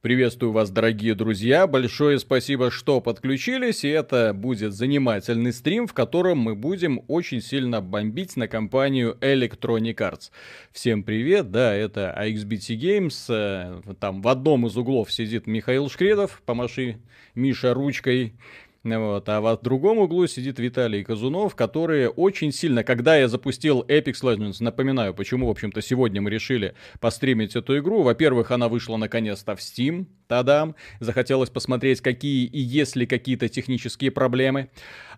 Приветствую вас, дорогие друзья. Большое спасибо, что подключились. И это будет занимательный стрим, в котором мы будем очень сильно бомбить на компанию Electronic Arts. Всем привет, да, это AXBT Games. Э, там в одном из углов сидит Михаил Шкредов, помаши Миша ручкой. Вот. А в другом углу сидит Виталий Казунов, который очень сильно, когда я запустил Epic Legends, напоминаю, почему, в общем-то, сегодня мы решили постримить эту игру. Во-первых, она вышла наконец-то в Steam, тадам. Захотелось посмотреть, какие и есть ли какие-то технические проблемы.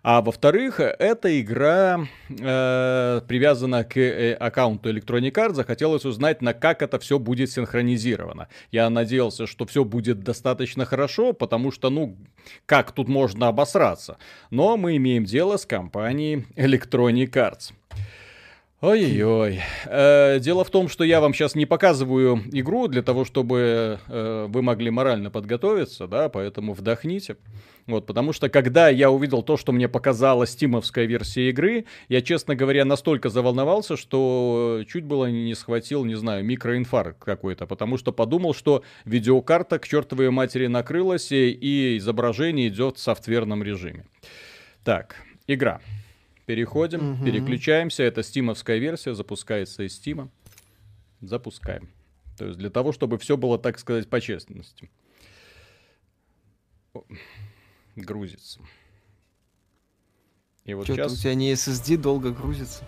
А во-вторых, эта игра э, привязана к э, аккаунту Electronic Arts. Захотелось узнать, на как это все будет синхронизировано. Я надеялся, что все будет достаточно хорошо, потому что, ну, как тут можно обосраться. Но мы имеем дело с компанией Electronic Arts. Ой-ой-ой. Э, дело в том, что я вам сейчас не показываю игру для того, чтобы э, вы могли морально подготовиться, да, поэтому вдохните. Вот, потому что когда я увидел то, что мне показала стимовская версия игры, я, честно говоря, настолько заволновался, что чуть было не схватил, не знаю, микроинфаркт какой-то, потому что подумал, что видеокарта к чертовой матери накрылась, и изображение идет в софтверном режиме. Так, игра. Переходим, угу. переключаемся. Это стимовская версия, запускается из стима. Запускаем. То есть для того, чтобы все было, так сказать, по честности. Грузится. И вот сейчас... у тебя не SSD долго грузится?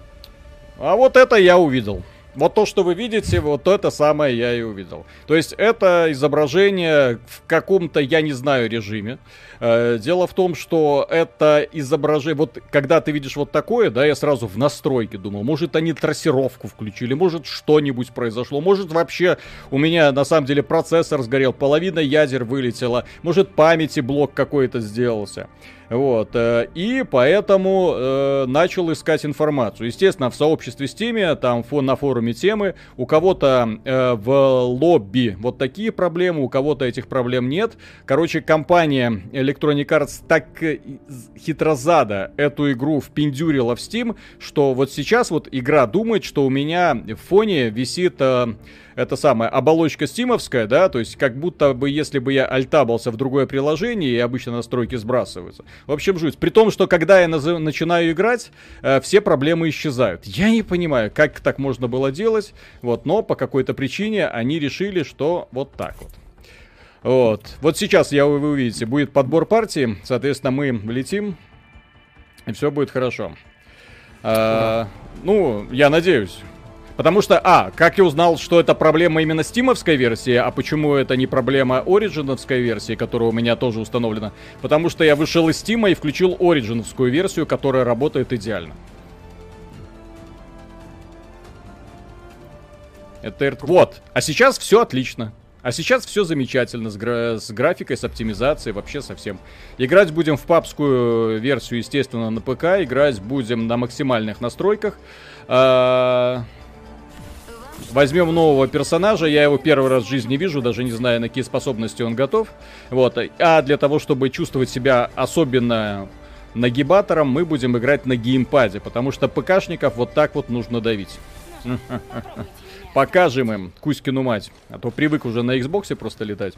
А вот это я увидел. Вот то, что вы видите, вот это самое я и увидел. То есть это изображение в каком-то, я не знаю, режиме. Э, дело в том, что это изображение... Вот когда ты видишь вот такое, да, я сразу в настройке думал, может они трассировку включили, может что-нибудь произошло, может вообще у меня на самом деле процессор сгорел, половина ядер вылетела, может памяти блок какой-то сделался. Вот, э, и поэтому э, начал искать информацию. Естественно, в сообществе Steam, там на форуме темы, у кого-то э, в лобби вот такие проблемы, у кого-то этих проблем нет. Короче, компания Electronic Arts так хитрозада эту игру впендюрила в Steam, что вот сейчас вот игра думает, что у меня в фоне висит... Э, это самая оболочка стимовская, да, то есть как будто бы если бы я альтабался в другое приложение, и обычно настройки сбрасываются. В общем, жуть. При том, что когда я наз... начинаю играть, э, все проблемы исчезают. Я не понимаю, как так можно было делать, вот, но по какой-то причине они решили, что вот так вот. Вот. Вот сейчас, я, вы увидите, будет подбор партии. Соответственно, мы летим. И все будет хорошо. А, ну, я надеюсь. Потому что, а, как я узнал, что это проблема именно стимовской версии, а почему это не проблема ориджиновской версии, которая у меня тоже установлена? Потому что я вышел из стима и включил ориджиновскую версию, которая работает идеально. Это вот. А сейчас все отлично. А сейчас все замечательно с, гра- с графикой, с оптимизацией, вообще совсем. Играть будем в папскую версию, естественно, на ПК. Играть будем на максимальных настройках. А- Возьмем нового персонажа, я его первый раз в жизни вижу, даже не знаю, на какие способности он готов. Вот. А для того, чтобы чувствовать себя особенно нагибатором, мы будем играть на геймпаде, потому что ПКшников вот так вот нужно давить. Покажем им Кузькину мать, а то привык уже на Xbox просто летать.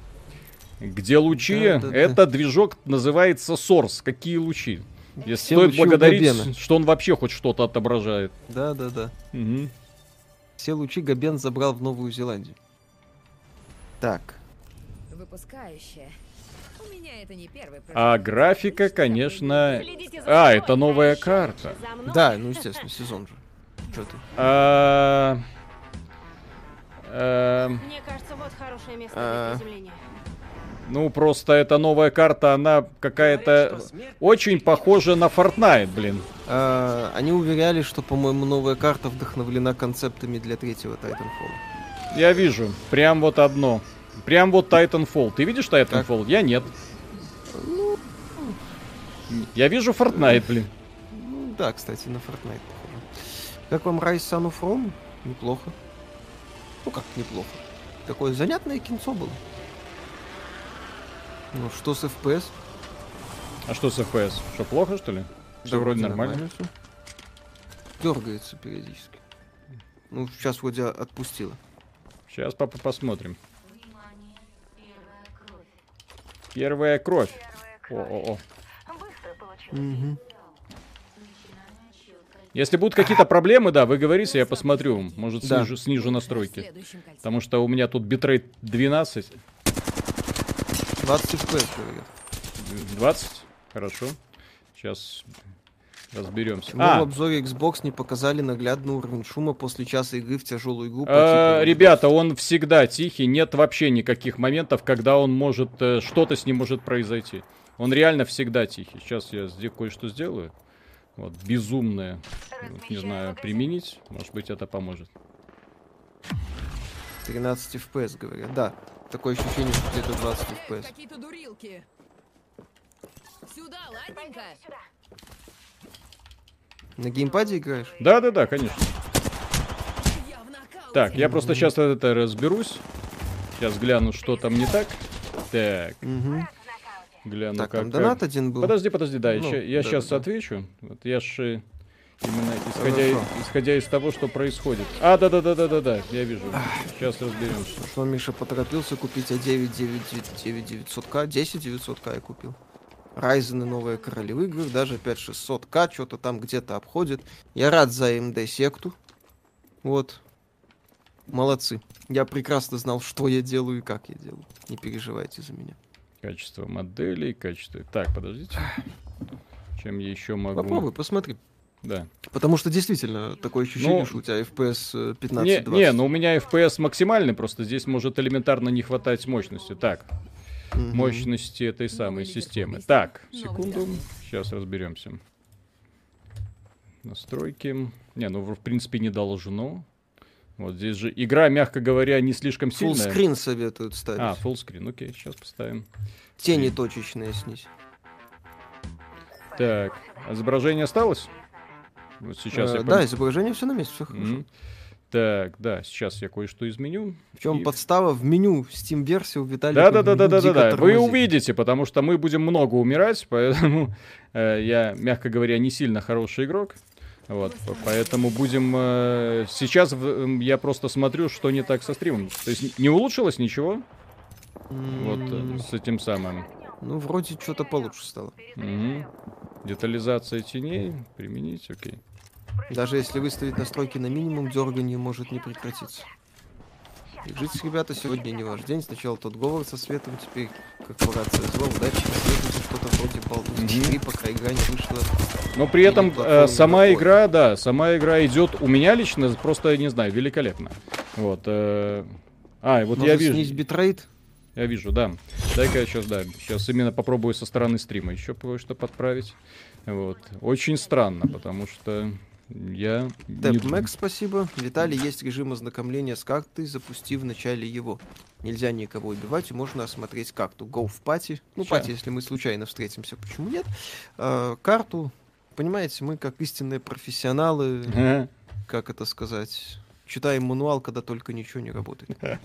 Где лучи? Да, да, Это да. движок называется Source. Какие лучи? Если стоит благодарить, что он вообще хоть что-то отображает. Да, да, да. Угу. Все лучи Габен забрал в Новую Зеландию. Так. Выпускающая. У меня это не первый А графика, конечно... А, это новая карта. Да, ну естественно, сезон же. Что ты? А... А... Мне кажется, вот хорошее место для а. приземления. Ну, просто эта новая карта, она какая-то очень похожа на Fortnite, блин. А, они уверяли, что, по-моему, новая карта вдохновлена концептами для третьего Titanfall. Я вижу. Прям вот одно. Прям вот Titanfall. Ты видишь Titanfall? Так. Я нет. Ну... Я вижу Fortnite, блин. Ну, да, кстати, на Fortnite похоже. Как вам Rise Son of Rome? Неплохо. Ну, как неплохо. Такое занятное кинцо было. Ну, что с FPS? А что с FPS? Что, плохо, что ли? Все вроде нормально. нормально все. Дергается периодически. Ну, сейчас вроде отпустила. Сейчас, папа, посмотрим. Первая кровь. О-о-о. Мгм. Если будут какие-то проблемы, да, вы говорите, я посмотрю. Может, Да. снижу, снижу настройки. Потому что у меня тут битрейт 12. 20 FPS, говорят. 20? Хорошо. Сейчас разберемся. В А, обзоре Xbox не показали наглядный уровень шума после часа игры в тяжелую игру? типу ребята, он всегда тихий, нет вообще никаких моментов, когда он может, э, что-то с ним может произойти. Он реально всегда тихий. Сейчас я здесь кое-что сделаю. Вот, безумное. Вот, не знаю, применить. Может быть, это поможет. 13 FPS, говорят. Да, такое ощущение, что где-то 20 FPS. Какие-то дурилки. Сюда, ладненько. На геймпаде играешь? Да-да-да, конечно. Я в нокауте. Так, я просто сейчас это разберусь. Сейчас гляну, что там не так. Так, Угу. гляну, так, как... там донат один был. Подожди, подожди, да, Ну, я да, сейчас да, да. отвечу. Вот я ж э, именно исходя, исходя из того, что происходит. А, да, да, да, да, да, да, я вижу. Сейчас разберемся. Что Миша поторопился купить а 9 9900К, 10 900К я купил. И новые короли в играх, даже 5600К, что-то там где-то обходит. Я рад за AMD секту. Вот. Молодцы. Я прекрасно знал, что я делаю и как я делаю. Не переживайте за меня. Качество моделей, качество. Так, подождите. Чем я еще могу? Попробуй, посмотри. Да. Потому что действительно такое ощущение, Ну, что у тебя FPS э, 15-20. Не, не, ну у меня FPS максимальный, просто здесь может элементарно не хватать мощности. Так, Мгм. мощности этой самой системы. Так, секунду. Сейчас разберемся. Настройки. Не, ну в принципе не должно. Вот здесь же игра, мягко говоря, не слишком Full сильная. screen советуют ставить. А, full screen, окей, сейчас поставим. Тени точечные снизь. Так, изображение осталось? Вот сейчас Э, я да, изображение все на месте, все хорошо. Мгм. Так, да, сейчас я кое-что изменю. В чем И- подстава в меню Steam версии у Виталия? Да, да, да, да, да, да, да. Вы увидите, потому что мы будем много умирать, поэтому э, я, мягко говоря, не сильно хороший игрок. Вот, поэтому будем э, сейчас в- м, я просто смотрю, что не так со стримом. То есть не улучшилось ничего? Вот э, с этим самым. Ну, вроде что-то получше стало. Мгм. Детализация теней применить, окей. Даже если выставить настройки на минимум, дергание может не прекратиться. Держитесь, ребята, сегодня не ваш день. Сначала тот говор со светом, теперь корпорация зла, удачи, следуйте что-то вроде Мгм. 3, пока игра не вышла. Но при этом э, сама игра, да, сама игра идет у меня лично просто, не знаю, великолепно. Вот. э, А, и вот я Может вижу. снизить битрейт? Я вижу, да. Дай-ка я сейчас, да, сейчас именно попробую со стороны стрима еще кое-что подправить. Вот. Очень странно, потому что я... Тэп Мэкс, спасибо. Виталий, есть режим ознакомления с картой, запусти в начале его. Нельзя никого убивать, можно осмотреть карту. Go в пати. Ну, Ща. пати, если мы случайно встретимся, почему нет? А, карту, понимаете, мы как истинные профессионалы, как это сказать, читаем мануал, когда только ничего не работает.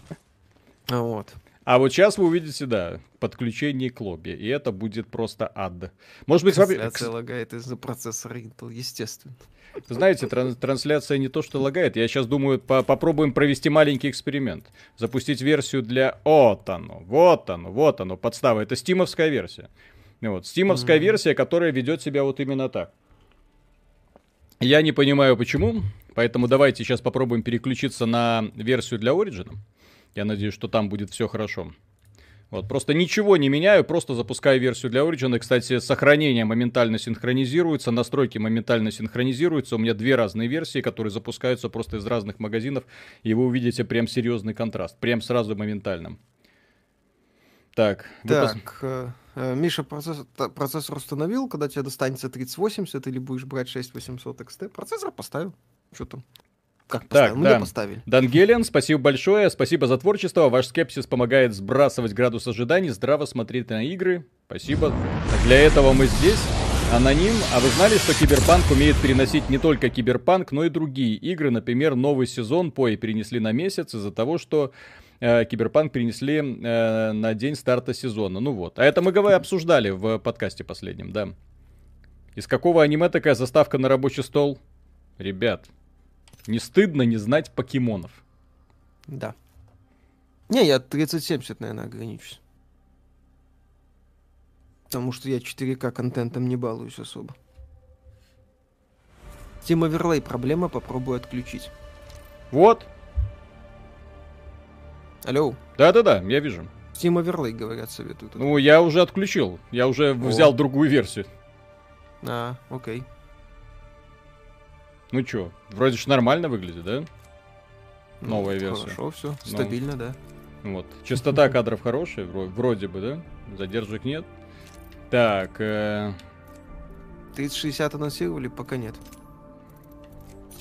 Вот. А вот сейчас вы увидите, да, подключение к лобби, и это будет просто ад. Может быть, вообще- Трансляция лагает из-за процессора Intel, естественно. Знаете, тран- трансляция не то что лагает. Я сейчас думаю, по- попробуем провести маленький эксперимент. Запустить версию для... Вот оно, вот оно, вот оно, подстава. Это стимовская версия. Вот, стимовская Мгм. версия, которая ведет себя вот именно так. Я не понимаю почему, поэтому давайте сейчас попробуем переключиться на версию для Origin. Я надеюсь, что там будет все хорошо. Вот, просто ничего не меняю, просто запускаю версию для Origin. И, кстати, сохранение моментально синхронизируется, настройки моментально синхронизируются. У меня две разные версии, которые запускаются просто из разных магазинов, и вы увидите прям серьезный контраст, прям сразу моментально. Так, вы пос- Так, э, э, Миша процесс- та- процессор установил, когда тебе достанется 3080 или будешь брать 6800 XT. Процессор поставил. Что там? Как поставил? Мне да. поставили. Дангелиан, спасибо большое, спасибо за творчество. Ваш скепсис помогает сбрасывать градус ожиданий, здраво смотреть на игры. Спасибо. Для этого мы здесь. Аноним, а вы знали, что Киберпанк умеет переносить не только Киберпанк, но и другие игры? Например, новый сезон PoE перенесли на месяц из-за того, что э, Киберпанк перенесли э, на день старта сезона. Ну вот. А это мы говоря, обсуждали в подкасте последнем, да. Из какого аниме такая заставка на рабочий стол? Ребят, не стыдно не знать покемонов. Да. Не, я 3070, наверное, ограничусь. Потому что я 4К контентом не балуюсь особо. Steam Overlay проблема, попробую отключить. Вот. Алло, Да-да-да, я вижу. Steam Overlay, говорят, советуют. Ну, я уже отключил. Я уже взял другую версию. А, окей. Ну чё, вроде ж нормально выглядит, да? Ну, Новая версия. Хорошо, все, стабильно, да. Вот. Частота кадров хорошая, вро- вроде бы, да? Задержек нет. Так, э, 3060 анонсировали, пока нет.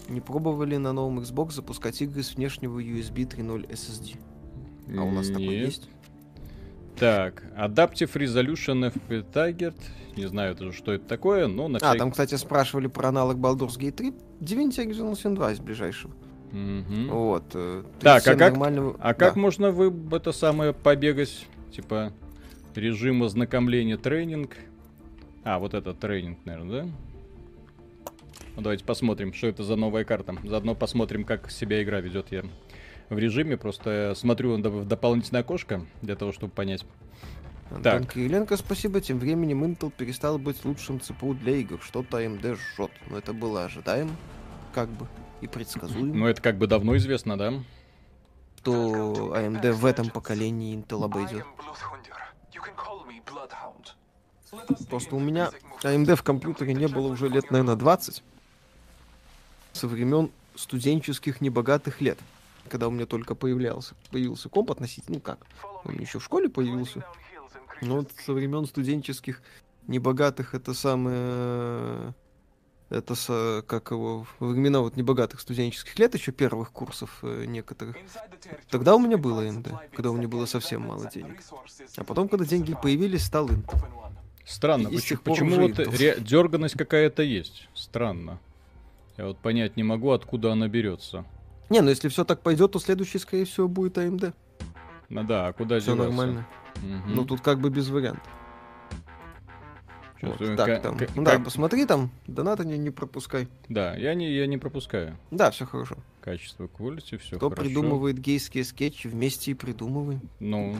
Не пробовали на новом Xbox запускать игры с внешнего USB 3.0 SSD. А у нас такой нет. есть? Так, Adaptive Resolution FP Target. Не знаю даже, что это такое, но на А, всякий- там, кстати, спрашивали про аналог Baldur's Gate 3. Divinity Original Sin 2 из ближайшего. Мгм. Вот. э, Так, а 37 как- нормального- А как Да. можно вы это самое побегать? Типа режим ознакомления тренинг. А, вот это тренинг, наверное, да? Ну, давайте посмотрим, что это за новая карта. Заодно посмотрим, как себя игра ведет я в режиме. Просто смотрю в доп- в дополнительное окошко для того, чтобы понять. Антон Так. Кириленко, спасибо. Тем временем Intel перестал быть лучшим ЦПУ для игр. Что-то AMD жжет. Но это было ожидаемо, как бы, и предсказуемо, Ну, это как бы давно известно, да? что AMD в этом поколении Intel обойдет. Просто у меня AMD в компьютере не было уже лет, наверное, 20. Со времен студенческих небогатых лет. Когда у меня только появлялся, появился комп относительно, ну как, он еще в школе появился. Но вот со времен студенческих небогатых это самое... Это со, как его, времена вот небогатых студенческих лет, еще первых курсов э, некоторых. Тогда у меня было AMD, когда у меня было совсем мало денег. А потом, когда деньги появились, стал Intel. Странно, И с почему, почему вот ре- дерганность какая-то есть? Странно. Я вот понять не могу, откуда она берется. Не, ну если все так пойдет, то следующий, скорее всего, будет AMD. Ну да, а куда Все нормально. Мгм. Ну тут как бы без вариантов. Вот, так, там. Ну да, как- посмотри там, донаты не, не пропускай. Да, я не, я не пропускаю. Да, все хорошо. Качество quality, все Кто хорошо. придумывает гейские скетчи, вместе и придумываем. Ну.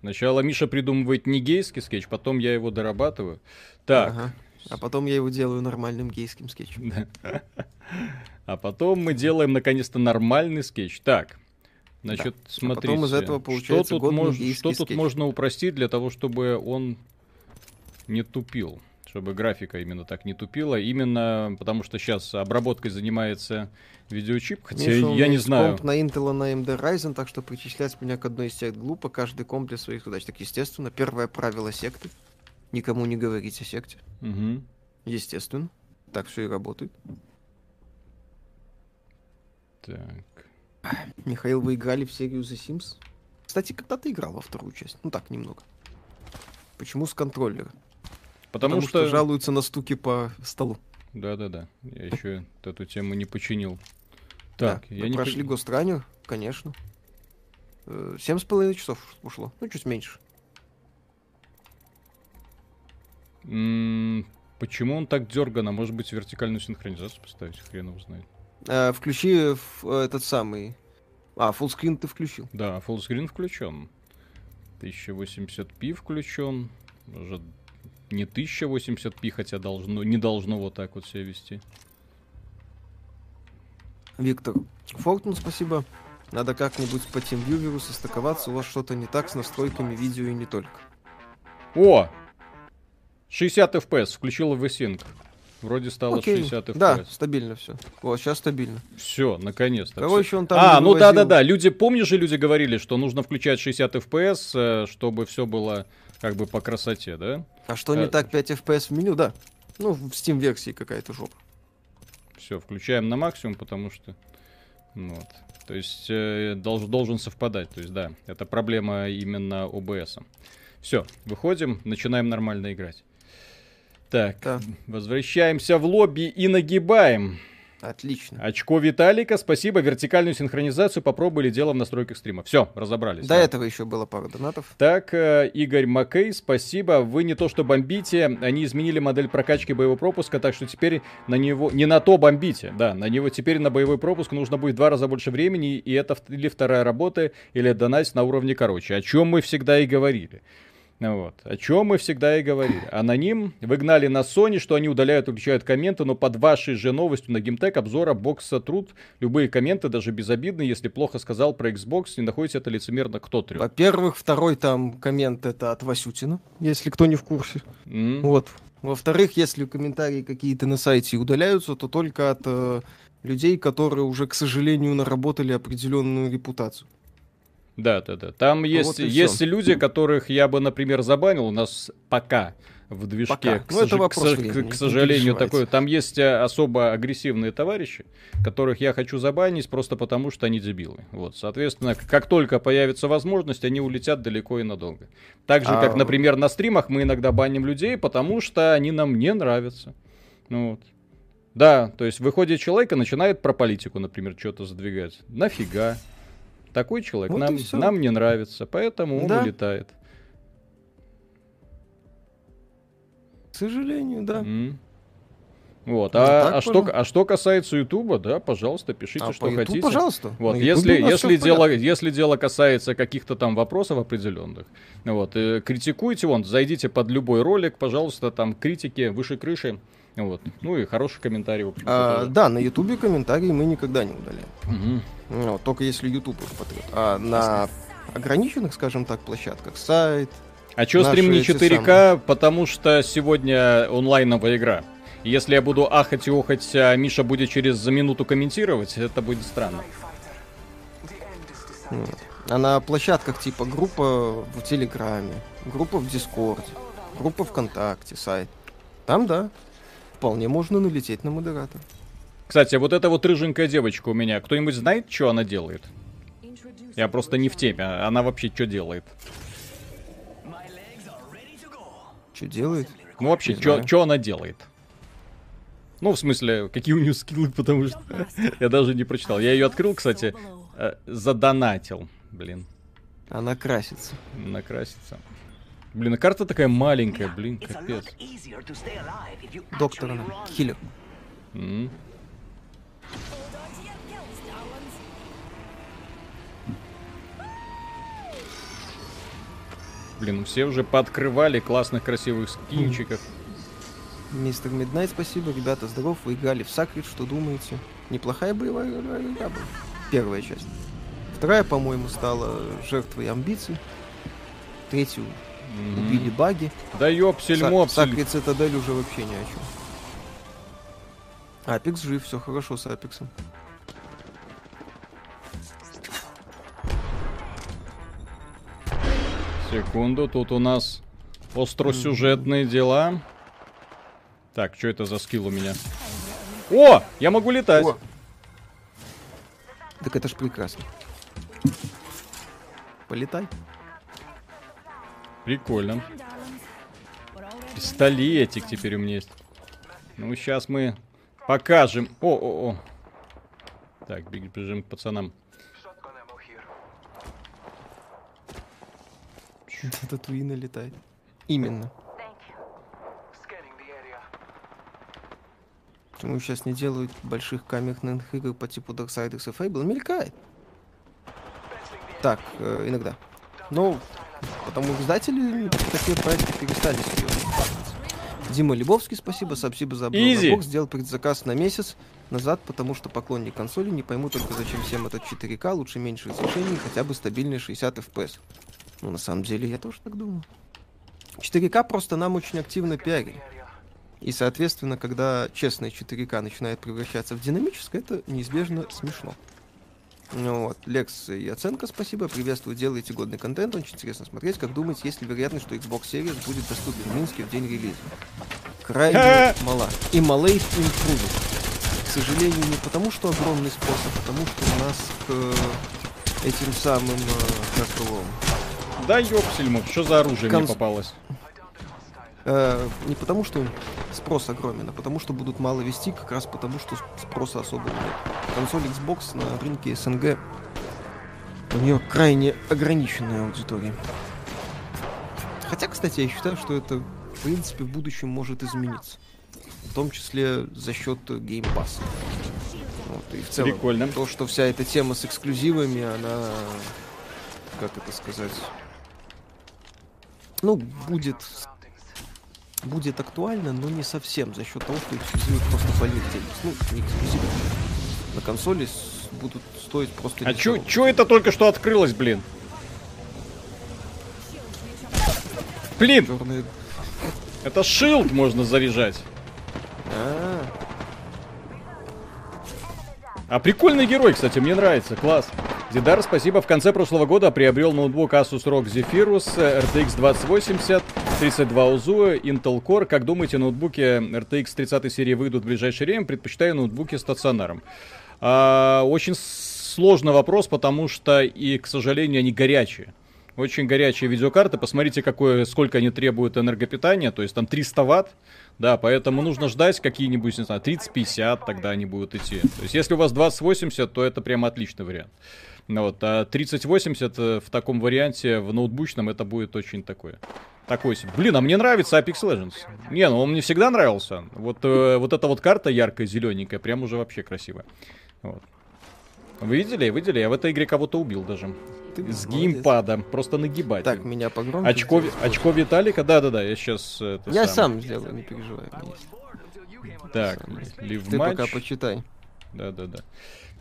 Сначала Миша придумывает не гейский скетч, потом я его дорабатываю. Так. Ага. А потом я его делаю нормальным гейским скетчем. Да. А потом мы делаем наконец-то нормальный скетч. Так. Значит, А смотрите. потом из этого получается что тут, мож- что тут скетч. можно упростить для того, чтобы он не тупил? Чтобы графика именно так не тупила. Именно потому что сейчас обработкой занимается видеочип. Хотя Миша, я не знаю. комп на Intel, а на AMD Ryzen, так что причислять меня к одной из сект глупо. Каждый комп для своих задач. Так, естественно, первое правило секты. Никому не говорить о секте. Мгм. Естественно. Так все и работает. Так. Михаил, вы играли в серию The Sims? Кстати, когда ты играл во вторую часть? Ну так, немного. Почему с контроллера? Потому, что... жалуются на стуки по столу. Да-да-да. Я еще эту тему не починил. Да, Так, я мы не прошли пон- Гостраню, конечно. Э, Семь с половиной часов ушло. Ну, чуть меньше. М, Почему он так дергано? Может быть, вертикальную синхронизацию поставить? Хрен его знает. Э, Включи э, этот самый... А, фуллскрин ты включил. Да, фуллскрин включен. 1080p включен. Может, не 1080p, хотя должно, не должно вот так вот себя вести. Виктор. Фортун, спасибо. Надо как-нибудь по TeamViewer состыковаться. У вас что-то не так с настройками видео и не только. О! 60 FPS, включила VSync. Вроде стало Окей. 60 FPS. Да, стабильно все. Вот, сейчас стабильно. Все, наконец-то. Короче, он там а, ну да-да-да, люди, помнишь же, люди говорили, что нужно включать 60 FPS, э, чтобы все было как бы по красоте, да? А что не Э, так 5 FPS в меню, да. Ну, в Steam версии какая-то жопа. Все, включаем на максимум, потому что... ну Вот. То есть э, долж- должен совпадать. То есть, да, это проблема именно OBS. Все, выходим, начинаем нормально играть. Так, Да. возвращаемся в лобби и нагибаем. Отлично. Очко Виталика, спасибо. Вертикальную синхронизацию попробовали делом в настройках стрима. Все, разобрались. До да. этого еще было пара донатов. Так, э, Игорь Маккей, спасибо. Вы не то что бомбите, они изменили модель прокачки боевого пропуска, так что теперь на него не на то бомбите. Да, на него теперь на боевой пропуск нужно будет в два раза больше времени, и это или вторая работа, или донать на уровне короче. О чем мы всегда и говорили. Ну Вот. О чем мы всегда и говорили. Аноним. Вы гнали на Sony, что они удаляют включают комменты, но под вашей же новостью на Гимтек обзора бокса труд любые комменты, даже безобидные, если плохо сказал про Xbox, не находите это лицемерно, кто трет. Во-первых, второй там коммент это от Васютина, если кто не в курсе. М? Вот. Во-вторых, если комментарии какие-то на сайте удаляются, то только от э, людей, которые уже, к сожалению, наработали определенную репутацию. Да, да, да. Там есть, вот есть люди, которых я бы, например, забанил. У нас пока в движке, Пока. к, Ну, это сожа- вопрос к времени, к- сожалению, такое. Там есть э, особо агрессивные товарищи, которых я хочу забанить просто потому, что они дебилы. Вот, соответственно, как только появится возможность, они улетят далеко и надолго. Так же, А- как, например, на стримах мы иногда баним людей, потому что они нам не нравятся. Ну вот. Да, то есть выходит человек и начинает про политику, например, что-то задвигать. Нафига? Такой человек Вот нам, нам не нравится, поэтому он Да. улетает. К сожалению, да. М. Вот, Ну, а, а, что, а что касается Ютуба, да, пожалуйста, пишите, А что по YouTube, хотите. пожалуйста. Вот, если, если, дело, если дело касается каких-то там вопросов определенных, вот, э, критикуйте, вон, зайдите под любой ролик, пожалуйста, там критики выше крыши, вот, ну и хороший комментарий, в общем-то, А, тоже. да, на Ютубе комментарии мы никогда не удаляем. Мгм. Ну, только если YouTube их потрет. А на ограниченных, скажем так, площадках, сайт, А чё стрим не эти 4К? Потому что сегодня онлайновая игра. Если я буду ахать и охать, а Миша будет через за минуту комментировать, это будет странно. а на площадках типа группа в Телеграме, группа в Дискорде, группа ВКонтакте, сайт. Там, да, вполне можно налететь на модератора. Кстати, вот эта вот рыженькая девочка у меня, кто-нибудь знает, что она делает? Я просто не в теме, а она вообще что делает? Что делает? Ну вообще, что она делает? Ну, в смысле, какие у нее скиллы, потому что я даже не прочитал. Я ее открыл, кстати, э, задонатил. Блин, Она красится. накраситься. Блин, а карта такая маленькая, блин, капец. Доктор она, хиллер. М. Блин, все уже пооткрывали классных красивых скинчиков. Мистер Миднайт, спасибо. Ребята, здоров, вы играли в Сакрит, что думаете? Неплохая боевая игра была. Первая часть. Вторая, по-моему, стала жертвой амбиций. Третью Мгм. убили баги. Да ёпсель Са- мопсель. Сакрит Цитадель уже вообще ни о чем. Апекс жив, все хорошо с Апексом. Секунду, тут у нас остросюжетные дела. Так, что это за скилл у меня? О, я могу летать. О! Так это ж прекрасно. Полетай. Прикольно. Пистолетик теперь у меня есть. Ну, сейчас мы покажем. О, о, о. Так, бежим к пацанам. Татуина летает. Именно. Почему сейчас не делают больших камерных игр по типу Darksiders и Fable? Мелькает. Так, э, иногда. Но потому издатели такие проекты перестали серьезно. Дима Лебовский, спасибо, спасибо за бокс. Сделал предзаказ на месяц назад, потому что поклонник консоли не пойму только зачем всем этот 4К, лучше меньше разрешений, хотя бы стабильные 60 FPS. Ну, на самом деле, я тоже так думаю. 4К просто нам очень активно пиарили. И, соответственно, когда честное 4К начинает превращаться в динамическое, это неизбежно смешно. Ну вот, Лекс и оценка, спасибо, приветствую, делаете годный контент, очень интересно смотреть. Как думаете, есть ли вероятность, что Xbox Series будет доступен в Минске в день релиза? Крайне мала. И малейт импрувит. К сожалению, не потому, что огромный спрос, а потому, что у нас к э, этим самым, э, как его, Да ёпсель что за оружие мне Конс- попалось? Э, не потому, что спрос огромен, а потому, что будут мало вести, как раз потому, что спроса особого нет. Консоль Xbox на рынке СНГ у нее крайне ограниченная аудитория. Хотя, кстати, я считаю, что это, в принципе, в будущем может измениться. В том числе за счет Game Pass. Вот, и в целом, Прикольно. то, что вся эта тема с эксклюзивами, она, как это сказать, ну, будет будет актуально, но не совсем за счет того, что эксклюзивы просто польют денег. Ну, не эксклюзивы. На консоли будут стоить просто А чё, чё это только что открылось, блин? Блин, Чёрные- это шилд можно заряжать. А, А прикольный герой, кстати, мне нравится, класс. Дидар, спасибо. В конце прошлого года приобрел ноутбук Asus ROG Zephyrus э, RTX 2080, 32 УЗУ, Intel Core. Как думаете, ноутбуки RTX 30 серии выйдут в ближайшее время? Предпочитаю ноутбуки стационаром. А, очень сложный вопрос, потому что и, к сожалению, они горячие. Очень горячие видеокарты. Посмотрите, какое, сколько они требуют энергопитания. То есть там 300 ватт. Да, поэтому нужно ждать какие-нибудь, не знаю, 30-50, тогда они будут идти. То есть если у вас 2080, то это прям отличный вариант. Вот, а 3080 э, в таком варианте, в ноутбучном, это будет очень такое. Такой себе. Блин, а мне нравится Apex Legends. Не, ну он мне всегда нравился. Вот, э, вот эта вот карта яркая, зелененькая, прям уже вообще красивая. Вот. Вы видели? Видели? Я в этой игре кого-то убил даже. ты С молодец. геймпада. Просто нагибать. Так, меня погромче. очко, очко Виталика? Да-да-да, я сейчас... Я сам сделаю, не переживай. Так, сам. лив Ты матч. пока почитай. Да-да-да.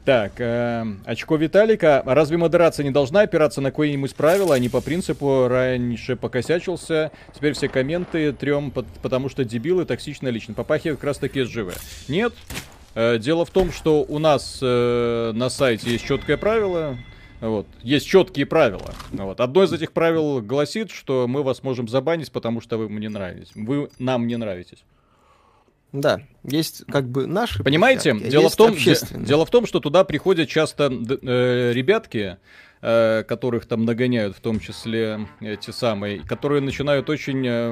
Так, э, очко Виталика. Разве модерация не должна опираться на какое-нибудь правило, а не по принципу раньше покосячился, теперь все комменты трем, пот- потому что дебилы токсично лично. Попахивает как раз таки СЖВ. Нет. Э, дело в том, что у нас э, на сайте есть четкое правило. Вот. Есть четкие правила. Вот. Одно из этих правил гласит, что мы вас можем забанить, потому что вы мне нравитесь. Вы нам не нравитесь. Да, есть как бы наши Понимаете, площадки, а дело, в том, дело в том, что туда приходят часто э, ребятки, которых там нагоняют, в том числе эти самые, которые начинают очень э,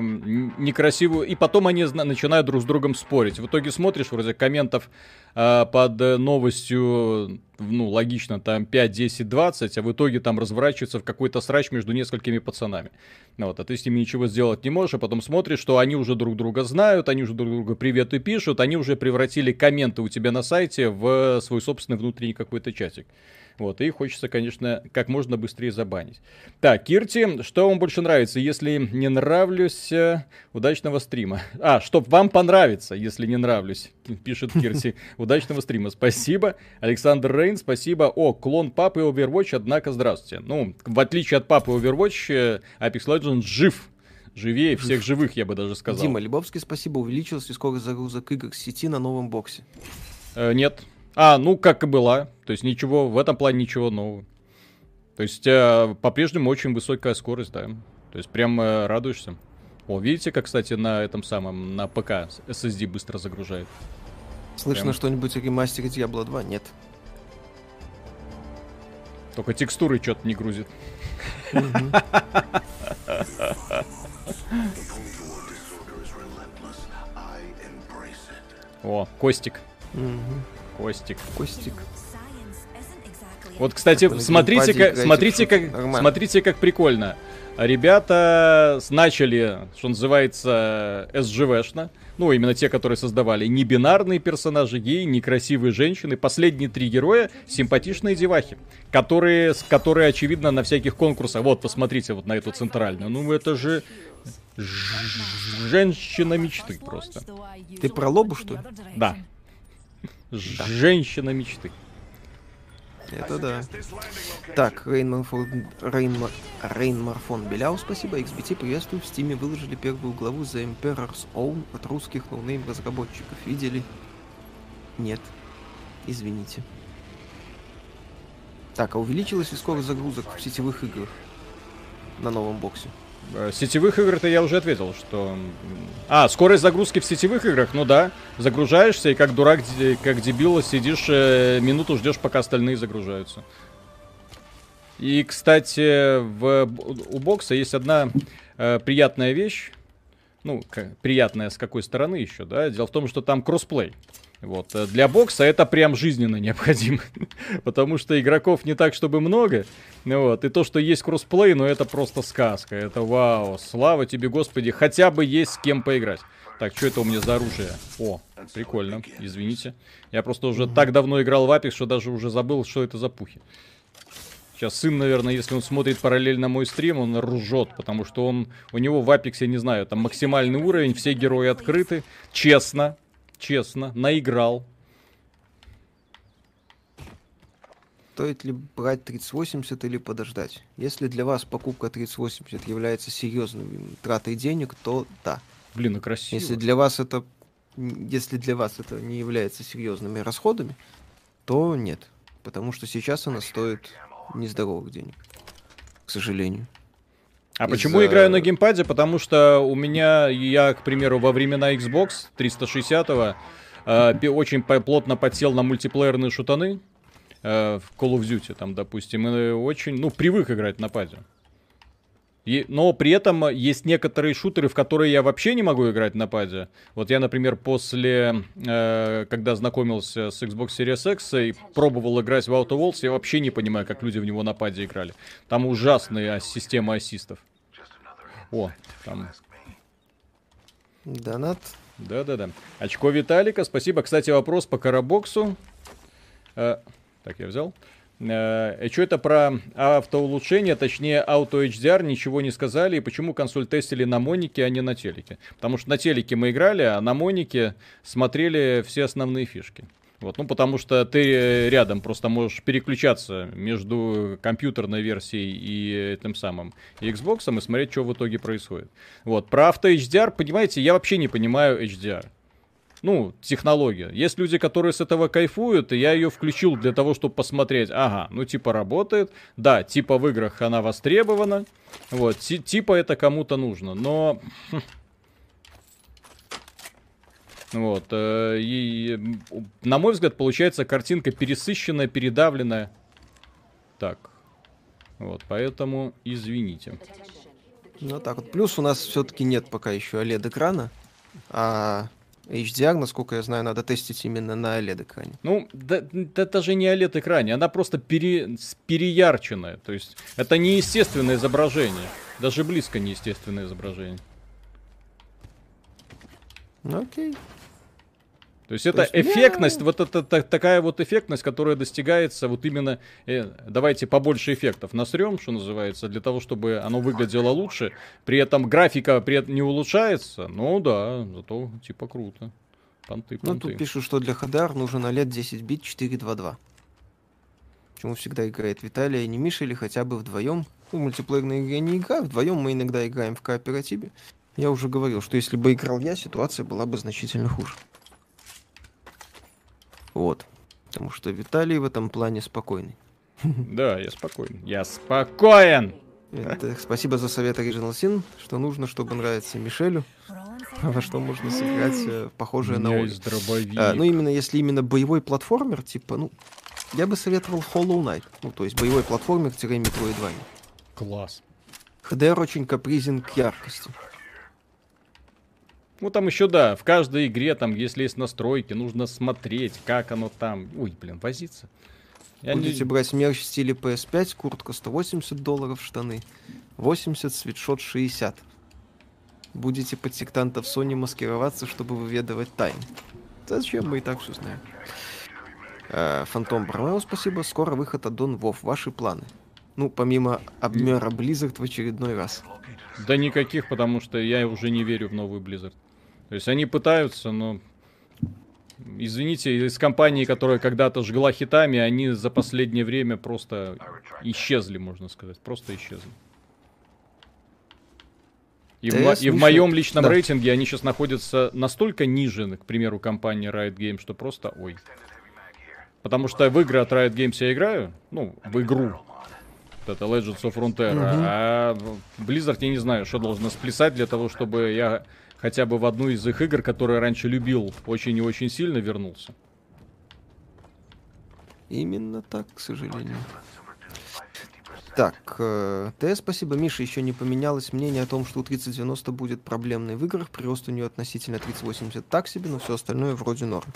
некрасивую, и потом они начинают друг с другом спорить. В итоге смотришь, вроде комментов э, под э, новостью, ну, логично, там 5, 10, 20, а в итоге там разворачивается в какой-то срач между несколькими пацанами. Ну Вот, а ты с ними ничего сделать не можешь, а потом смотришь, что они уже друг друга знают, они уже друг друга приветы пишут, они уже превратили комменты у тебя на сайте в свой собственный внутренний какой-то чатик. Вот, и хочется, конечно, как можно быстрее забанить. Так, Кирти, что вам больше нравится? Если не нравлюсь, э, удачного стрима. А, чтоб вам понравится, если не нравлюсь, пишет Кирти. Удачного стрима, спасибо. Александр Рейн, спасибо. О, клон папы Overwatch, однако, здравствуйте. Ну, в отличие от папы Overwatch, э, Apex Legends жив. Живее всех живых, я бы даже сказал. Дима Лебовский, спасибо, увеличилась ли скорость загрузок игр с сети на новом боксе? Э, нет. А, ну, как и была. То есть ничего, в этом плане ничего нового. То есть э, по-прежнему очень высокая скорость, да. То есть прям э, радуешься. О, видите, как, кстати, на этом самом, на ПК SSD быстро загружает. Слышно Прям. что-нибудь о ремастере Diablo 2? Нет. Только текстуры что-то не грузит. О, Костик. Костик. Костик. Вот, кстати, смотрите, как, смотрите, как, смотрите, как прикольно. Ребята начали, что называется, СЖВшно. Ну, именно те, которые создавали не бинарные персонажи, геи, некрасивые женщины. Последние три героя симпатичные девахи, которые, которые, очевидно, на всяких конкурсах. Вот, посмотрите вот на эту центральную. Ну, это же женщина мечты просто. Ты про Лобу, что ли? Да. Ж- Женщина мечты. Это да. Так, Рейнма, Рейнмар фон Беляу, спасибо. XBT приветствую. В Стиме выложили первую главу The Emperor's Own от русских no-name разработчиков. Видели? Нет. Извините. Так, а увеличилась ли скорость загрузок в сетевых играх на новом боксе? Э, Сетевых игр-то я уже ответил, что... А, скорость загрузки в сетевых играх, ну да. Загружаешься и как дурак, как дебил сидишь э, минуту, ждешь, пока остальные загружаются. И, кстати, в, у бокса есть одна э, приятная вещь. Ну, ка- приятная с какой стороны еще, да? Дело в том, что там cross-play. Вот. э, Для бокса это прям жизненно необходимо. Потому что игроков не так, чтобы много. Вот. И то, что есть cross-play, ну это просто сказка. Это вау. Слава тебе, Господи. Хотя бы есть с кем поиграть. Так, что это у меня за оружие? О, прикольно. Извините. Я просто уже так давно играл в Apex, что даже уже забыл, что это за пухи. Сейчас сын, наверное, если он смотрит параллельно мой стрим, он ржет, потому что он, у него в Апексе, не знаю, там максимальный уровень, все герои открыты, честно, честно, наиграл. Стоит ли брать 3080 или подождать? Если для вас покупка 3080 является серьезной тратой денег, то да. Блин, ну красиво. Если для вас это если для вас это не является серьезными расходами, то нет. Потому что сейчас она стоит нездоровых денег. К сожалению. А почему играю на геймпаде? Потому что у меня, я, к примеру, во времена Xbox 360 э, очень плотно подсел на мультиплеерные шутаны э, в Call of Duty, там, допустим, и очень, ну, привык играть на паде. И, но при этом есть некоторые шутеры, в которые я вообще не могу играть на паде. Вот я, например, после, э, когда знакомился с Xbox Series X и пробовал играть в Outer Worlds, я вообще не понимаю, как люди в него на паде играли. Там ужасная система ассистов. О, там... Донат. Да-да-да. Очко Виталика, спасибо. Кстати, вопрос по Карабоксу. Э, так, я взял. Э, что это про автоулучшение, точнее ауто HDR, ничего не сказали, и почему консоль тестили на Монике, а не на телеке. Потому что на телеке мы играли, а на Монике смотрели все основные фишки. Вот, ну, потому что ты рядом просто можешь переключаться между компьютерной версией и тем самым и Xbox и смотреть, что в итоге происходит. Вот, про авто HDR, понимаете, я вообще не понимаю HDR ну, технология. Есть люди, которые с этого кайфуют, и я ее включил для того, чтобы посмотреть, ага, ну, типа работает, да, типа в играх она востребована, вот, типа это кому-то нужно, но... Хм, вот, э, и, на мой взгляд, получается картинка пересыщенная, передавленная. Так, вот, поэтому извините. Ну так вот, плюс у нас все-таки нет пока еще OLED-экрана, а HDR, насколько я знаю, надо тестить именно на OLED-экране. Ну, да, да, это же не OLED-экране, она просто пере, переярченная. То есть, это неестественное изображение. Даже близко неестественное изображение. Ну, окей. То есть это То есть, эффектность, я... вот это та, такая вот эффектность, которая достигается вот именно, э, давайте побольше эффектов насрем, что называется, для того, чтобы оно выглядело лучше. При этом графика при этом не улучшается, ну да, зато типа круто. Понты, понты. Ну тут пишут, что для HDR нужен OLED 10 бит 422. Почему всегда играет Виталий, а не Миша, или хотя бы вдвоем? Ну, в мультиплеерной игре не играю, вдвоем мы иногда играем в кооперативе. Я уже говорил, что если бы играл я, ситуация была бы значительно хуже. Вот. Потому что Виталий в этом плане спокойный. Да, я спокоен. Я спокоен! Это, спасибо за совет Original Sin, что нужно, чтобы нравиться Мишелю. Во что можно сыграть э, похожее на Олю. А, ну, именно если именно боевой платформер, типа, ну, я бы советовал Hollow Knight. Ну, то есть боевой платформер-метроидвания. Класс. HDR очень капризен к яркости. Ну, там еще, да, в каждой игре, там, если есть настройки, нужно смотреть, как оно там. Ой, блин, возиться. Я Будете не... брать мерч в стиле PS5, куртка 180 долларов, штаны 80, свитшот 60. Будете под сектантов Sony маскироваться, чтобы выведывать тайн. Зачем мы и так все знаем. Э, Фантом Бромео, спасибо. Скоро выход от Дон Вов. Ваши планы? Ну, помимо обмера Blizzard в очередной раз. Да никаких, потому что я уже не верю в новый Blizzard. То есть они пытаются, но... Извините, из компании, которая когда-то жгла хитами, они за последнее время просто исчезли, можно сказать. Просто исчезли. И, в, и в моем личном да. рейтинге они сейчас находятся настолько ниже, к примеру, компании Riot Games, что просто ой. Потому что в игры от Riot Games я играю, ну, в игру. Вот это Legends of Frontier. Угу. А Blizzard я не знаю, что должно сплясать для того, чтобы я хотя бы в одну из их игр, которые раньше любил очень и очень сильно, вернулся. Именно так, к сожалению. Так, э, спасибо. Миша, еще не поменялось мнение о том, что у 3090 будет проблемной в играх. Прирост у нее относительно 3080 так себе, но все остальное вроде норм.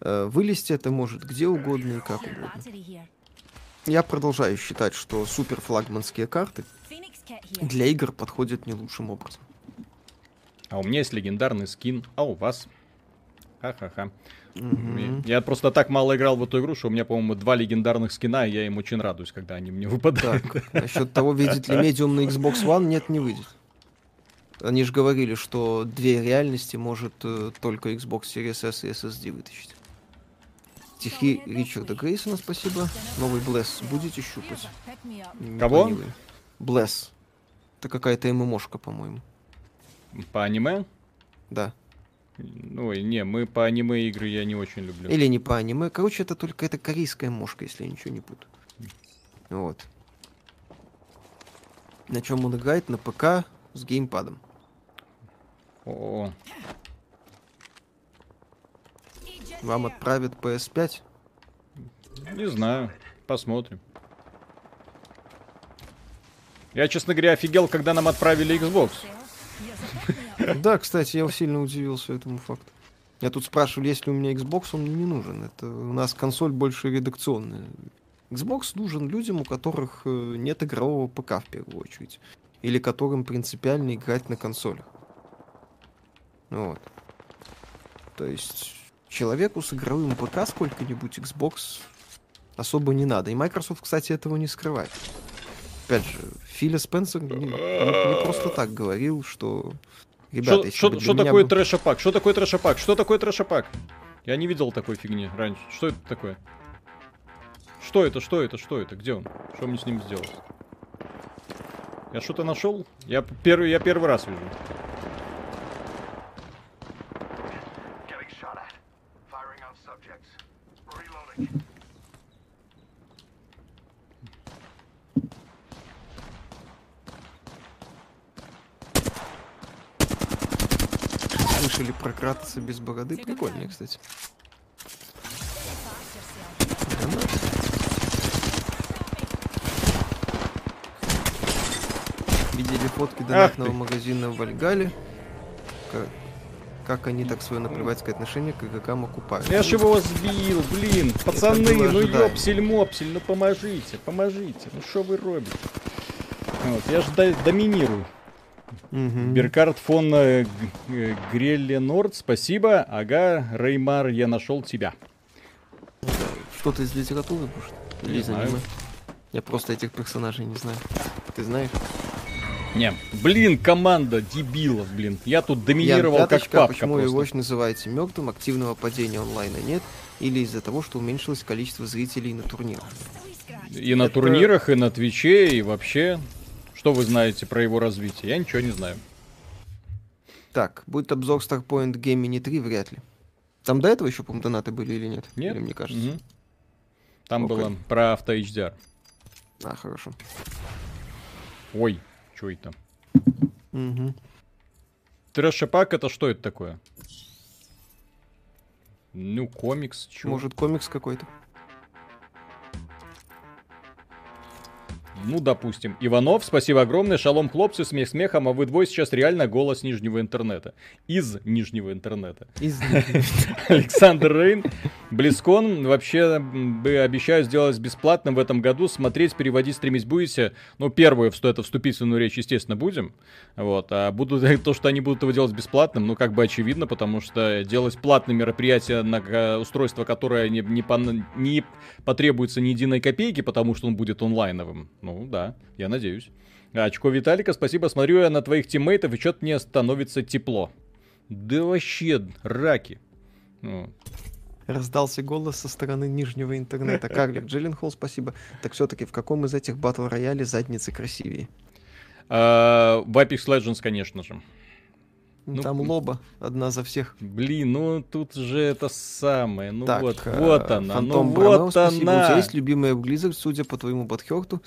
Э, вылезти это может где угодно и как угодно. Я продолжаю считать, что супер флагманские карты для игр подходят не лучшим образом. А у меня есть легендарный скин, а у вас? Ха-ха-ха. Мгм. Я просто так мало играл в эту игру, что у меня, по-моему, два легендарных скина, и я им очень радуюсь, когда они мне выпадают. Так, насчет того, выйдет ли медиум на Xbox One, нет, не выйдет. Они же говорили, что две реальности может э, только Xbox Series S и SSD вытащить. Стихи Ричарда Грейсона, спасибо. Новый Блесс будете щупать? Кого? Блесс. Это какая-то ММОшка, по-моему. По аниме? Да. Ой, не, мы по аниме игры я не очень люблю. Или не по аниме. Короче, это только это корейская мошка, если я ничего не путаю. Вот. На чем он играет? На ПК с геймпадом. О, Вам отправят PS5. не знаю, посмотрим. Я, честно говоря, офигел, когда нам отправили Xbox. Да, кстати, я сильно удивился этому факту. Я тут спрашивал, есть ли у меня Xbox, он мне не нужен. Это у нас консоль больше редакционная. Xbox нужен людям, у которых э, нет игрового ПК в первую очередь. Или которым принципиально играть на консолях. Вот. То есть человеку с игровым ПК сколько-нибудь Xbox особо не надо. И Microsoft, кстати, этого не скрывает. Опять же, Филя Спенсер не, не- не просто так говорил, что... Ребята, Что что меня такое был- трэшапак? Что такое трэшапак? Что такое трэшапак? Я не видел такой фигни раньше. Что это такое? Что это? Что это? Что это? Где он? Что мне с ним сделать? Я что-то нашел? Я первый, я первый раз вижу. Getting shot at. Firing on subjects. Reloading. Слышали про Кратоса без бороды? Прикольно, кстати. Видели фотки донатного магазина в Вальгале? Как, как они так свое наплевательское отношение к игрокам окупают? Я ж его сбил, блин. Пацаны, ну ожидаемо. ёпсель-мопсель, ну поможите, поможите. Ну что вы робите? Вот, я же до- доминирую. Мгм. Беркард фон э, э, Грелленорд, спасибо. Ага, Реймар, я нашел тебя. Что-то из литературы, может? Или Не из знаю. аниме? Я просто этих персонажей не знаю. Ты знаешь? Не, блин, команда дебилов, блин. Я тут доминировал как Пяточка, папка почему просто. его очень называете мертвым, активного падения онлайна нет, или из-за того, что уменьшилось количество зрителей на турнирах? И на Это- турнирах, и на Твиче, и вообще. Что вы знаете про его развитие? Я ничего не знаю. Так, будет обзор Starpoint Gaming 3, вряд ли. Там до этого еще, по-моему, донаты были или нет? Нет? Или мне кажется? Мгм. Там Окей. было про авто HDR. А, хорошо. Ой, что это? Мгм. Трэшепак это что это такое? Ну, комикс, чё? Может, комикс какой-то? Ну, допустим. Иванов, спасибо огромное. Шалом, хлопцы, смех смехом, а вы двое сейчас реально голос нижнего интернета. Из нижнего интернета. Из... Александр Рейн. Близкон вообще бы обещаю сделать бесплатным в этом году. Смотреть, переводить, стримить будете. Ну, первую, что это вступительную речь, естественно, будем. Вот. А будут, то, что они будут его делать бесплатным, ну, как бы очевидно, потому что делать платные мероприятия на устройство, которое не, не, пон- не потребуется ни единой копейки, потому что он будет онлайновым. Ну, да, я надеюсь. Очко Виталика, спасибо. Смотрю я на твоих тиммейтов, и что-то мне становится тепло. Да вообще, раки. Ну, Раздался голос со стороны нижнего интернета. Карлик Джилленхол, спасибо. Так все-таки в каком из этих батл роялей задницы красивее? а, в Apex Legends, конечно же. Ну, Там лоба, одна за всех. Блин, ну тут же это самое. Ну так, вот, э, вот она, Фантом ну вот спасибо. У тебя она. есть любимая Blizzard, судя по твоему подхёрту?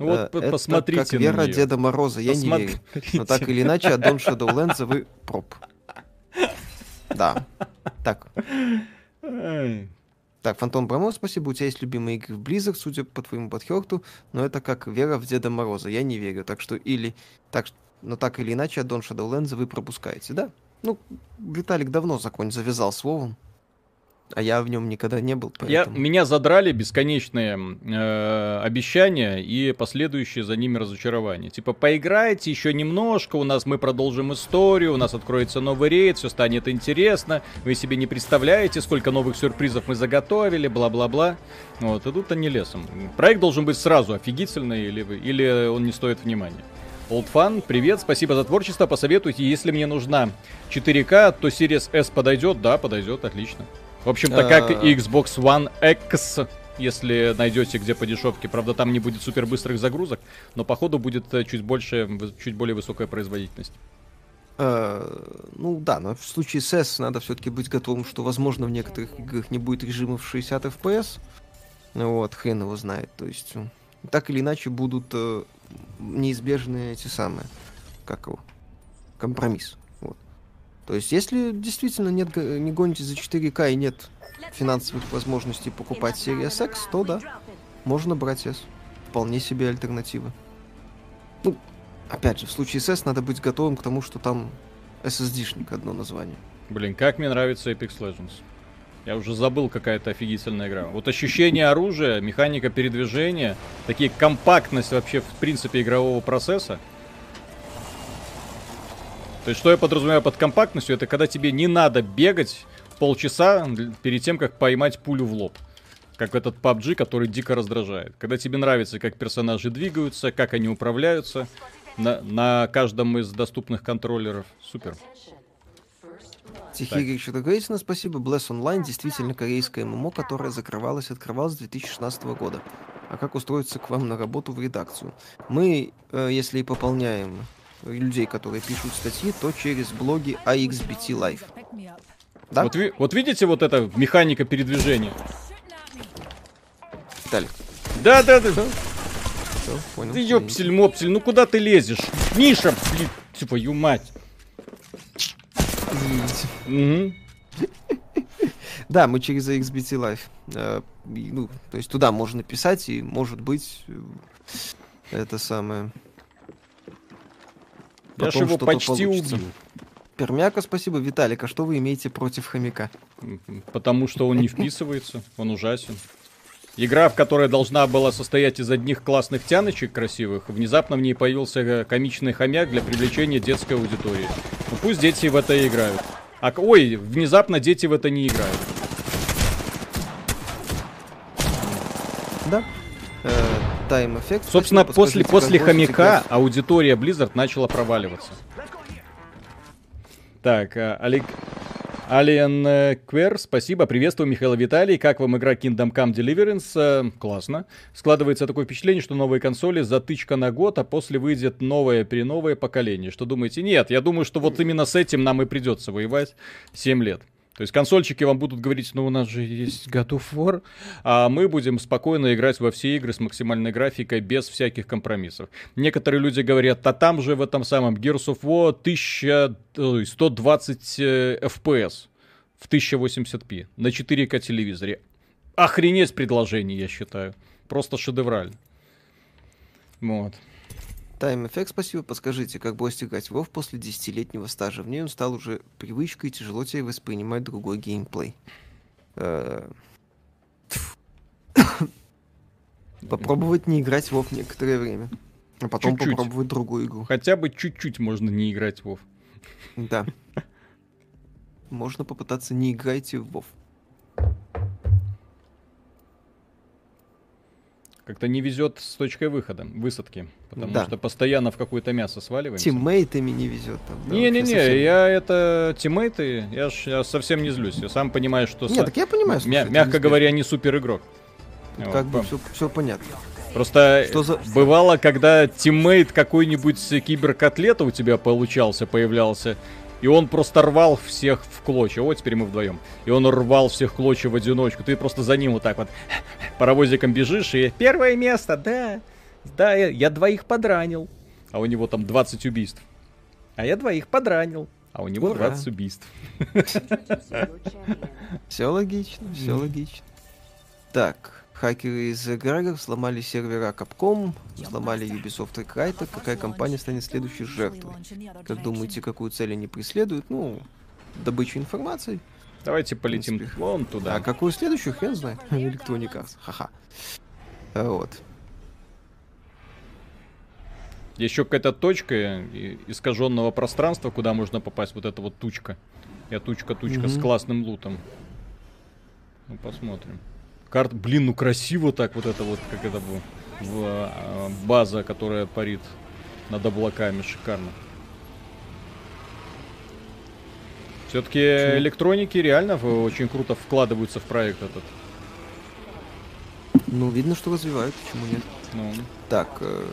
Ну Вот это посмотрите как на Вера неё. Деда Мороза, я не верю. Но так или иначе, от Дон Shadowlands вы проб. Да. Так. Так, Фантом Брамео, спасибо. У тебя есть любимые игры в Blizzard, судя по твоему подхёрту, но это как вера в Деда Мороза. Я не верю. Так что или... Так, но так или иначе, от Дон Shadowlands вы пропускаете, да? Ну, Виталик давно закон завязал словом. А я в нем никогда не был, Я, поэтому... меня задрали бесконечные э, обещания и последующие за ними разочарования. Типа, поиграйте еще немножко, у нас мы продолжим историю, у нас откроется новый рейд, все станет интересно, вы себе не представляете, сколько новых сюрпризов мы заготовили, бла-бла-бла. Вот, и тут они лесом. Проект должен быть сразу офигительный или, или он не стоит внимания. Old Fan, привет, спасибо за творчество, посоветуйте, если мне нужна 4К, то Series S подойдет? Да, подойдет, отлично. В общем-то, как А. и Xbox One X, если найдете где по дешевке. Правда, там не будет супер быстрых загрузок, но походу будет э, чуть больше, чуть более высокая производительность. Э, ну да, но в случае с S надо все-таки быть готовым, что, возможно, в некоторых играх не будет режимов 60 FPS. Вот, хрен его знает. То есть, так или иначе будут э, неизбежные эти самые, как его, компромисс. То есть, если действительно нет, не гоните за 4К и нет финансовых возможностей покупать Series X, то да, можно брать S. Вполне себе альтернатива. Ну, опять же, в случае с S надо быть готовым к тому, что там SSD-шник одно название. Блин, как мне нравится Apex Legends. Я уже забыл, какая-то офигительная игра. Вот ощущение оружия, механика передвижения, такие компактность вообще в принципе игрового процесса. То есть, что я подразумеваю под компактностью, это когда тебе не надо бегать полчаса перед тем, как поймать пулю в лоб. Как этот PUBG, который дико раздражает. Когда тебе нравится, как персонажи двигаются, как они управляются на, на каждом из доступных контроллеров. Супер. Тихий что-то говорите, спасибо. Bless Online действительно корейское ММО, которое закрывалось и открывалось с 2016 года. А как устроиться к вам на работу в редакцию? Мы, э, если и пополняем людей, которые пишут статьи, то через блоги AXBT Live. Me up. Да, Вот, ви- вот видите вот эта механика передвижения? Виталик? Да, да, да. Всё, понял. Ты ёпсель, мопсель, ну куда ты лезешь? Миша, блин, твою мать. Извините. Мгм. Да, мы через AXBT Live. Э, ну, то есть туда можно писать, и может быть э, это самое. Я его почти получится. убил. Пермяка, спасибо. Виталик, а что вы имеете против хомяка? Мгм. Потому что он не вписывается, он ужасен. Игра, в которой должна была состоять из одних классных тяночек красивых, внезапно в ней появился э, комичный хомяк для привлечения детской аудитории. Ну пусть дети в это играют. А, ой, внезапно дети в это не играют. Effect. Собственно, спасибо. после, после хомяка аудитория Blizzard начала проваливаться. Так, а, Алик... Alien э, Quer, спасибо, приветствую, Михаил Виталий. Как вам игра Kingdom Come Deliverance? Э, Классно. Складывается такое впечатление, что новые консоли затычка на год, а после выйдет новое переновое поколение. Что думаете? Нет, я думаю, что вот именно с этим нам и придется воевать 7 лет. То есть консольщики вам будут говорить, ну у нас же есть God of War, а мы будем спокойно играть во все игры с максимальной графикой, без всяких компромиссов. Некоторые люди говорят, а там же в этом самом Gears of War 1000, ой, 120 э, FPS в 1080p на 4К телевизоре. Охренеть предложение, я считаю. Просто шедеврально. Вот. Time Effect, спасибо. Подскажите, как бросить играть в WoW после десятилетнего стажа? В ней он стал уже привычкой, и тяжело тебе воспринимать другой геймплей. Э. Попробовать не играть в WoW некоторое время. А потом Чуть-чуть. попробовать другую игру. Хотя бы чуть-чуть можно не играть Вов. Да. Можно попытаться не играйте в WoW. Как-то не везет с точкой выхода, высадки. Потому Да. что постоянно в какое-то мясо сваливаемся. Тиммейтами не везет. там, да, Не-не-не, вообще совсем. я это тиммейты, я, ж, я совсем не злюсь. Я сам понимаю, что... Не, са- так я понимаю, мя- слушай, это мягко неизбежно. говоря, не супер игрок. Тут Вот, как бы пом- все, понятно. Просто Что за- бывало, когда тиммейт какой-нибудь киберкотлета у тебя получался, появлялся, и он просто рвал всех в клочья. Вот теперь мы вдвоем. И он рвал всех в клочья в одиночку. Ты просто за ним вот так вот паровозиком бежишь и первое место, да. Да, я, я двоих подранил. А у него там 20 убийств. А я двоих подранил. А у него Ура. 20 убийств. Все логично, все логично. Так, хакеры из Грегор сломали сервера Capcom, сломали Ubisoft и Crytek. Какая компания станет следующей жертвой? Как думаете, какую цель они преследуют? Ну, добычу информации. Давайте полетим вон туда. А какую следующую, хрен знает. Electronic Arts. Ха-ха. А Вот. Еще какая-то точка и- искаженного пространства, куда можно попасть. Вот эта вот тучка. Я тучка-тучка с Мгм. классным лутом. Ну, посмотрим. Карт, блин, ну красиво так вот это вот, как это было. В, а, база, которая парит над облаками, шикарно. Все-таки электроники реально в- очень круто вкладываются в проект этот. Ну, видно, что развивают, почему нет. Ну, Так, э,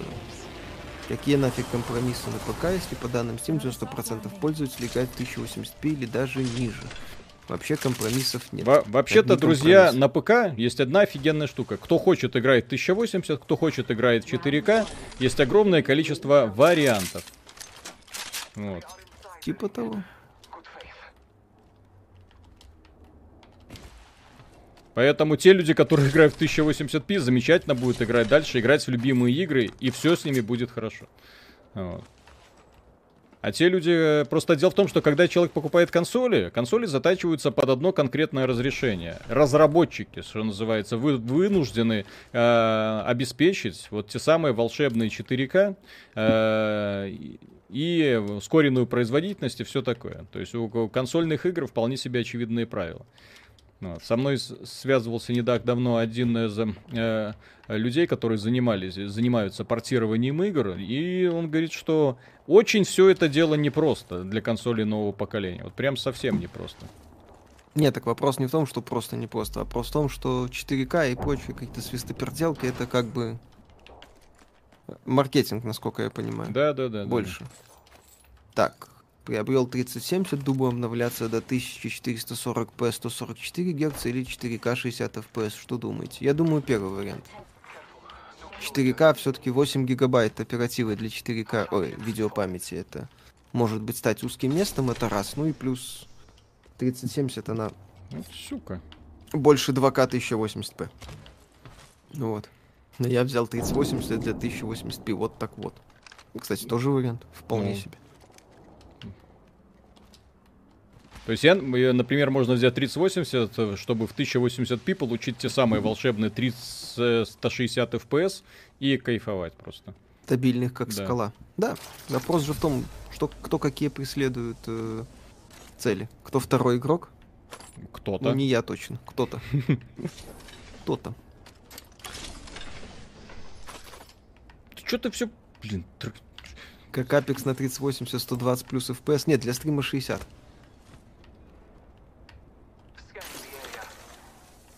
какие нафиг компромиссы на ПК, если по данным Steam 90% пользователей играют в 1080p или даже ниже? Вообще компромиссов нет. Во- Вообще-то, Одни друзья, на ПК есть одна офигенная штука. Кто хочет играет в 1080, кто хочет играет в 4К, есть огромное количество вариантов. Вот. Типа того. Поэтому те люди, которые играют в 1080p, замечательно будут играть дальше, играть в любимые игры, и все с ними будет хорошо. Вот. А те люди... э, Просто дело в том, что когда человек покупает консоли, консоли затачиваются под одно конкретное разрешение. Разработчики, что называется, вы, вынуждены э, обеспечить вот те самые волшебные 4К э, и- ускоренную производительность и все такое. То есть у консольных игр вполне себе очевидные правила. Вот. Со мной связывался не так давно один из э, людей, которые занимались, занимаются портированием игр, и он говорит, что очень все это дело непросто для консолей нового поколения. Вот прям совсем непросто. Нет, так вопрос не в том, что просто не просто, а вопрос в том, что 4К и прочие какие-то свистоперделки, это как бы маркетинг, насколько я понимаю. Да, да, да. да. Больше. Так, приобрел 3070, думаю обновляться до 1440p 144 Гц или 4К 60 FPS. Что думаете? Я думаю, первый вариант. 4К все-таки 8 гигабайт оперативы для 4К, ой, видеопамяти. Это может быть стать узким местом, это раз. Ну и плюс 3070, она Вот сука. больше 2К 1080p. Вот. Но я взял 3080 для 1080p, вот так вот. Кстати, тоже вариант, вполне Ну. себе. То есть, я, например, можно взять 3080, э, чтобы в 1080p получить те самые волшебные 30, 160 FPS и кайфовать просто. Стабильных, как Да. скала. Да, вопрос же в том, что кто какие преследует э, цели. Кто второй игрок? Кто-то. Ну, не я точно, кто-то. Кто-то. Что ты все... Блин, Как Apex на 3080, 120 плюс FPS. Нет, для стрима 60.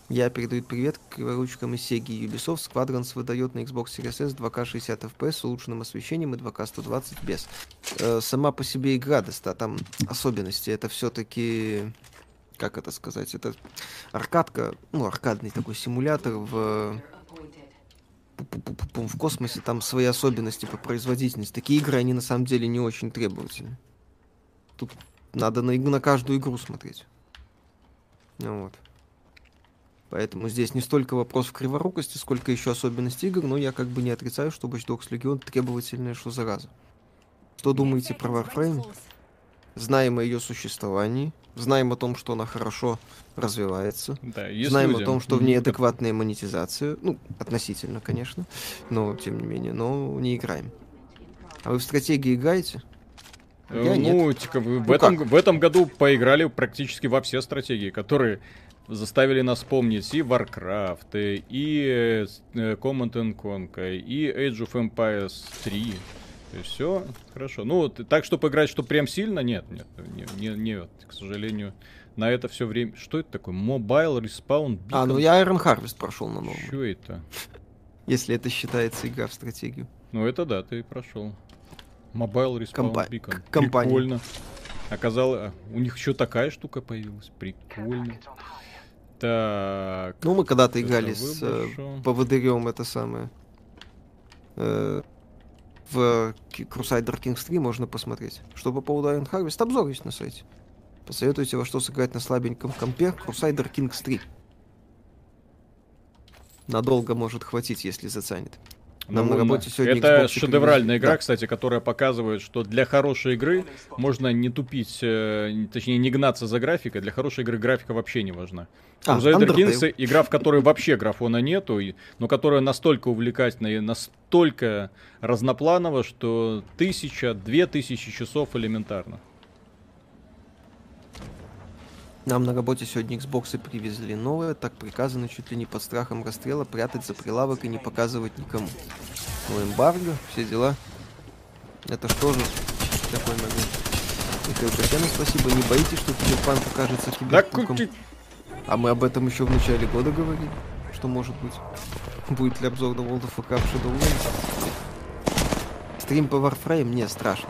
Я передаю привет криворучкам из Sega и Ubisoft. Squadrons выдает на Xbox Series S 2К 60 FPS с улучшенным освещением и 2К 120 без. Э, сама по себе игра, да, там особенности. Это все-таки, как это сказать, это аркадка, ну, аркадный такой симулятор в в космосе там свои особенности по производительности. Такие игры, они на самом деле не очень требовательны. Тут надо на, на каждую игру смотреть. Ну вот. Поэтому здесь не столько вопрос в криворукости, сколько еще особенности игр, но я как бы не отрицаю, что Watch Dogs Legion требовательная, что зараза. Что думаете про Warframe? Знаем о ее существовании, знаем о том, что она хорошо развивается, Да, знаем люди, о том, что в ней адекватная монетизация, ну, относительно, конечно, но тем не менее, но не играем. А вы в стратегии играете? Э, Я нет. ну, типа, в, в Ну этом, как? в этом году поиграли практически во все стратегии, которые заставили нас помнить и Warcraft, и, э, Command and Conquer, и Age of Empires 3. И все хорошо. Ну, вот, так, чтобы играть, что прям сильно, нет, нет, не, не, нет, к сожалению, на это все время... Что это такое? Mobile Respawn А, ну я Iron Harvest прошел на новом, Чё это? если это считается игра в стратегию. Ну, это да, ты прошел. Mobile Respawn Компа- Beacon. к- компания. Прикольно. Оказалось, а, у них еще такая штука появилась. Прикольно. Так. Ну, мы когда-то играли с э, поводырем это самое. э, в Ки- Crusader Kings 3 можно посмотреть. Что по поводу Iron Harvest, обзор есть на сайте. Посоветуйте во что сыграть на слабеньком компе Crusader Kings 3. Надолго может хватить, если заценит. Нам Ну, на работе сегодня Это Xbox шедевральная игра, Да. кстати, которая показывает, что для хорошей игры можно не тупить, э, точнее не гнаться за графикой. Для хорошей игры графика вообще не важна. А, Crusader Undertale. Kings игра, в которой вообще графона нету, и- но которая настолько увлекательна и настолько разнопланова, что тысяча, две тысячи часов элементарно. Нам на работе сегодня Xbox привезли новые, так приказано чуть ли не под страхом расстрела прятать за прилавок и не показывать никому. Ну, эмбарго, все дела. Это что же такой момент? Михаил Касьянов, спасибо. Не боитесь, что Киберпанк окажется кути- А мы об этом еще в начале года говорили. Что может быть? Будет ли обзор на World of Warcraft Shadowlands? Стрим по Warframe? Мне страшно.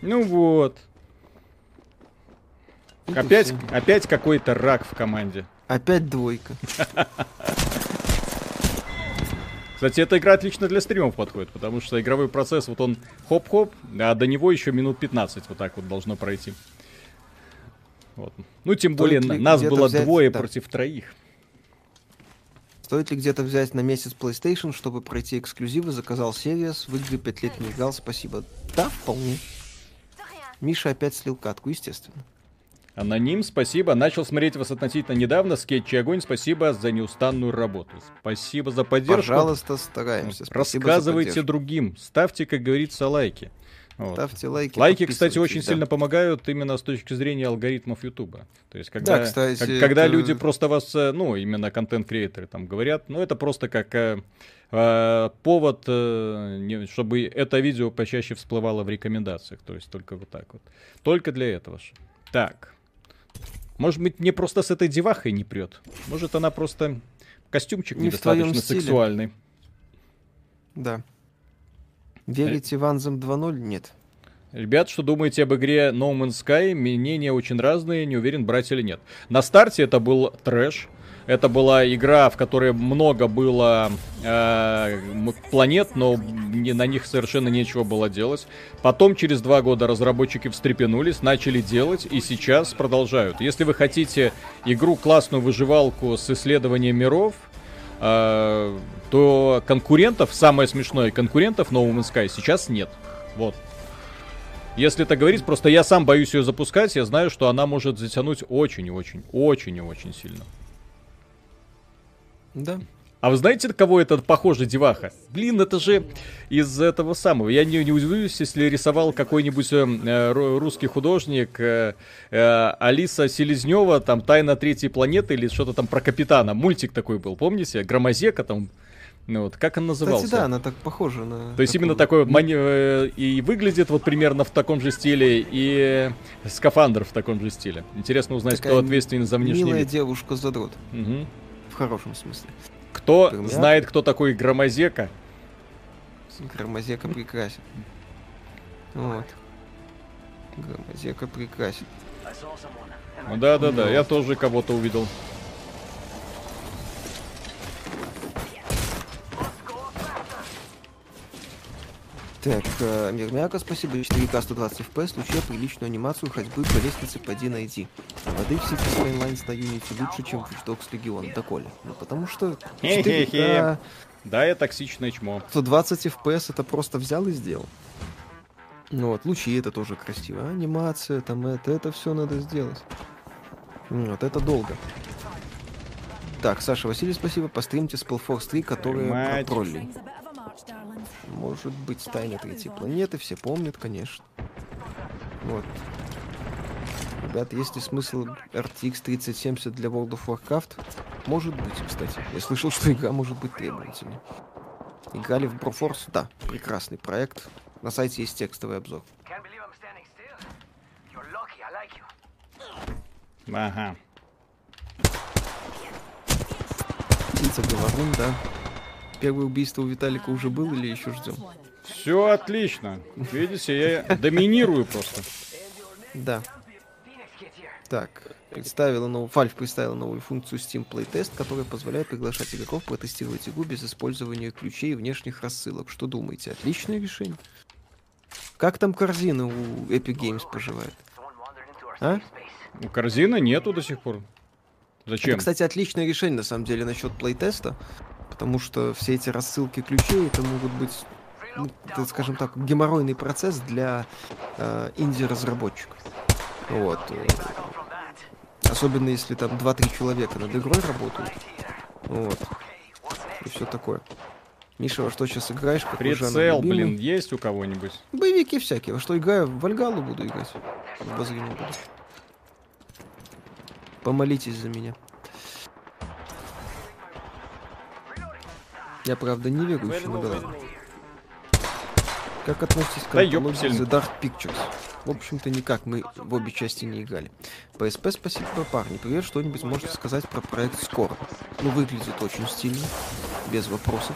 Ну вот. Опять, опять какой-то рак в команде. Опять двойка. Кстати, эта игра отлично для стримов подходит, потому что игровой процесс, вот он хоп-хоп, а до него еще минут 15 вот так вот должно пройти. Вот. Ну, тем Стоит более, нас было взять- двое да. против троих. Стоит ли где-то взять на месяц PlayStation, чтобы пройти эксклюзивы? Заказал Series, в игры 5 лет не играл, спасибо. Да, вполне. Миша опять слил катку, естественно. Аноним, спасибо. Начал смотреть вас относительно недавно. Скетчи огонь, спасибо за неустанную работу. Спасибо за поддержку. Пожалуйста, стараемся. Спасибо Рассказывайте другим. Ставьте, как говорится, лайки. Вот. Ставьте лайки. Лайки, кстати, очень да. сильно помогают именно с точки зрения алгоритмов Ютуба. То есть, когда, Да, кстати, как- когда это- люди просто вас, э, ну, именно контент-креаторы там говорят, ну, это просто как э, э, повод, э, чтобы это видео почаще всплывало в рекомендациях. То есть, только вот так вот. Только для этого же. Так. Может быть, мне просто с этой девахой не прет. Может, она просто костюмчик Не недостаточно сексуальный. Да. Верите в Anthem 2.0? Нет. Ребят, что думаете об игре No Man's Sky? Мнения очень разные, не уверен, брать или нет. На старте это был трэш. Это была игра, в которой много было э, планет, но не- на них совершенно нечего было делать. Потом, через два года, разработчики встрепенулись, начали делать и сейчас продолжают. Если вы хотите игру, классную выживалку с исследованием миров, э, то конкурентов, самое смешное, конкурентов No Man's Sky сейчас нет. Вот. Если это говорить, просто я сам боюсь ее запускать, я знаю, что она может затянуть очень и очень, очень и очень сильно. Да. А вы знаете, на кого это похоже, деваха? Блин, это же из этого самого. Я не, не удивлюсь, если рисовал какой-нибудь э, ру- русский художник э, э, Алиса Селезнева, там «Тайна третьей планеты» или что-то там про капитана. Мультик такой был, помните? Громозека там. Ну вот, как он назывался? Кстати, да, она так похожа на... То есть именно такой мани- э, и выглядит вот примерно в таком же стиле, и скафандр в таком же стиле. Интересно узнать, Такая кто ответственен за внешний Милая вид. девушка-задрот. Мгм. В хорошем смысле. Кто Терминатор. знает, кто такой Громозека? Громозека прекрасен. Вот. Громозека прекрасен. Ну да-да-да, я тоже кого-то увидел. Так, э, Мирмяка, спасибо. 4К 120 FPS, случая приличную анимацию ходьбы по лестнице поди найди. А воды в Cities Skylines на Unity лучше, чем Watch Dogs Legion. Да, Коля? Ну, потому что Хе-хе-хе. 4К Да, я токсичное чмо. 120 FPS это просто взял и сделал. Ну вот, лучи это тоже красиво. Анимация, там это, это все надо сделать. Вот, это долго. Так, Саша Василий, спасибо. Постримте Spellforce 3, который про троллей. Может быть, тайна третьей планеты, все помнят, конечно. Вот. Ребят, есть ли смысл RTX 3070 для World of Warcraft? Может быть, кстати. Я слышал, что игра может быть требовательной. Играли в Broforce? Да, прекрасный проект. На сайте есть текстовый обзор. Can't believe I'm standing still. You're lucky, I like you. Ага. Птица Говорун, да. Первое убийство у Виталика уже было или еще ждем? Все отлично. Видите, я доминирую просто. Да. Так, представила новую, Valve представила новую функцию Steam Playtest, которая позволяет приглашать игроков протестировать игру без использования ключей и внешних рассылок. Что думаете? Отличное решение. Как там корзина у Epic Games поживает? А? корзины нету до сих пор. Это, Зачем? кстати, отличное решение, на самом деле, насчет плейтеста. Потому что все эти рассылки ключей это могут быть, ну, так скажем так, геморройный процесс для э, инди-разработчиков. Вот. Особенно если там 2-3 человека над игрой работают. Вот. И все такое. Миша, во что сейчас играешь? Жанр Прицел, блин, есть у кого-нибудь? Боевики всякие. Во что играю? В Вальгалу буду играть. В буду. Помолитесь за меня. Я, правда, не верующий, ладно. Как относитесь к антологии. The Dark Pictures? В общем-то, никак. Мы в обе части не играли. PSP, спасибо, парни. Привет, что-нибудь можете сказать про проект Скоро? Ну, выглядит очень стильно, без вопросов.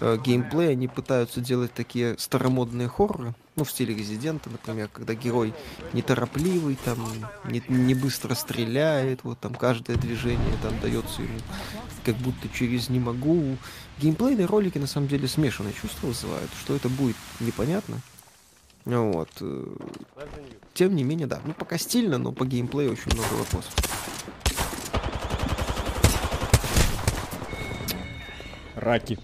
Э, Геймплей они пытаются делать такие старомодные хорроры, ну, в стиле Резидента, например, когда герой неторопливый, там, не, не быстро стреляет, вот там каждое движение там дается ему как будто через «не могу». Геймплейные ролики, на самом деле, смешанные чувства вызывают. Что это будет, непонятно. Вот. э, Тем не менее, да. Ну, пока стильно, но по геймплею очень много вопросов. Раки.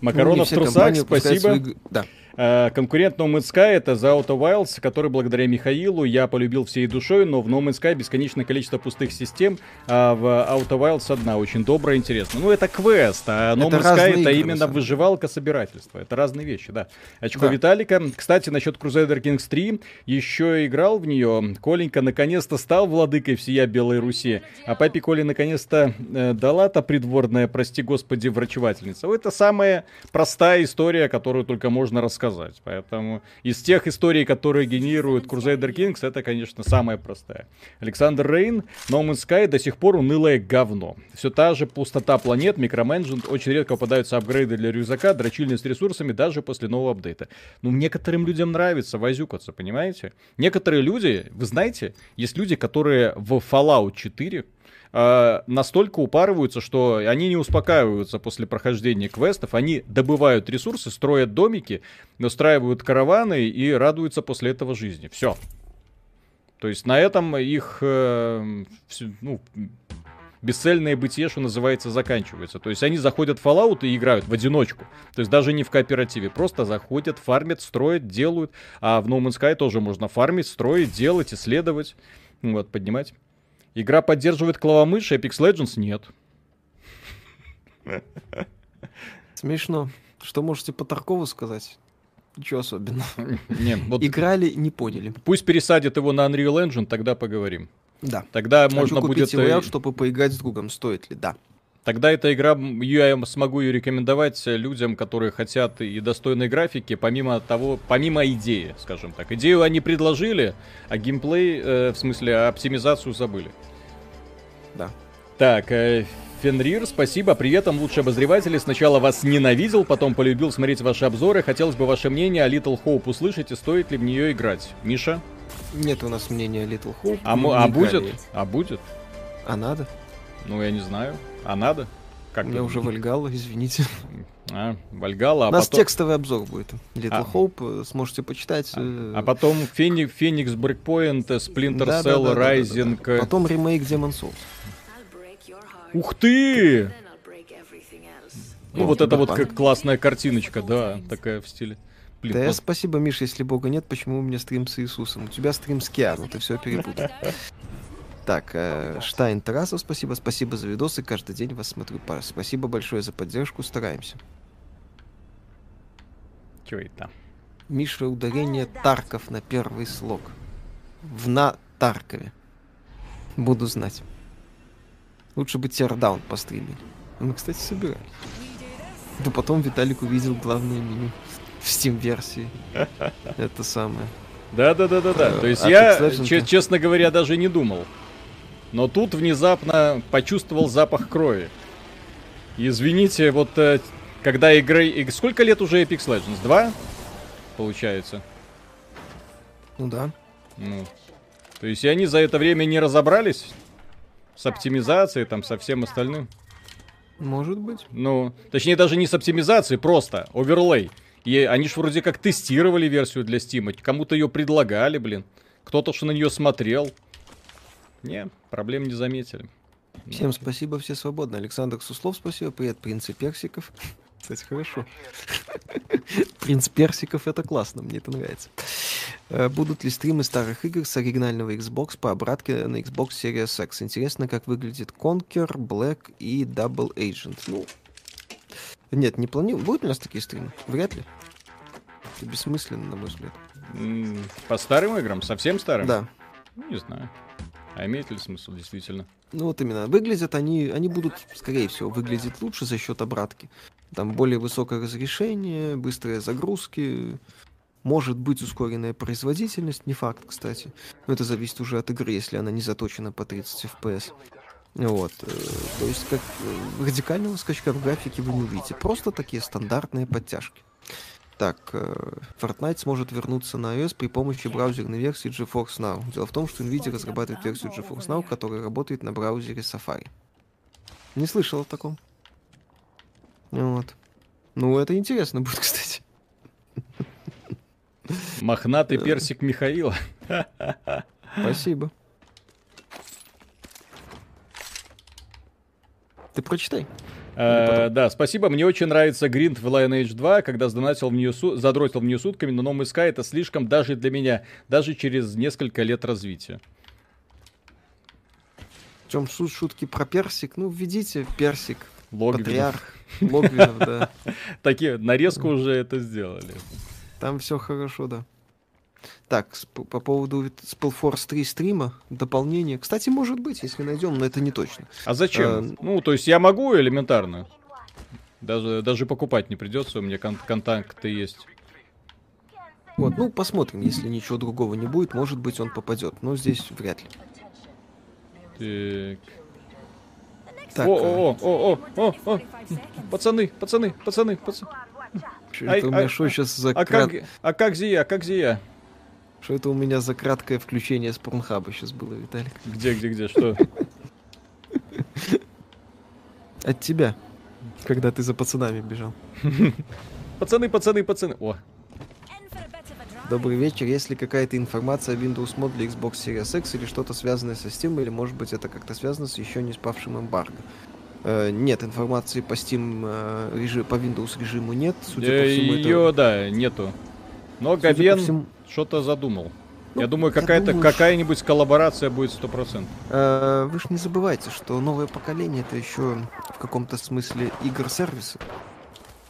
Ну, Макаронов в все трусах, спасибо. свои г- Да. Э, Конкурент No Man's Sky это The Outer Wilds, который благодаря Михаилу я полюбил всей душой, но в No Man's Sky бесконечное количество пустых систем, а в Outer Wilds одна очень добрая, интересная. Ну это квест, а No Man's Sky это игры, именно выживалка собирательства. Это разные вещи, да. Очко Да. Виталика. Кстати, насчет Crusader Kings 3, еще играл в нее. Коленька наконец-то стал владыкой всея Белой Руси, а папе Коле наконец-то э, дала-то придворная, прости господи, врачевательница. Это самая простая история, которую только можно рассказать. Поэтому из тех историй, которые генерируют Crusader Kings, это, конечно, самая простая. Александр Рейн, No Man's Sky до сих пор унылое говно. Все та же пустота планет, микроменеджмент, очень редко попадаются апгрейды для рюкзака, дрочильность с ресурсами даже после нового апдейта. Ну, некоторым людям нравится возюкаться, понимаете? Некоторые люди, вы знаете, есть люди, которые в Fallout 4 э, настолько упарываются, что они не успокаиваются после прохождения квестов, они добывают ресурсы, строят домики, устраивают караваны и радуются после этого жизни. Все. То есть на этом их э, ну, бесцельное бытие, что называется, заканчивается. То есть они заходят в Fallout и играют в одиночку. То есть даже не в кооперативе. Просто заходят, фармят, строят, делают. А в No Man's Sky тоже можно фармить, строить, делать, исследовать. Вот, поднимать. Игра поддерживает клавомышь, Apex Legends нет. Смешно. Что можете по Таркову сказать? Ничего особенного. Не, вот Играли, не поняли. пусть пересадят его на Unreal Engine, тогда поговорим. Да. Тогда Хочу можно купить будет... его э, чтобы поиграть с другом. Стоит ли? Да. Тогда эта игра, я смогу ее рекомендовать людям, которые хотят и достойной графики, помимо того, помимо идеи, скажем так. Идею они предложили, а геймплей, э, в смысле, оптимизацию забыли. Да. Так, э, Фенрир, спасибо, приветом, лучшие обозреватели. Сначала вас ненавидел, потом полюбил смотреть ваши обзоры. Хотелось бы ваше мнение о Little Hope услышать и стоит ли в нее играть. Миша? Нет у нас мнения Little Hope. А, а будет? А будет? А надо? Ну, я не знаю. А надо? Как У меня ты- уже Вальгалла, извините. А, Вальгала, а У нас потом... текстовый обзор будет. Little А. Hope, э, сможете почитать. э, А потом Феникс, Феникс Breakpoint, Splinter да, Cell, да, да, да, да, Rising. да. Потом ремейк Demon Souls. Ух ты! Ну, О, вот это вот как классная картиночка, да, такая в стиле. Блин, Да, вот спасибо, Миш, если Бога нет, почему у меня стрим с Иисусом? У тебя стрим с Киану, ты все перепутал. Так, э, Штайн Тарасов, спасибо, спасибо за видосы, каждый день вас смотрю. Па- Спасибо большое за поддержку, стараемся. чё это? Миша, ударение Тарков на первый слог. В на Таркове. Буду знать. Лучше бы Тердаун постримили. Мы, кстати, собирались. Да потом Виталик увидел главное меню в Steam-версии. Это самое. Да-да-да-да-да. Э, То есть Apex я, че- честно говоря, даже не думал. Но тут внезапно почувствовал запах крови. Извините, вот э, когда игры... и Сколько лет уже Apex Legends? Два? Получается. Ну да. Ну, то есть и они за это время не разобрались с оптимизацией, там, со всем остальным. Может быть. Ну, точнее, даже не с оптимизацией, просто оверлей. И они ж вроде как тестировали версию для Steam, кому-то ее предлагали, блин. Кто-то что на нее смотрел. Не, проблем не заметили. Всем спасибо, все свободны. Александр Суслов, спасибо. Привет, принцы персиков. Кстати, хорошо. Принц персиков это классно, мне это нравится. Э, Будут ли стримы старых игр с оригинального Xbox по обратке на Xbox Series X? Интересно, как выглядит Conquer, Black и Double Agent. Ну, нет, не планирую. Будут у нас такие стримы? Вряд ли. Это бессмысленно, на мой взгляд. По старым играм? Совсем старым? Да. Ну, Не знаю. А имеет ли смысл, действительно? Ну вот именно. Выглядят они, они будут, скорее всего, выглядеть лучше за счет обратки. Там более высокое разрешение, быстрые загрузки, может быть ускоренная производительность, не факт, кстати. Но это зависит уже от игры, если она не заточена по 30 FPS. Вот. э, То есть как э, радикального скачка в графике вы не увидите. Просто такие стандартные подтяжки. Так, э, Fortnite сможет вернуться на iOS при помощи браузерной версии GeForce Now. Дело в том, что NVIDIA разрабатывает версию GeForce Now, которая работает на браузере Safari. Не слышал о таком. Вот. Ну, это интересно будет, кстати. Мохнатый персик Михаила. Спасибо. Ты прочитай. Э, Да, спасибо. Мне очень нравится гринд в Lineage 2, когда сдонатил в нее су- задротил в нее сутками, но No Man's Sky это слишком даже для меня, даже через несколько лет развития. В чем суть шутки про персик? Ну, введите персик, Логвинов. патриарх, Логвинов, да. Такие, нарезку уже это сделали. Там все хорошо, да. Так, по поводу Spellforce 3 стрима, дополнение. Кстати, может быть, если найдем, но это не точно. А зачем? Э, Ну, то есть я могу элементарно. Даже, даже покупать не придется, у меня кон- контакты есть. Вот, ну, посмотрим, если ничего другого не будет, может быть, он попадет. Но здесь вряд ли. Так. Так, о, э, о, о, о, о, о, пацаны, пацаны, пацаны, пацаны. что это у ай, меня что сейчас за А как, а как зия, а как зия? Что это у меня за краткое включение с Порнхаба сейчас было, Виталик? Где, где, где, что? От тебя, когда ты за пацанами бежал. Пацаны, пацаны, пацаны. О, Добрый вечер. Есть ли какая-то информация о Windows Mod для Xbox Series X или что-то связанное со Steam, или может быть это как-то связано с еще не спавшим эмбарго? Э, нет, информации по Steam э, режи- по Windows режиму нет. Судя по всему, ее, это... да, нету. Но Габен всему- что-то задумал. Ну, я думаю, какая-то думаю, какая-нибудь коллаборация будет 100%. Э, Вы же не забывайте, что новое поколение это еще в каком-то смысле игр-сервисы.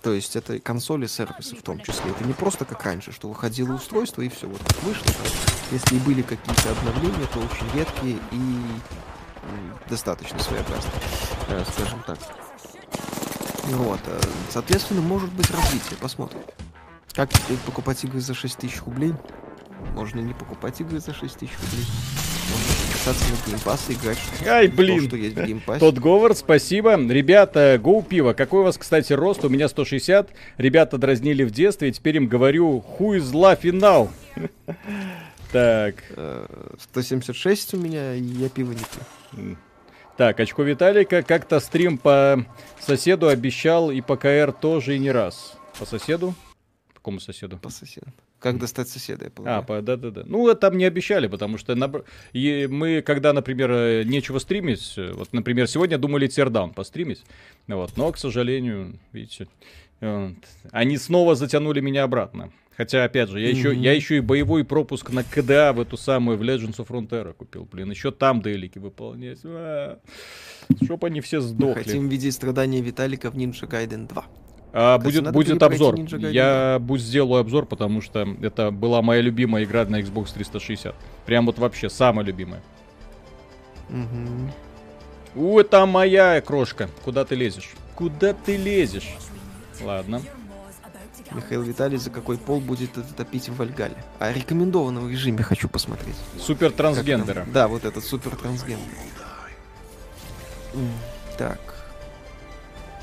То есть это консоли сервисы в том числе. Это не просто как раньше, что выходило устройство и все, вот вышло. Если и были какие-то обновления, то очень редкие и достаточно своеобразные, э, скажем так. Вот, э, соответственно, может быть развитие, посмотрим. Как теперь покупать игры за 6 тысяч рублей? Можно не покупать игры за 6 тысяч рублей. Можно подписаться на Pass и играть Ай, то, блин. что есть в. Тот Говард, спасибо. Ребята, гоу пиво. Какой у вас, кстати, рост? У меня 160. Ребята дразнили в детстве, теперь им говорю, хуй зла финал. Так, Э, 176 у меня, и я пиво не пью. так, очко Виталика. Как-то стрим по соседу обещал, и по КР тоже, и не раз. По соседу? Какому соседу? По соседу. Как достать соседа, я полагаю. А, да-да-да. Ну, там не обещали, потому что набр- и мы, когда, например, э, нечего стримить, э, вот, например, сегодня думали Тердаун постримить, вот, но, к сожалению, видите, э, они снова затянули меня обратно. Хотя, опять же, я еще, Мгм. я еще и боевой пропуск на КДА в эту самую, в Legends of Frontera купил, блин, еще там делики выполнять. А, Чтоб они все Мы сдохли. хотим видеть страдания Виталика в Ninja Gaiden 2. А, будет надо будет обзор. Я будь сделаю обзор, потому что это была моя любимая игра на Xbox 360. Прям вот вообще самая любимая. Мгм. У, это моя крошка. Куда ты лезешь? Куда ты лезешь? Ладно. Михаил Виталий за какой пол будет это топить в Вальгале? А рекомендованном режиме хочу посмотреть. Супер трансгендера. Да, вот этот супер трансгендер. Так.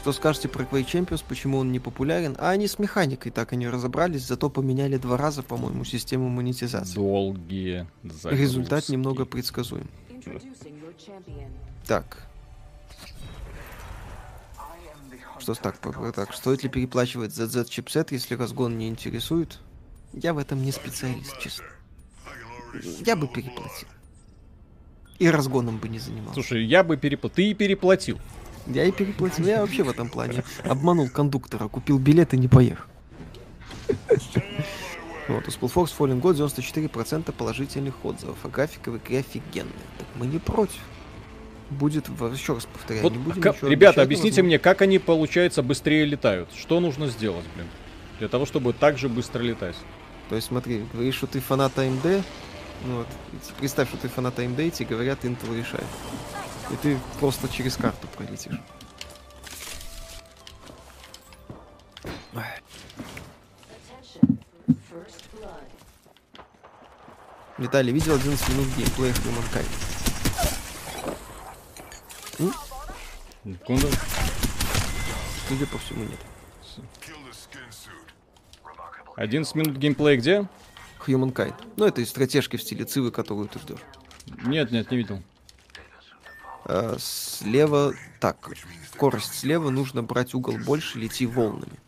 Что скажете про Quake Champions, почему он не популярен? А они с механикой так и не разобрались, зато поменяли два раза, по-моему, систему монетизации. Долгие загрузки. Результат немного предсказуем. Так, что ж так, так, стоит ли переплачивать за Z-чипсет, если разгон не интересует? Я в этом не специалист, честно. Я бы переплатил. и разгоном бы не занимался. Слушай, я бы переплатил. Ты и переплатил. Я и переплатил. Я вообще в этом плане обманул кондуктора, купил билет и не поехал. Вот, у Spellforce Fallen God 94% положительных отзывов, а графика в игре офигенная. Так мы не против. Будет, еще раз повторяю, Вот, не будем как- ничего ребята, объясните но мне, как они, получается, быстрее летают? Что нужно сделать, блин? Для того, чтобы так же быстро летать. То есть смотри, говоришь, что ты фанат AMD, ну вот, представь, что ты фанат AMD, и тебе говорят, Intel решает. И ты просто через карту пролетишь. Виталий, видел 11 минут геймплея Humankind? Секунду. Судя по всему, нет. 11 минут геймплея где? Humankind. Ну, это из стратежки в стиле Цивы, которую ты ждешь. Нет, нет, не видел. А, слева, так, скорость слева, нужно брать угол больше, лети волнами.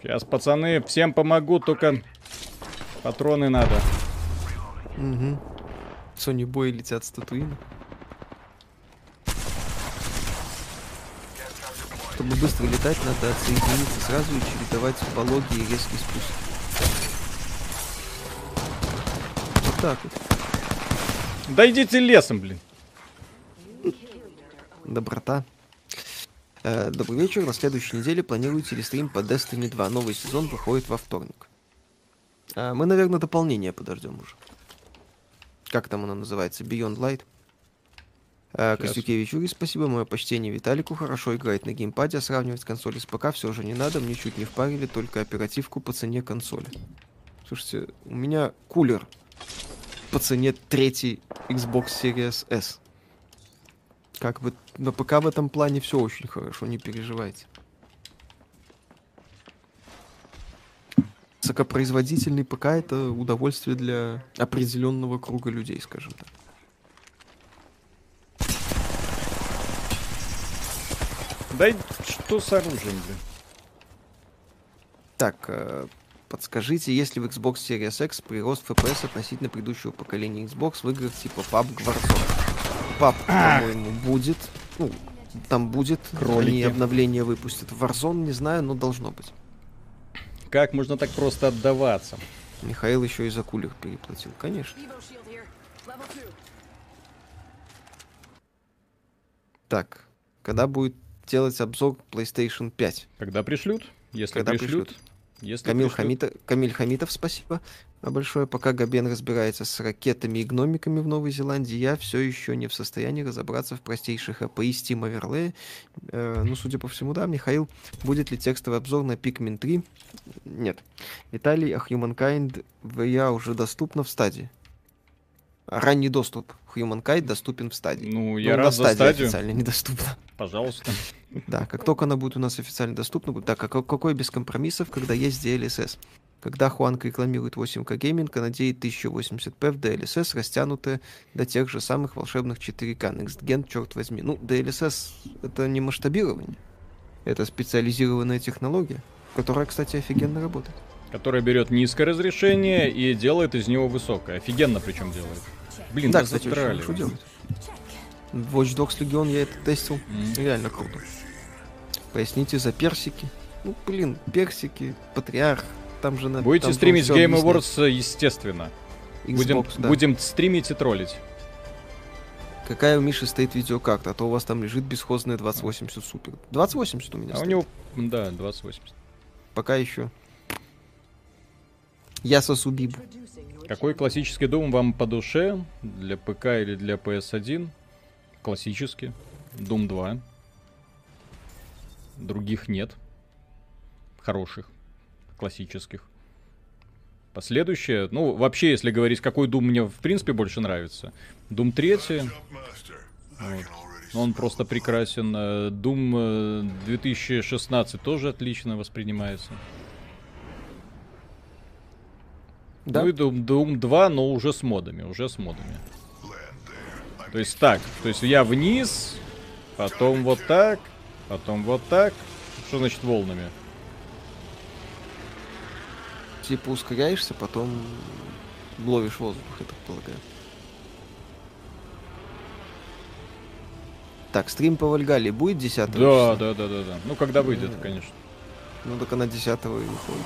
Сейчас, пацаны, всем помогу, только патроны надо. Угу. Сони бои летят с Татуина. Чтобы быстро летать, надо отсоединиться сразу и чередовать пологий и резкий спуск. Вот так вот. Да идите лесом, блин. Доброта. Э, добрый вечер. На следующей неделе планируете ли стрим по Destiny 2? Новый сезон выходит во вторник. А, мы, наверное, дополнение подождем уже. Как там оно называется? Beyond Light. А. Костюкевич Юрий, спасибо. Мое почтение Виталику. Хорошо играет на геймпаде, а сравнивать консоли с ПК все же не надо. Мне чуть не впарили только оперативку по цене консоли. Слушайте, у меня кулер по цене третий Xbox Series S. Как бы на ПК в этом плане все очень хорошо, не переживайте. Высокопроизводительный ПК это удовольствие для определенного круга людей, скажем так. Да и что с оружием, блин? Так, э, подскажите, есть ли в Xbox Series X прирост FPS относительно предыдущего поколения Xbox в играх типа PUBG Warzone? PUBG, по-моему, будет. Ну, там будет. Кролики. Они обновление выпустят. Warzone не знаю, но должно быть. Как можно так просто отдаваться? Михаил еще и за кулер переплатил, конечно. Так, когда будет делать обзор PlayStation 5? Когда пришлют? Если Когда пришлют. пришлют? Если Камил, пришлют. Хамита- Камиль Хамитов, спасибо большое. Пока Габен разбирается с ракетами и гномиками в Новой Зеландии, я все еще не в состоянии разобраться в простейших API Steam Overlay. Э, ну, судя по всему, да, Михаил, будет ли текстовый обзор на Pikmin 3? Нет. Виталий, а Humankind VR уже доступна в стадии. Ранний доступ Humankind доступен в стадии. Ну, я Ну, рад за стадию. официально недоступна. Пожалуйста. Да, как только она будет у нас официально доступна, будет- так, а ка- какой без компромиссов, когда есть DLSS? Когда Хуанка рекламирует 8К гейминг, она надеет 1080p в DLSS, растянутая до тех же самых волшебных 4К. Next Gen, черт возьми. Ну, DLSS это не масштабирование. Это специализированная технология, которая, кстати, офигенно работает. Которая берет низкое разрешение и делает из него высокое. Офигенно причем делает. Блин, да, кстати, очень хорошо делает. В Watch Dogs Legion я это тестил. М. Реально круто. Поясните за персики. Ну, блин, персики, патриарх. Там же на Будете там стримить Game. Awards, естественно. будем, Xbox, да. будем стримить и троллить. Какая у Миши стоит видеокарта, а то у вас там лежит бесхозная 2080 супер. 2080 у меня А у стоит. него, да, 2080. Пока еще. Я сосубибу. Какой классический дом вам по душе? Для ПК или для PS1? Классический. Doom 2. Других нет. Хороших. Классических. Последующее, ну, вообще, если говорить, какой Doom мне в принципе больше нравится. Doom 3. Вот. Он просто прекрасен. Э, Doom э, 2016 тоже отлично воспринимается. Да? Ну и Doom, Doom 2, но уже с модами, уже с модами. То есть так, то есть я вниз, потом вот так, потом вот так. Что значит волнами? Типа ускоряешься, потом ловишь воздух, я так полагаю. Так, стрим по Вальгале будет 10 Да, числа? да, да, да, да. Ну, когда выйдет, конечно. Ну, так она 10 и выходит.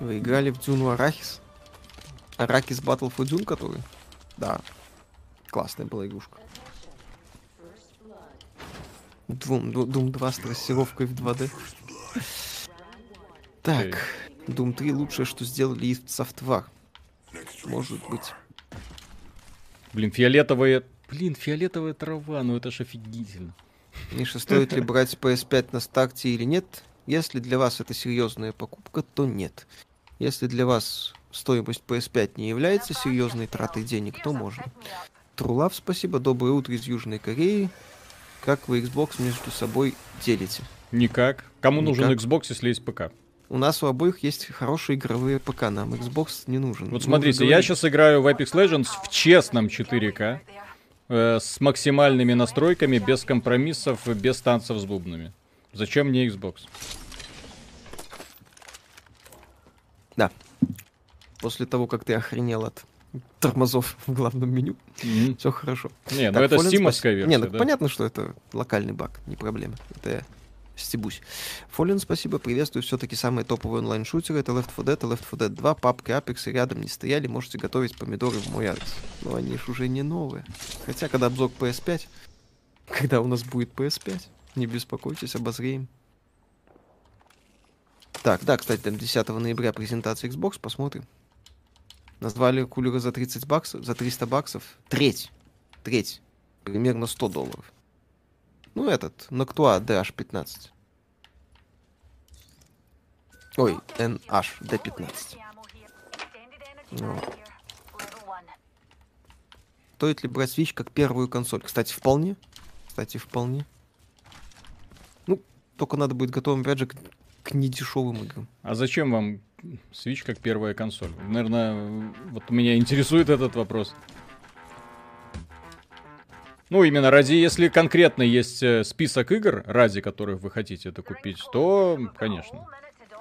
Вы играли в Дюну Арахис? Арахис Battle for Dune, который? Да. Классная была игрушка. Doom, Doom 2 с трассировкой в 2D. Так, Doom 3 лучшее, что сделали из Software. Может быть. Блин, фиолетовая... Блин, фиолетовая трава, ну это ж офигительно. Миша, стоит ли брать PS5 на старте или нет? Если для вас это серьезная покупка, то нет. Если для вас стоимость PS5 не является серьезной тратой денег, то можно. Трулав, спасибо. Доброе утро из Южной Кореи. Как вы Xbox между собой делите? Никак. Кому нужен Никак. Xbox, если есть ПК? У нас у обоих есть хорошие игровые ПК, нам Xbox не нужен. Вот смотрите, я сейчас играю в Apex Legends в честном 4К, э, с максимальными настройками, без компромиссов, без танцев с бубнами. Зачем мне Xbox? Да. После того, как ты охренел от тормозов в главном меню, Мгм. все хорошо. Не, ну Так, это Fallen стимовская версия, Не, ну да? понятно, что это локальный баг, не проблема. Это я стебусь. Фоллен, спасибо, приветствую. Все-таки самые топовые онлайн-шутеры это Left 4 Dead и Left 4 Dead 2. Папка Apex и рядом не стояли, можете готовить помидоры в мой адрес. Но они ж уже не новые. Хотя, когда обзор PS5, когда у нас будет PS5, не беспокойтесь, обозреем. Так, да, кстати, там 10 ноября презентация Xbox, посмотрим. Назвали кулера за 30 баксов, за 300 баксов. Треть. Треть. Примерно 100 долларов. Ну, этот, Noctua DH15. Ой, NH D15. Ну. Стоит ли брать Switch как первую консоль? Кстати, вполне. Кстати, вполне. Ну, только надо будет готовым, опять же, к, к недешевым играм. А зачем вам Switch как первая консоль? Наверное, вот меня интересует этот вопрос. Ну, именно ради, если конкретно есть э, список игр, ради которых вы хотите это купить, то, конечно.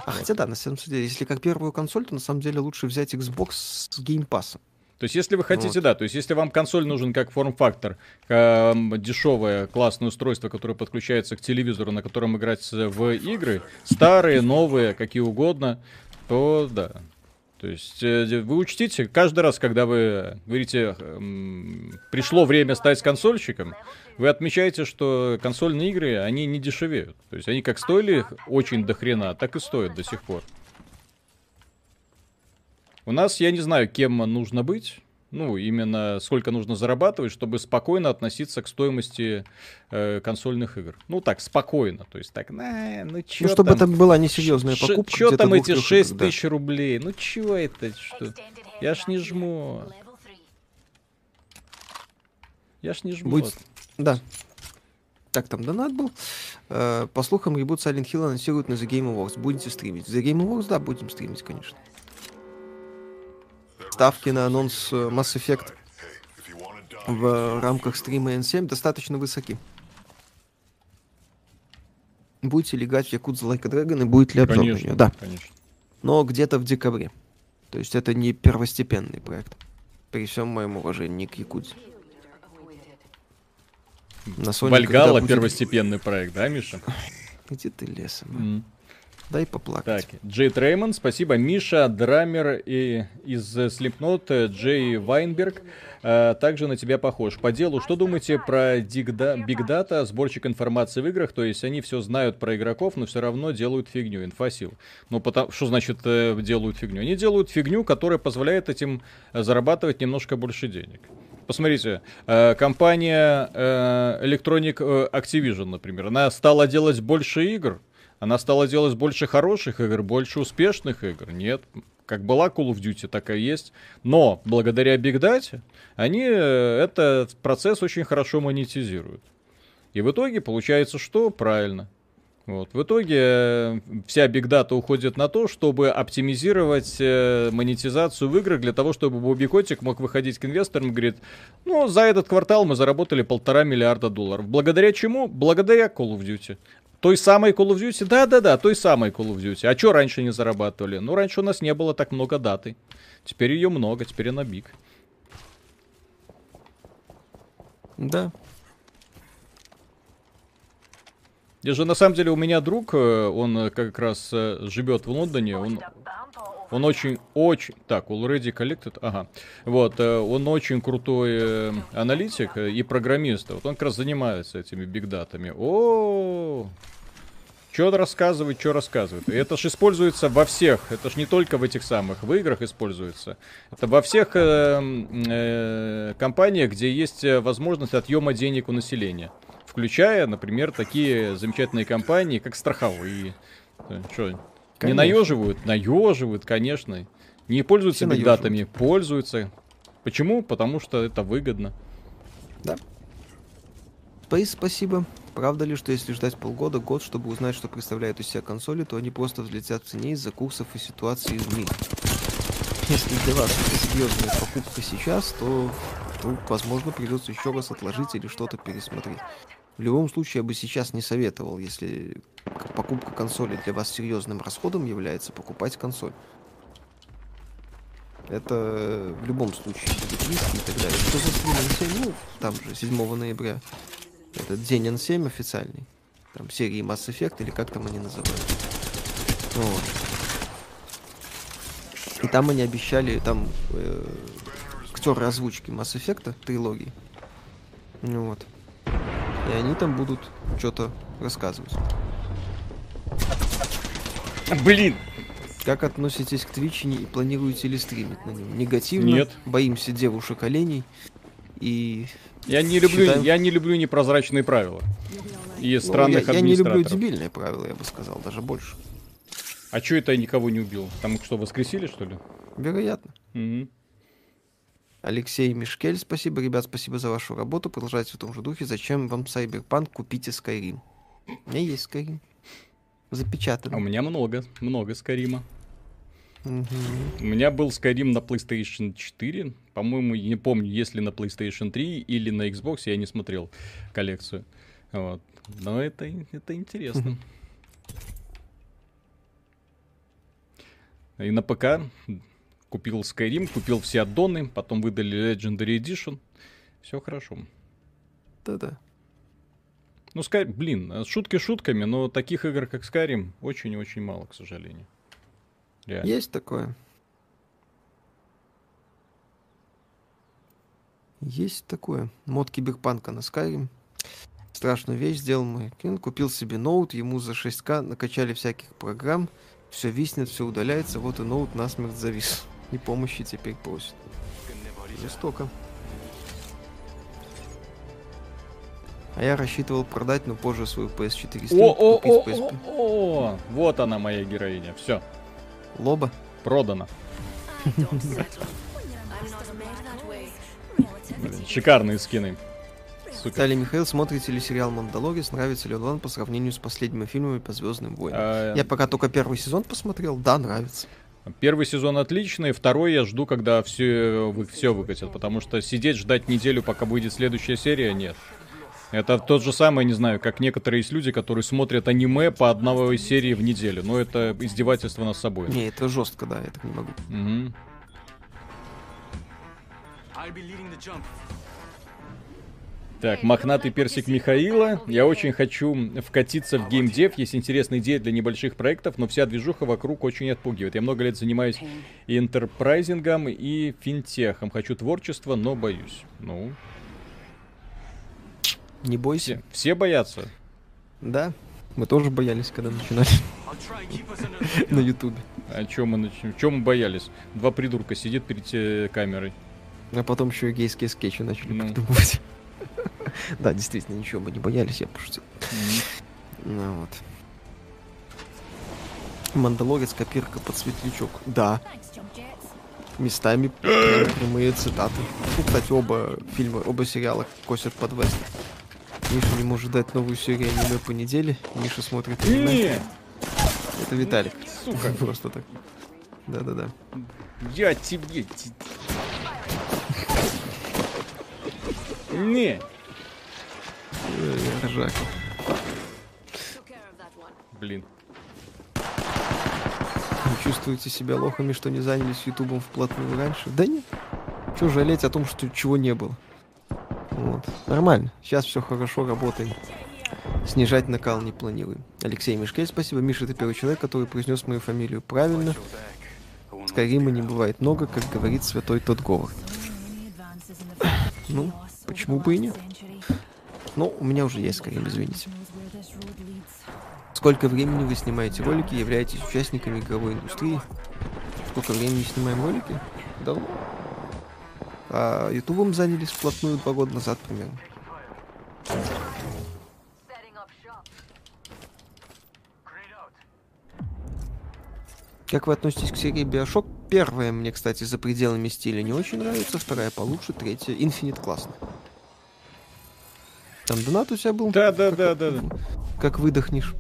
А хотя да, на самом деле, если как первую консоль, то на самом деле лучше взять Xbox с геймпасом. То есть, если вы хотите, Вот. да, то есть, если вам консоль нужен как форм-фактор, эм, дешевое, классное устройство, которое подключается к телевизору, на котором играть э, в игры, старые, новые, какие угодно, то да. То есть, э, вы учтите, каждый раз, когда вы говорите, эм, пришло время стать консольщиком, вы отмечаете, что консольные игры, они не дешевеют. То есть, они как стоили очень до хрена, так и стоят до сих пор. У нас, я не знаю, кем нужно быть, ну, именно сколько нужно зарабатывать, чтобы спокойно относиться к стоимости э, консольных игр. Ну, так, спокойно. То есть, так, на, ну, чё Ну, чтобы там, это была несерьезная покупка. чё где-то там эти двух-трёх 6 игр, да. тысяч рублей? Ну, чё это? Что? Я ж не жму. Я ж не жму. Будет- Да. Так, там донат был. Э, По слухам, ребут Silent Hill анонсируют на The Game Awards. Будете стримить? The Game Awards, да, будем стримить, конечно. Ставки на анонс э, Mass Effect в рамках стрима N7 достаточно высоки. Будете ли играть в Якудза Like a Dragon и будет ли обзор на Конечно, неё? Да, конечно. но где-то в декабре. То есть это не первостепенный проект. При всем моем уважении к Якудзе. На Sony Вальгала будет- первостепенный проект, да, Миша? Где ты лесом? а? Дай поплакать. Так, Джей Реймонд, спасибо. Миша, драмер и из Slipknot, Джей Вайнберг, э, также на тебя похож. По делу, что думаете про Data, сборщик информации в играх? То есть они все знают про игроков, но все равно делают фигню, инфосил. Ну, потому, что значит э, делают фигню? Они делают фигню, которая позволяет этим э, зарабатывать немножко больше денег. Посмотрите, компания э, Electronic Activision, например, она стала делать больше игр, она стала делать больше хороших игр, больше успешных игр. Нет, как была Call of Duty, такая есть. Но благодаря Big Data они э, этот процесс очень хорошо монетизируют. И в итоге получается что? Правильно. Вот. В итоге э, вся Big Data уходит на то, чтобы оптимизировать э, монетизацию в играх для того, чтобы Бобби Котик мог выходить к инвесторам и говорит, ну, за этот квартал мы заработали полтора миллиарда долларов. Благодаря чему? Благодаря Call of Duty. Той самой Call of Duty? Да-да-да, той самой Call of Duty. А что раньше не зарабатывали? Ну, раньше у нас не было так много даты. Теперь ее много, теперь она биг. Да. Я же на самом деле у меня друг, э, он э, как раз э, живет в Лондоне, он, он очень, очень, так, already collected, ага, вот, э, он очень крутой э, аналитик э, и программист, вот он как раз занимается этими бигдатами. О, что рассказывает, что рассказывает. И это же используется во всех, это же не только в этих самых, в играх используется. Это во всех э, э, компаниях, где есть возможность отъема денег у населения. Включая, например, такие замечательные компании, как страховые. Э, Что, не Конечно. наеживают? Наеживают, конечно. Не пользуются бигдатами? Пользуются. Почему? Потому что это выгодно. Space, спасибо. Правда ли, что если ждать полгода, год, чтобы узнать, что представляют из себя консоли, то они просто взлетят в цене из-за курсов и ситуации в мире? Если для вас это серьезная покупка сейчас, то, то, возможно, придется еще раз отложить или что-то пересмотреть. В любом случае, я бы сейчас не советовал, если покупка консоли для вас серьезным расходом является, покупать консоль. Это в любом случае будет риски и так далее. Что за Slim N7? Ну, там же 7 ноября. Этот день N7 официальный. Там серии Mass Effect или как там они называют. Вот. И там они обещали, там э, актеры озвучки Mass Effect трилогии. Ну вот. И они там будут что-то рассказывать. Блин! Как относитесь к Twitch и планируете ли стримить на нем? Негативно. Нет. Боимся девушек оленей. И Я не люблю, Считаем- я не люблю непрозрачные правила. И ну, странных я, я не люблю дебильные правила, я бы сказал, даже больше. А что это я никого не убил? Там что, воскресили, что ли? Вероятно. Мгм. Алексей Мишкель, спасибо, ребят, спасибо за вашу работу. Продолжайте в том же духе. Зачем вам Cyberpunk? Купите Skyrim. У меня есть Skyrim. Запечатан. А у меня много, много Скарима. Мгм. У меня был Skyrim на PlayStation 4. По-моему, не помню, если на PlayStation 3 или на Xbox, я не смотрел коллекцию. Вот. Но это, это интересно. И на ПК купил Skyrim, купил все аддоны, потом выдали Legendary Edition. Все хорошо. Да-да. Ну, Sky... блин, э, шутки шутками, но таких игр, как Skyrim, очень-очень мало, к сожалению. Реально. Есть такое. Есть такое. Мод киберпанка на Skyrim. Страшную вещь сделал мой клиент. Купил себе ноут, ему за 6к накачали всяких программ. Все виснет, все удаляется. Вот и ноут насмерть завис. И помощи теперь просит. Жестоко. А я рассчитывал продать, но позже свою PS4 Slim, О, о, о, PSP. о, о, вот она моя героиня. Все, Лоба. way. Блин, шикарные скины. Супер. Виталий Михаил, смотрите ли сериал «Мандалорец»? Нравится ли он вам по сравнению с последними фильмами по «Звездным войнам»? А, Я пока только первый сезон посмотрел, да, нравится. Первый сезон отличный, второй я жду, когда все, вы, все выкатят, потому что сидеть ждать неделю, пока выйдет следующая серия, нет. Это тот же самый, не знаю, как некоторые есть люди, которые смотрят аниме по одной серии в неделю. Но это издевательство над собой. Не, это жестко, да, я так не могу. Мгм. Так, мохнатый персик Михаила. Я очень хочу вкатиться в геймдев. Есть интересные идеи для небольших проектов, но вся движуха вокруг очень отпугивает. Я много лет занимаюсь и интерпрайзингом, и финтехом. Хочу творчества, но боюсь. Ну, Не бойся. все, все боятся. Да, мы тоже боялись, когда начинали на ютубе. О чем мы, начнем? Чем мы боялись? Два придурка сидит перед э, камерой. А потом еще и гейские скетчи начали Ну. придумывать. Да, действительно, ничего мы не боялись, я пошутил. Ну вот. Мандалорец копирка под светлячок. Да, местами прям прямые цитаты. Ну, кстати, оба фильма, оба сериала косят под вест. Миша не может дать новую серию аниме по неделе. Миша смотрит аниме. Это Виталик. сука, Просто так. Да-да-да. я тебе... Не, Ой, Ржака. Блин. Вы чувствуете себя лохами, что не занялись Ютубом вплотную раньше? Да нет. Чего жалеть о том, что чего не было? Вот. Нормально. Сейчас все хорошо, работаем. Снижать накал не планируем. Алексей Мишкель, спасибо. Миша, ты первый человек, который произнес мою фамилию правильно. Скайрима не бывает много, как говорит святой тот Говард. Ну, почему бы и нет? Ну, у меня уже есть Скайрим, извините. Сколько времени вы снимаете ролики, являетесь участниками игровой индустрии? Сколько времени снимаем ролики? Давно. А ютубом занялись вплотную два года назад примерно. Как вы относитесь к серии Биошок? Первая мне, кстати, за пределами стиля не очень нравится, вторая получше, третья Infinite классно. Там донат у тебя был? Да, да, да, да, да. Как выдохнешь.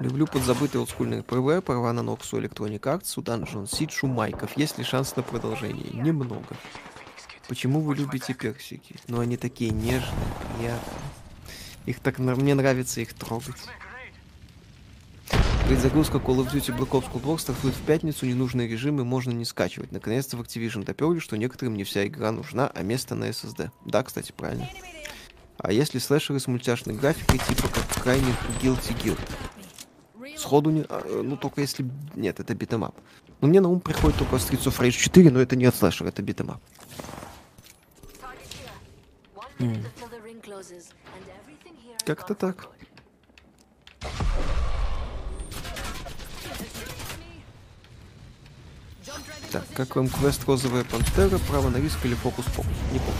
Люблю подзабытый олдскульный ПВ, права на Ноксу, Electronic Arts, Dungeon Siege, у Майков. Есть ли шанс на продолжение? Немного. Почему вы любите персики? Ну, они такие нежные, приятные. Их так... Мне нравится их трогать. Предзагрузка Call of Duty Black Ops Cold War стартует в пятницу, ненужные режимы можно не скачивать. Наконец-то в Activision доперли, что некоторым не вся игра нужна, а место на SSD. Да, кстати, правильно. А если слэшеры с мультяшной графикой, типа как крайних Guilty Gear? Сходу не... а, ну, только если... Нет, это beat 'em up. Но мне на ум приходит только Streets of Rage 4, но это не от слэшер, это битэмап. Target here. One Так, как вам квест Розовая Пантера, право на риск или фокус-покус? Не помню.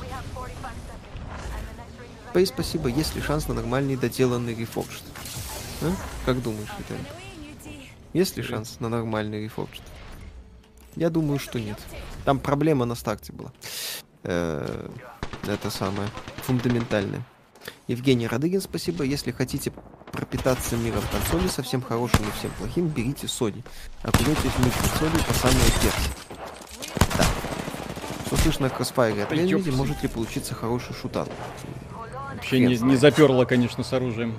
We have 45 seconds, and the next ring is Пей, спасибо, есть ли шанс на нормальный доделанный рефокшт? А? Как думаешь, Виталий? Есть ли шанс на нормальный рефокшт? Я думаю, что нет. Там проблема на старте была. Э, Это самое фундаментальное. Евгений Радыгин, спасибо. Если хотите пропитаться миром консоли, совсем хорошим и всем плохим, берите Sony. Окунетесь в мир консоли по самой перси. Да. Что слышно о Crossfire от Remedy, может ли получиться хороший шутан? Вообще не, не заперло, конечно, с оружием.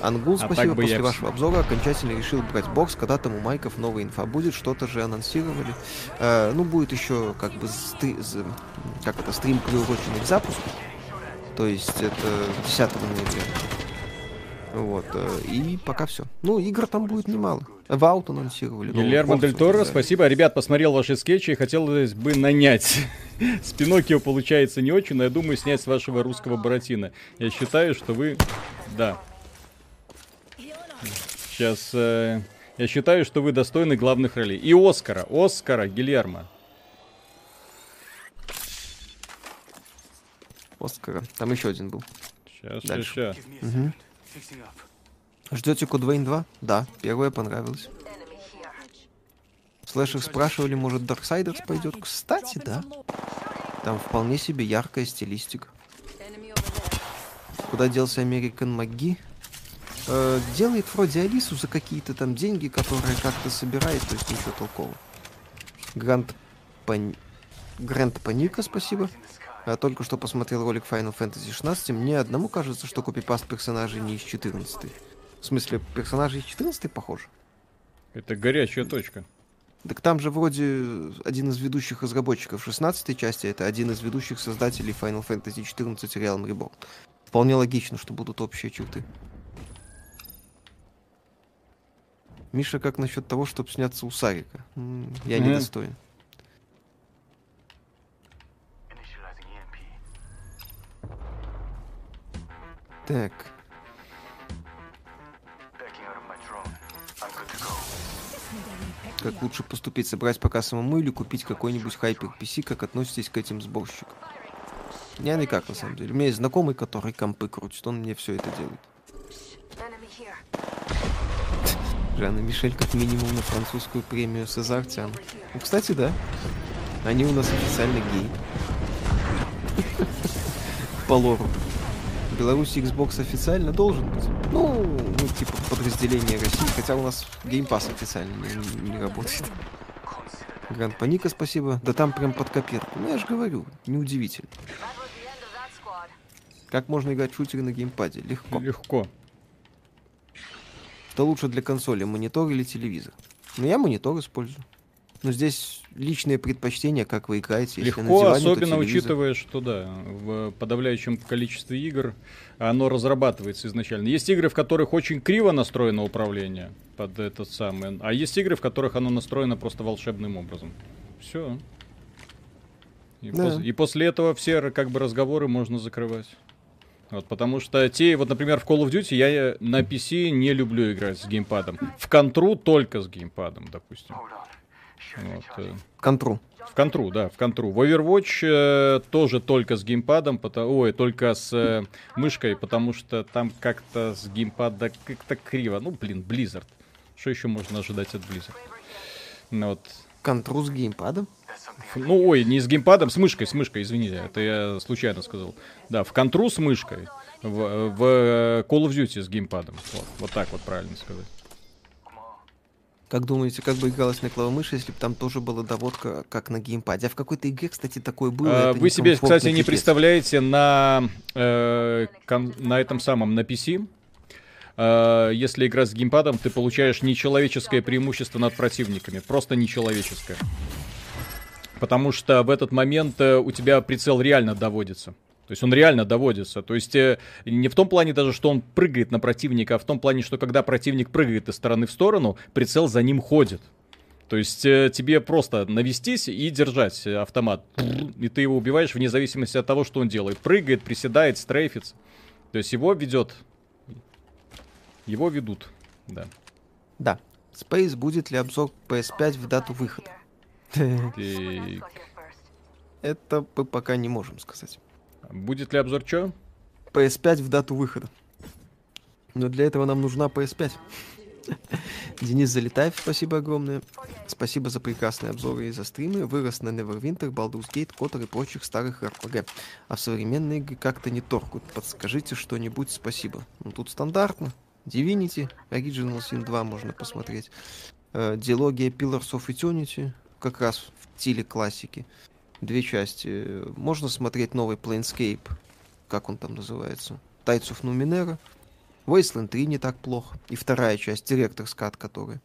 Ангул, А спасибо. После я вашего обзора окончательно решил брать бокс. Когда там у Майков новая инфа будет, что-то же анонсировали. Э, ну, будет еще как бы сты- как это, стрим приуроченный к запуску. То есть это 10 ноября. Вот. э, И пока все. Ну, игр там будет немало. Ваут анонсировали. новую Гильермо Дель порцию, Торо, да. спасибо. Ребят, посмотрел ваши скетчи и хотелось бы нанять. С Пиноккио получается не очень, но я думаю снять с вашего русского Буратино. Я считаю, что вы... Да. Сейчас... э, Я считаю, что вы достойны главных ролей. И Оскара. Оскара, Гильермо. Оскара. Там еще один был. Сейчас, сейчас, Дальше. сейчас. Give me Ждете Код Вейн 2? Да, первое понравилось. Слэшер спрашивали, может Darksiders пойдет? Кстати, да. Там вполне себе яркая стилистика. Куда делся Американ МакГи? Э, делает вроде Алису за какие-то там деньги, которые как-то собирает, то есть ничего толкового. Грант Пан... Грант Паника, спасибо. Я только что посмотрел ролик Final Fantasy 16. Мне одному кажется, что копипаст персонажей не из 14. В смысле, персонажи из 14 похожи. Это горячая точка. Так там же вроде один из ведущих разработчиков 16 части, это один из ведущих создателей Final Fantasy 14 Realm Reborn. Вполне логично, что будут общие черты. Миша, как насчет того, чтобы сняться у Сарика? Я Мгм. недостоин. Go. как лучше поступить? Собрать пока самому или купить какой-нибудь хайпер PC? Как относитесь к этим сборщикам? Я никак, на самом деле. У меня есть знакомый, который компы крутит, он мне все это делает. Жанна Мишель как минимум на французскую премию Сезар тянут. Ну, кстати, да. Они у нас официально геи. По лору. В Беларуси Xbox официально должен быть. Ну, ну, типа подразделение России, хотя у нас Game Pass официально не, не работает. Гранд Паника, спасибо. Да там прям под копирку. Ну, я же говорю, неудивительно. Как можно играть шутеры на геймпаде? Легко. Легко. Что лучше для консоли, монитор или телевизор? Ну, я монитор использую. Но здесь личные предпочтения, как вы играете. Если на Легко, диване, то особенно учитывая, что да, в подавляющем количестве игр оно разрабатывается изначально. Есть игры, в которых очень криво настроено управление под этот самый, а есть игры, в которых оно настроено просто волшебным образом. Все. И, Да. пос- и после этого все как бы разговоры можно закрывать. Вот, потому что те, вот, например, в Call of Duty я на PC не люблю играть с геймпадом. В контру только с геймпадом, допустим. Вот, э. Контру. В контру, да, в контру. В Overwatch э, тоже только с геймпадом, пото- ой, только с э, мышкой, потому что там как-то с геймпада как-то криво. Ну, блин, Blizzard. Что еще можно ожидать от Blizzard? Ну, вот. Контру с геймпадом? Ну, ой, не с геймпадом, с мышкой, с мышкой, извините, это я случайно сказал. Да, в контру с мышкой, в, в э, Call of Duty с геймпадом. Вот, вот так вот правильно сказать. Как думаете, как бы игралось на клавомыши, если бы там тоже была доводка, как на геймпаде? А в какой-то игре, кстати, такое было. А, Вы себе, кстати, не пипец. представляете на, э, кон- на этом самом, на PC, э, если играть с геймпадом, ты получаешь нечеловеческое преимущество над противниками. Просто нечеловеческое. Потому что в этот момент э, у тебя прицел реально доводится. То есть он реально доводится. То есть э, не в том плане даже, что он прыгает на противника, а в том плане, что когда противник прыгает из стороны в сторону, прицел за ним ходит. То есть э, тебе просто навестись и держать э, автомат. И ты его убиваешь вне зависимости от того, что он делает. Прыгает, приседает, стрейфится. То есть его ведет. Его ведут. Да. Да. Space, будет ли обзор PS5 в дату выхода? Это мы пока не можем сказать. Будет ли обзор чё? PS5 в дату выхода. Но для этого нам нужна PS5. Денис Залетаев, спасибо огромное. Спасибо за прекрасные обзоры и за стримы. Вырос на Neverwinter, Baldur's Gate, Котор и прочих старых RPG. А в современные игры как-то не торкают. Подскажите что-нибудь, спасибо. Ну тут стандартно. Divinity, Original Sin 2 можно посмотреть. Э, Диалогия Pillars of Eternity, как раз в стиле классики. Две части. Можно смотреть новый Planescape, как он там называется, Tides of Numenera. Wasteland 3 не так плохо. И вторая часть, Director's Cut, который.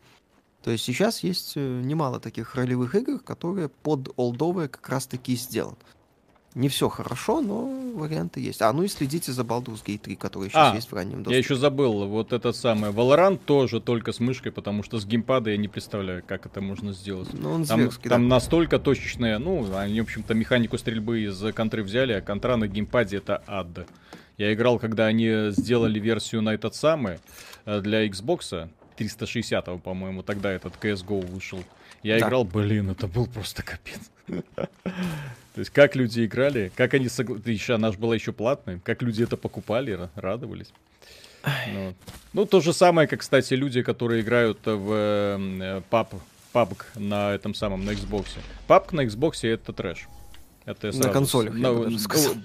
То есть сейчас есть э, немало таких ролевых игр, которые под олдовые как раз таки сделаны. Не все хорошо, но варианты есть. А, ну и следите за Baldur's Gate 3, который сейчас А, есть в раннем доступе. Я еще забыл, вот этот самый Valorant тоже только с мышкой, потому что с геймпада я не представляю, как это можно сделать. Ну, он Там, зверский, там да. настолько точечная, ну, они, в общем-то, механику стрельбы из контры взяли, а контра на геймпаде это ад. Я играл, когда они сделали версию на этот самый э, для Xbox 360, по-моему, тогда этот CSGO вышел. Я Да. играл, блин, это был просто капец. То есть, как люди играли, как они согласились, она же была еще платной, как люди это покупали, ра- радовались. Ну, ну, то же самое, как, кстати, люди, которые играют в э, PUB, PUBG на этом самом, на Xbox. PUBG на Xbox это трэш. Это На консолях, на- ну,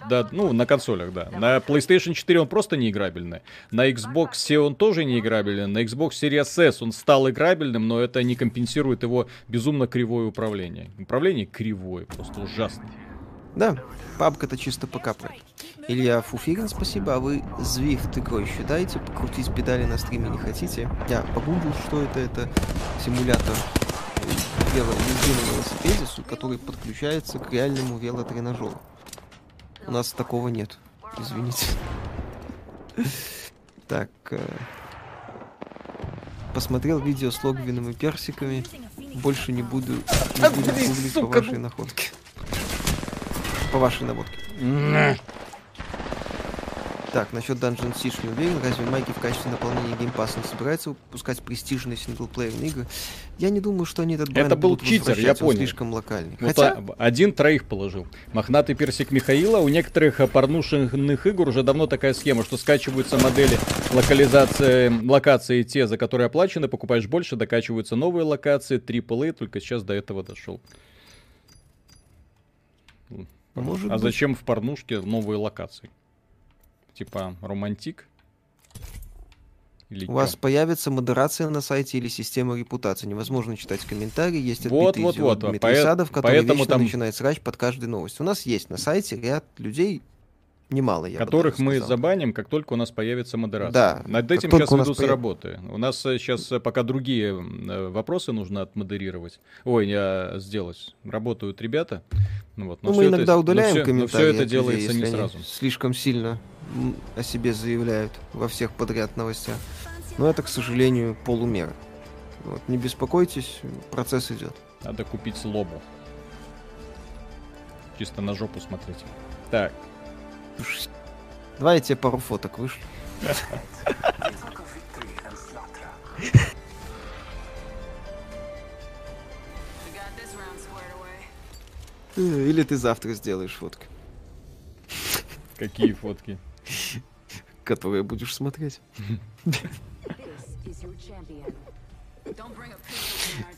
да, ну, на консолях, да. На PlayStation 4 он просто неиграбельный. На Xbox он тоже неиграбельный. На Xbox Series S он стал играбельным, но это не компенсирует его безумно кривое управление. Управление кривое, просто ужасно. Да, папка это чисто ПК проект. Илья Фуфирин, спасибо. А вы Zwift игрой считаете? Покрутить педали на стриме не хотите? Я погуглил, что это. Это симулятор вело езды на велосипеде, который подключается к реальному велотренажеру. У нас такого нет. Извините. Так. э, Посмотрел видео с логвином и персиками. Больше не буду, не буду гуглить по сука, вашей ну. находке. По вашей наводке. Так, насчет Dungeon Siege не уверен. Разве Майки в качестве наполнения геймпасса не собирается выпускать престижные синглплеерные игры? Я не думаю, что они этот бренд Это был читер, я понял. слишком локальный. Ну, Хотя, та- один троих положил. Мохнатый персик Михаила. У некоторых порнушных игр уже давно такая схема, что скачиваются модели локализации, локации те, за которые оплачены, покупаешь больше, докачиваются новые локации, AAA, только сейчас до этого дошел. Может а быть. зачем в порнушке новые локации? Типа романтик? Или у вас чё? появится модерация на сайте или система репутации. Невозможно читать комментарии. Есть Вот, вот, вот, Дмитрий поэ- Садов, который поэтому вечно там- начинает срач под каждой новостью. У нас есть на сайте ряд людей, Немало, я которых мы забаним, как только у нас появится модерация. Да, Над этим сейчас ведутся появ- работы. У нас сейчас пока другие э, вопросы нужно отмодерировать. Ой, я сделать. Работают ребята. Ну, вот, но Ну, всё мы это- иногда но удаляем всё- но комментарии. всё это от людей, делается не сразу. Слишком сильно о себе заявляют во всех подряд новостях. Но это, к сожалению, полумера. Вот, не беспокойтесь, процесс идет. Надо купить лобу. Чисто на жопу смотреть. Так, Давай я тебе пару фоток вышлю. Э, Или ты завтра сделаешь фотки, какие фотки. Которые будешь смотреть.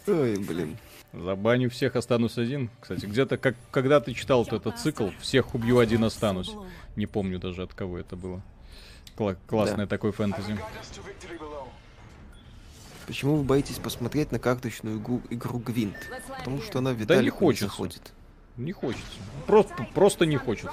Ой, блин. Забаню всех, останусь один. Кстати, где-то, как, когда ты читал вот этот цикл, всех убью, один останусь. Не помню даже от кого это было. Кла- классное такое фэнтези. Почему вы боитесь посмотреть на карточную игру, игру Гвинт? Потому что она не Виталику не хочется. заходит. Не хочется. Просто, просто не хочется.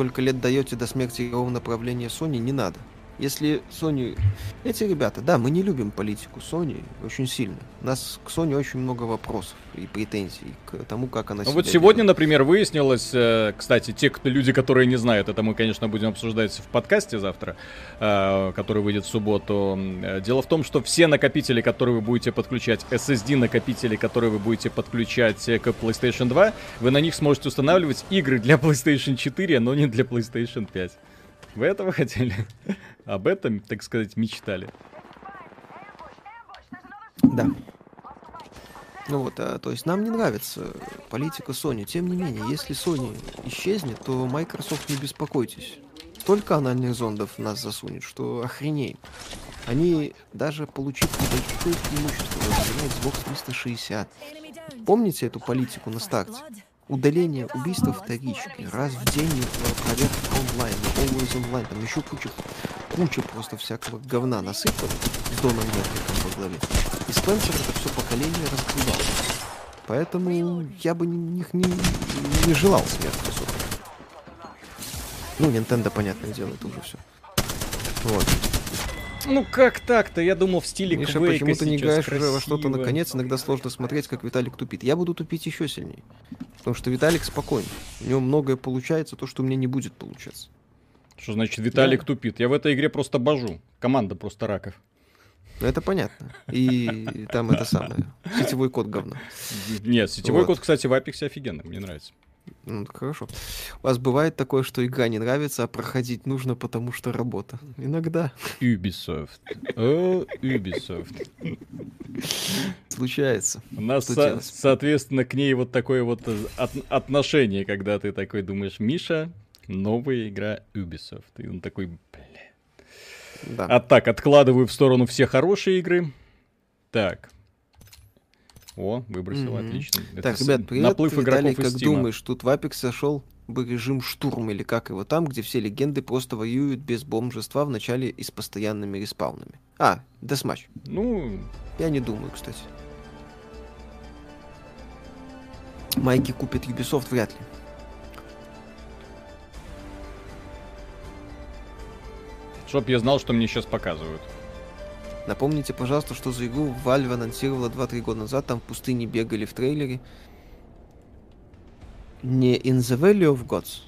Сколько лет даете до смерти игрового направления Sony, не надо. Если Sony... Эти ребята, да, мы не любим политику Sony очень сильно. У нас к Sony очень много вопросов и претензий к тому, как она Ну вот сегодня, ведет. например, выяснилось, э, кстати, те кто, люди, которые не знают, это мы, конечно, будем обсуждать в подкасте завтра, э, который выйдет в субботу. Э, Дело в том, что все накопители, которые вы будете подключать, SSD накопители, которые вы будете подключать к PlayStation 2, вы на них сможете устанавливать игры для PlayStation 4, но не для PlayStation 5. Вы этого хотели? Об этом, так сказать, мечтали. Да. Ну вот, а, то есть нам не нравится политика Sony. Тем не менее, если Sony исчезнет, то Microsoft не беспокойтесь. Столько анальных зондов в нас засунет, что охренеем. Они даже получив небольшое преимущество в Xbox 360. Помните эту политику на старте? Удаление убийства вторички, раз в день проверка онлайн, always онлайн, там еще куча, куча просто всякого говна насыпано с Доном Мервиком во главе. И Спенсер это все поколение раскрывал. Поэтому я бы ни- них не, не желал смерти особо. Ну, Nintendo, понятное дело, это уже все. Вот. Ну как так-то? Я думал в стиле Миша, Quake почему ты не играешь уже во что-то наконец? Иногда сложно смотреть, как Виталик тупит. Я буду тупить еще сильнее. Потому что Виталик спокойный. У него многое получается, то, что у меня не будет получаться. Что значит Виталик тупит? Я в этой игре просто божу. Команда просто раков. Ну, это понятно. И там это самое. Сетевой код говно. Нет, сетевой Вот. код, кстати, в Apex офигенный, мне нравится. Ну, хорошо. У вас бывает такое, что игра не нравится, а проходить нужно, потому что работа. Иногда Ubisoft. О, Ubisoft. случается. У нас, со- делать? соответственно, к ней вот такое вот от- отношение, когда ты такой думаешь, Миша, новая игра Ubisoft. И он такой, бля. Да. А так, откладываю в сторону все хорошие игры. Так. О, выбросил, Мгм. отлично. Это Так, ребят, привет. Наплыв Виталий, игроков как думаешь, тут в Apex сошел бы режим штурм или как его там, где все легенды просто воюют без бомжества в начале и с постоянными респаунами? А, десматч. Ну, Я не думаю, кстати. Майки купит Ubisoft вряд ли. чтоб я знал, что мне сейчас показывают. Напомните, пожалуйста, что за игру Valve анонсировала 2-3 года назад, там в пустыне бегали в трейлере. Не In the Valley of Gods,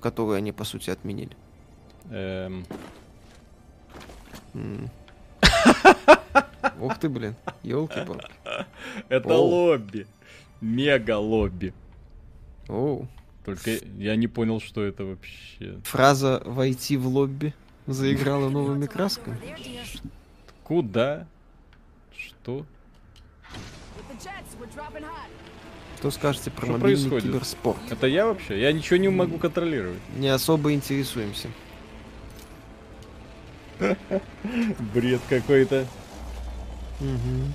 которую они, по сути, отменили. Эм. Ух ты, блин, елки палки Это лобби. Мега лобби. Оу. Только я не понял, что это вообще. Фраза «войти в лобби» заиграла новыми красками. Куда? Что? Что скажете про Что мобильный происходит? киберспорт? Это я вообще? Я ничего не могу контролировать. Не особо интересуемся. Бред какой-то. Мгм.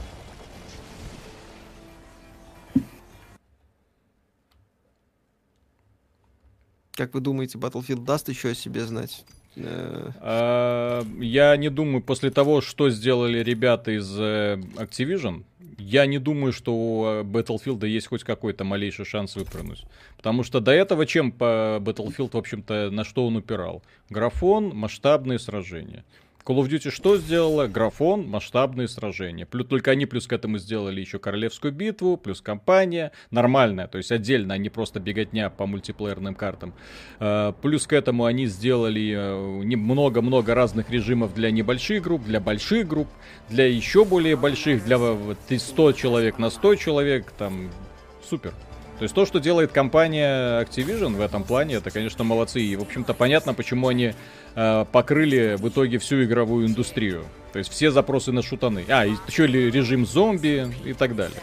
Как вы думаете, Battlefield даст еще о себе знать? Э, А, Я не думаю, после того, что сделали ребята из э, Activision, я не думаю, что у э, Battlefield есть хоть какой-то малейший шанс выпрыгнуть. Потому что до этого чем по Battlefield, в общем-то, на что он упирал? Графон, масштабные сражения. Call of Duty что сделала? Графон, масштабные сражения. Плюс, только они плюс к этому сделали еще Королевскую битву, плюс кампания. Нормальная, то есть отдельно, а не просто беготня по мультиплеерным картам. Э, Плюс к этому они сделали э, много-много разных режимов для небольших групп, для больших групп, для еще более больших, для э, вот, ты 100 человек на 100 человек, там, супер. То есть то, что делает компания Activision в этом плане, это, конечно, молодцы. И, в общем-то, понятно, почему они э, покрыли в итоге всю игровую индустрию. То есть все запросы на шутаны. А, еще ли режим зомби и так далее.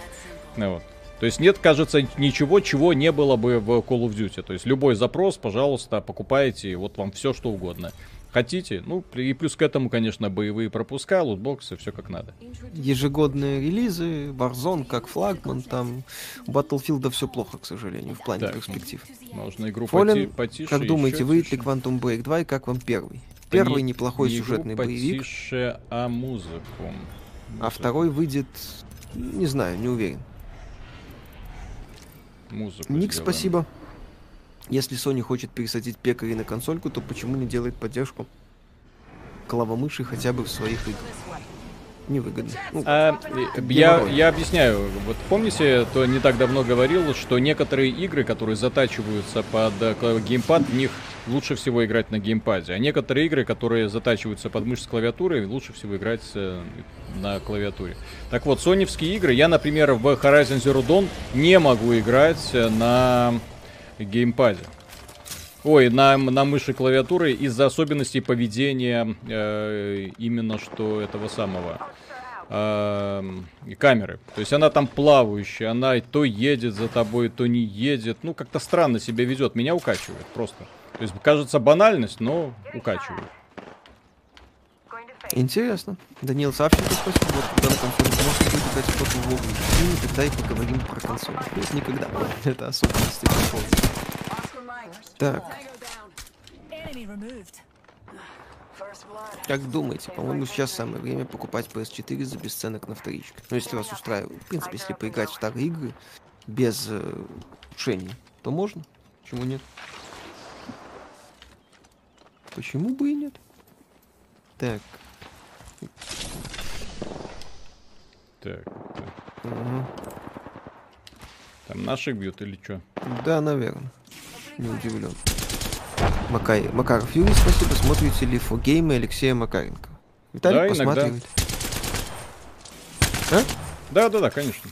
Ну вот. То есть нет, кажется, ничего, чего не было бы в Call of Duty. То есть любой запрос, пожалуйста, покупайте, вот вам все что угодно. Хотите? Ну, и плюс к этому, конечно, боевые пропуска, лутбоксы, все как надо. ежегодные релизы, Warzone как флагман, там у Battlefield все плохо, к сожалению, в плане Так. перспектив. Можно игру Фолен, поти- потише. Как думаете, выйдет ли. Quantum Break 2 и как вам первый? Первый не- неплохой не игру сюжетный боевик, потише, а музыку. а Музыку, второй выйдет, не знаю, не уверен. Музыку Ник, сделаем. спасибо. Если Sony хочет пересадить пекарей на консольку, то почему не делает поддержку клавомыши хотя бы в своих играх? Невыгодно. Ну, А, я, я объясняю. Вот помните, то не так давно говорил, что некоторые игры, которые затачиваются под э, геймпад, в них лучше всего играть на геймпаде. А некоторые игры, которые затачиваются под мышцы клавиатуры, лучше всего играть э, на клавиатуре. Так вот, соневские игры, я, например, в Horizon Zero Dawn не могу играть э, на геймпаде. Ой, на, на мыши клавиатуры из-за особенностей поведения э, именно что этого самого эм, камеры. То есть она там плавающая, она то едет за тобой, то не едет. Ну, как-то странно себя ведет. Меня укачивает просто. То есть кажется банальность, но укачивает. Интересно. Даниил Савченко, спасибо. Вот когда на консоли можно будет играть в Вову. И тогда и поговорим про консоль. Нет, никогда. Это особенности консоли. Так, как думаете, по-моему, сейчас самое время покупать PS4 за бесценок на вторичке. Ну, если вас устраивает. В принципе, если поиграть в старые игры без э, улучшений, то можно. Почему нет? Почему бы и нет? Так, Так, так. ага. там наших бьют или что? Да, наверное. Не удивлен. Макай... Макаров Юрий, спасибо. Смотрите ли фогеймы Алексея Макаренко? Виталий Да, иногда. посматривает. А? Да, да, да, конечно.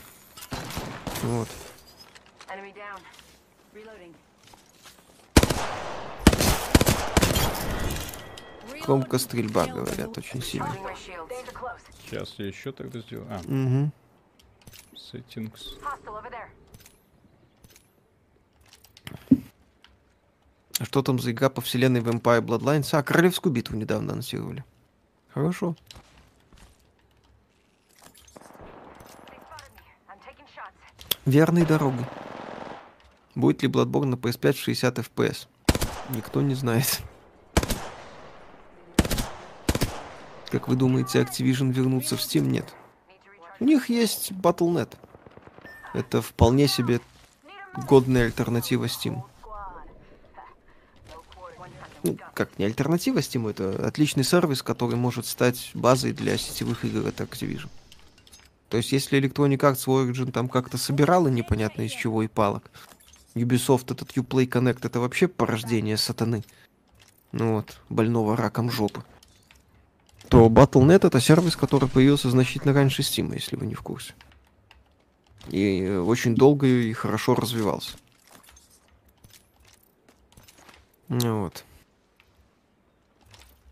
Вот. Громко стрельба, говорят, очень сильно. Сейчас я еще тогда сделаю. А, Угу. settings. А что там за игра по вселенной Vampire Bloodlines? А, Королевскую битву недавно анонсировали. Хорошо. Верной дорогой. Будет ли Bloodborne на PS5 в 60 FPS? Никто не знает. Как вы думаете, Activision вернутся в Steam? Нет. У них есть Battle.net. Это вполне себе годная альтернатива Steam. Ну, как не альтернатива Steam, это отличный сервис, который может стать базой для сетевых игр от Activision. То есть, если Electronic Arts Origin там как-то собирала непонятно из чего и палок, Ubisoft этот Uplay Connect это вообще порождение сатаны. Ну вот, больного раком жопы. То Battle.net это сервис, который появился значительно раньше Steam, если вы не в курсе. И э, очень долго и хорошо развивался. Ну Вот.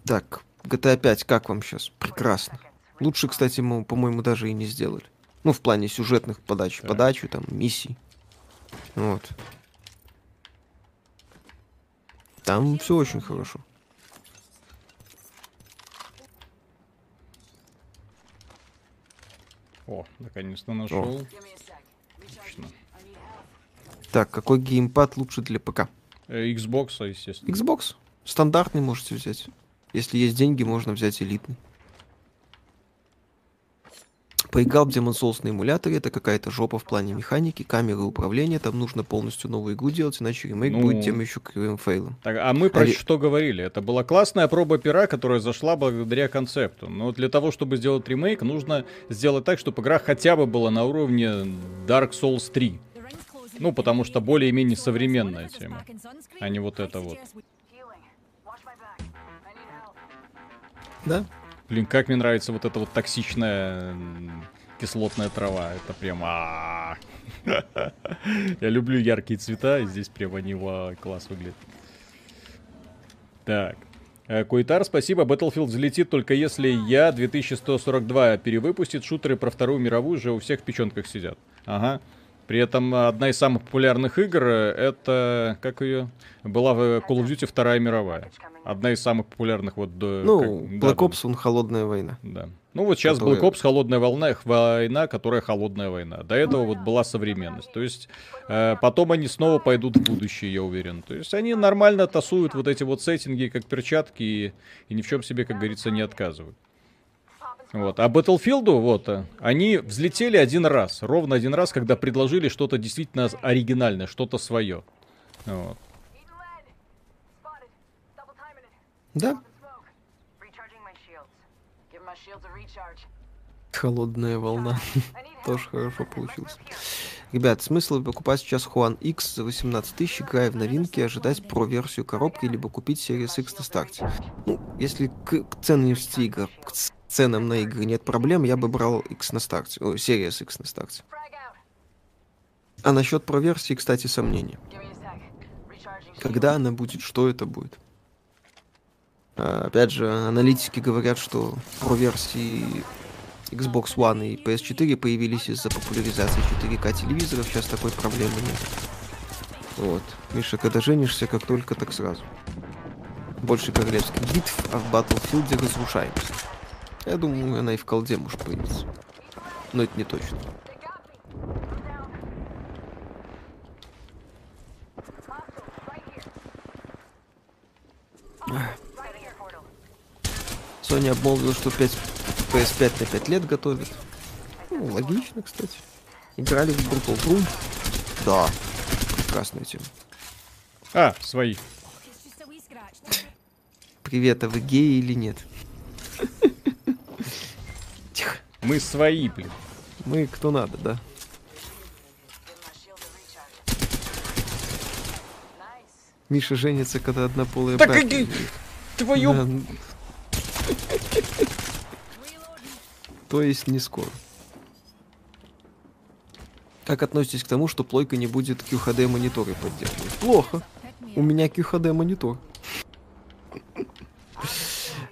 Так, GTA 5, как вам сейчас? Прекрасно. Лучше, кстати, мы, по-моему, даже и не сделали. Ну, в плане сюжетных подач, Так. подачу, там, миссий. Вот. Там все очень хорошо. О, наконец-то нашел. Отлично. Так, какой геймпад лучше для ПК? Э, Xbox, естественно. Xbox? Стандартный можете взять. Если есть деньги, можно взять элитный. Поиграл в Demon Souls на эмуляторе, это какая-то жопа в плане механики, камеры управления, там нужно полностью новую игру делать, иначе ремейк Ну, будет тем еще кривым фейлом. Так, а мы про Али- что говорили? Это была классная проба пера, которая зашла благодаря концепту. Но для того, чтобы сделать ремейк, нужно сделать так, чтобы игра хотя бы была на уровне Dark Souls 3. Ну, потому что более-менее современная тема, а не вот это вот. Да? Блин, как мне нравится вот эта вот токсичная кислотная трава. Это прям... а. Я люблю яркие цвета, и здесь прям они класс выглядят. Так. Э, Куитар, спасибо. Battlefield взлетит только если я 2142 перевыпустит. Шутеры про Вторую мировую уже у всех в печенках сидят. Ага. При этом одна из самых популярных игр э, это, как ее, была в Call of Duty Вторая мировая. Одна из самых популярных вот... до- Ну, как- Black да. Ops, он холодная война. Да. Ну вот сейчас Которая- Black Ops холодная волна, война, которая холодная война. До этого вот была современность. То есть э, потом они снова пойдут в будущее, я уверен. То есть они нормально тасуют вот эти вот сеттинги, как перчатки, и, и ни в чем себе, как говорится, не отказывают. Вот. А Battlefield, вот, они взлетели один раз, ровно один раз, когда предложили что-то действительно оригинальное, что-то свое. Вот. Recharge. холодная волна. Тоже хорошо получилось. Ребят, смысл покупать сейчас Хуан X за 18 тысяч, играя в новинки, ожидать про версию коробки, либо купить Series X на старте. Ну, если к, к ценности игр, к ценам на игры нет проблем, я бы брал X на старте, о, Series X на старте. А насчет про версии, кстати, сомнения. Когда она будет, что это будет? А, опять же, аналитики говорят, что про версии Xbox One и PS4 появились из-за популяризации 4К телевизоров, сейчас такой проблемы нет. Вот. Миша, когда женишься, как только, так сразу. Больше королевских битв, а в Battlefield разрушаемость. Я думаю, она и в колде может появиться. Но это не точно. Portal. Sony обмолвил, что 5, PS5 на 5 лет готовит. Ну, логично, кстати. Играли в Brutal Doom? Да. Прекрасная тема. А, свои. Привет, а вы геи или нет? Тихо. Мы свои, блин. Мы кто надо, да? Миша женится, когда однополые Так иди- Твою... Да, То есть не скоро. Как относитесь к тому, что плойка не будет QHD мониторы поддерживать? Плохо. У меня QHD монитор.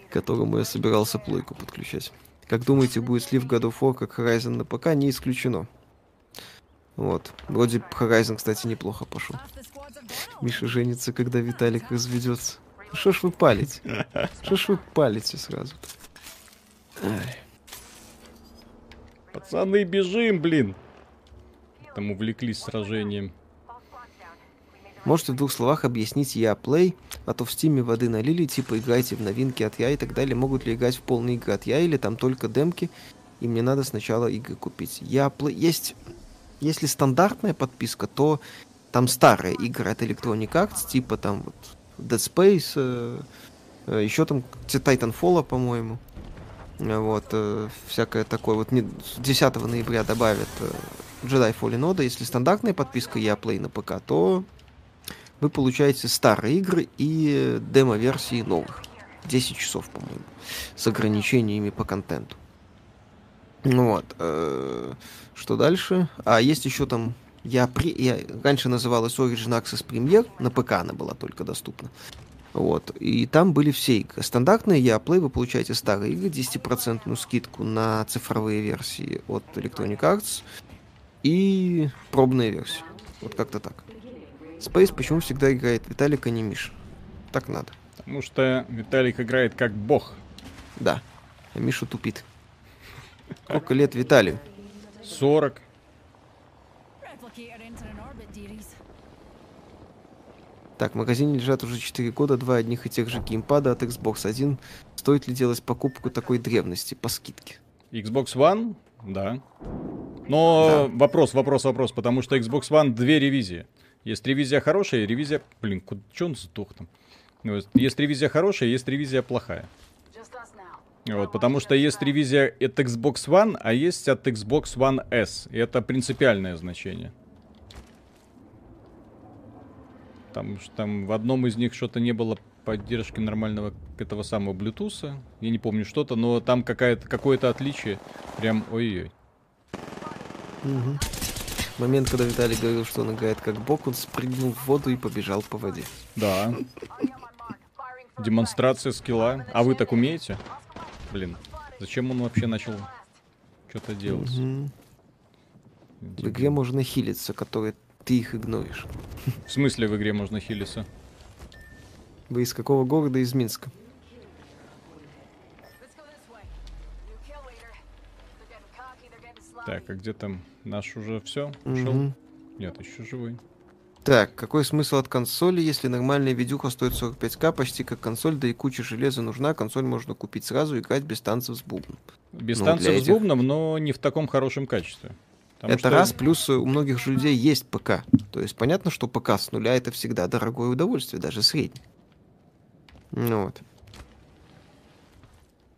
К которому я собирался плойку подключать. Как думаете, будет слив God of War как Horizon на ПК? Не исключено. Вот. Вроде Horizon, кстати, неплохо пошел. Миша женится, когда Виталик разведется. Что ж вы палите? Что ж вы палите сразу? Ай. Пацаны, бежим, блин. Там увлеклись сражением. Можете в двух словах объяснить я Play, а то в стиме воды налили, типа играйте в новинки от я и так далее. Могут ли играть в полные игры от я или там только демки, и мне надо сначала игры купить. Я Play есть... Если стандартная подписка, то там старые игры от Electronic Arts, типа там вот Dead Space, э, еще там Titanfall, по-моему. Э, Вот, э, всякое такое. Вот не, с 10 ноября добавят э, Jedi Fallen Order. Если стандартная подписка я Play на ПК, то вы получаете старые игры и э, демо-версии новых. 10 часов, по-моему, с ограничениями по контенту. Вот. э, Что дальше? А есть еще там... Я, при... я раньше называлась Origin Access Premier, на ПК она была только доступна. Вот. И там были все игры. Стандартные я Play вы получаете старые игры, 10% скидку на цифровые версии от Electronic Arts и пробные версии. Вот как-то так. Space почему всегда играет Виталик, а не Миша? Так надо. Потому что Виталик играет как бог. Да. А Миша тупит. Сколько лет Виталию? 40. Так, в магазине лежат уже 4 года два одних и тех же геймпада от Xbox Один. Стоит ли делать покупку такой древности по скидке? Xbox One, да. Но вопрос, вопрос, вопрос, потому что Xbox One две ревизии. Есть ревизия хорошая ревизия... Блин, куда... чё он сдох там? Есть- ревизия хорошая, есть ревизия плохая. Вот, потому что есть ревизия от Xbox One, а есть от Xbox One S. И это принципиальное значение. Потому что там в одном из них что-то не было поддержки нормального этого самого Bluetooth. Я не помню что-то, но там какая-то, какое-то отличие. Прям ой-ой. Мгм. Момент, когда Виталий говорил, что он играет как бок, он спрыгнул в воду и побежал по воде. Да. Демонстрация скилла. А вы так умеете? Блин, зачем он вообще начал что-то делать? Мгм. В игре можно хилиться, которые ты их игноришь. В смысле в игре можно хилиться? Вы из какого города? Из Минска. Так, а где там наш уже все? Ушел? Мгм. Нет, еще живой. Так, какой смысл от консоли, если нормальная видюха стоит 45к, почти как консоль, да и куча железа нужна, консоль можно купить сразу и играть без танцев с бубном. Без Ну, танцев с этих- бубном, но не в таком хорошем качестве. Потому это что- раз, плюс у многих же людей есть ПК. То есть понятно, что ПК с нуля это всегда дорогое удовольствие, даже средний. Ну вот.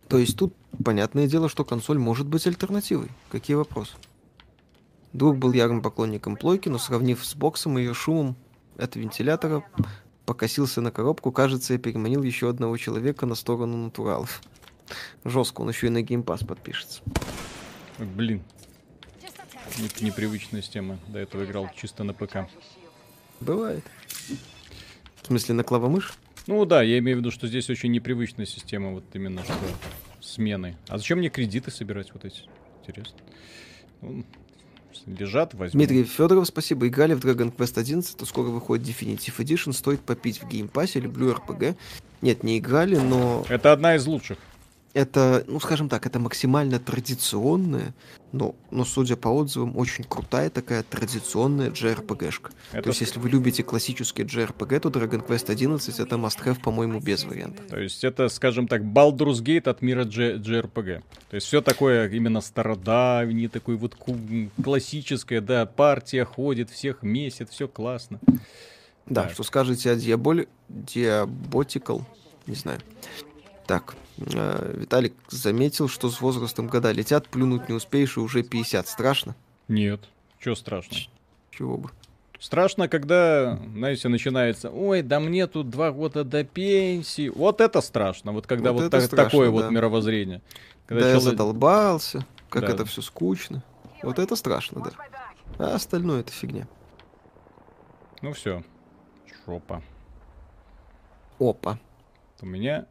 То есть тут понятное дело, что консоль может быть альтернативой. Какие вопросы? Друг был ярым поклонником плойки, но сравнив с боксом и ее шумом от вентилятора, покосился на коробку, кажется, я переманил еще одного человека на сторону натуралов. Жестко, он еще и на Game Pass подпишется. Блин. Не- непривычная система. До этого играл чисто на ПК. Бывает. В смысле, на клавомышь? Ну да, я имею в виду, что здесь очень непривычная система, вот именно что смены. А зачем мне кредиты собирать вот эти? Интересно. Ну, лежат, возьму. Дмитрий Федоров, спасибо. Играли в Dragon Quest 11, то скоро выходит Definitive Edition. Стоит попить в Game Pass е, люблю RPG. Нет, не играли, но Это одна из лучших. Это, ну скажем так, это максимально традиционная, но, но судя по отзывам, очень крутая такая традиционная JRPG-шка. Это То есть, если вы любите классические JRPG, то Dragon Quest 11 это must-have, по-моему, без вариантов. То есть это, скажем так, Baldur's Gate от мира G- JRPG. То есть все такое именно стародавнее, такое вот классическое, да, партия ходит, всех месяц, все классно. Да, Так. что скажете о Диаболи... Диаботикал? Не знаю. Так, э, Виталик заметил, что с возрастом года летят, плюнуть не успеешь, и уже 50. Страшно? Нет, что страшно? Чего бы. Страшно, когда, знаете, начинается, ой, да мне тут два года до пенсии. Вот это страшно, вот когда Вот вот, так- страшно, такое да. вот мировоззрение. Когда да я человек- задолбался, как Да. это все скучно. Вот это страшно, да. А остальное это фигня. Ну все, жопа. Опа. У меня...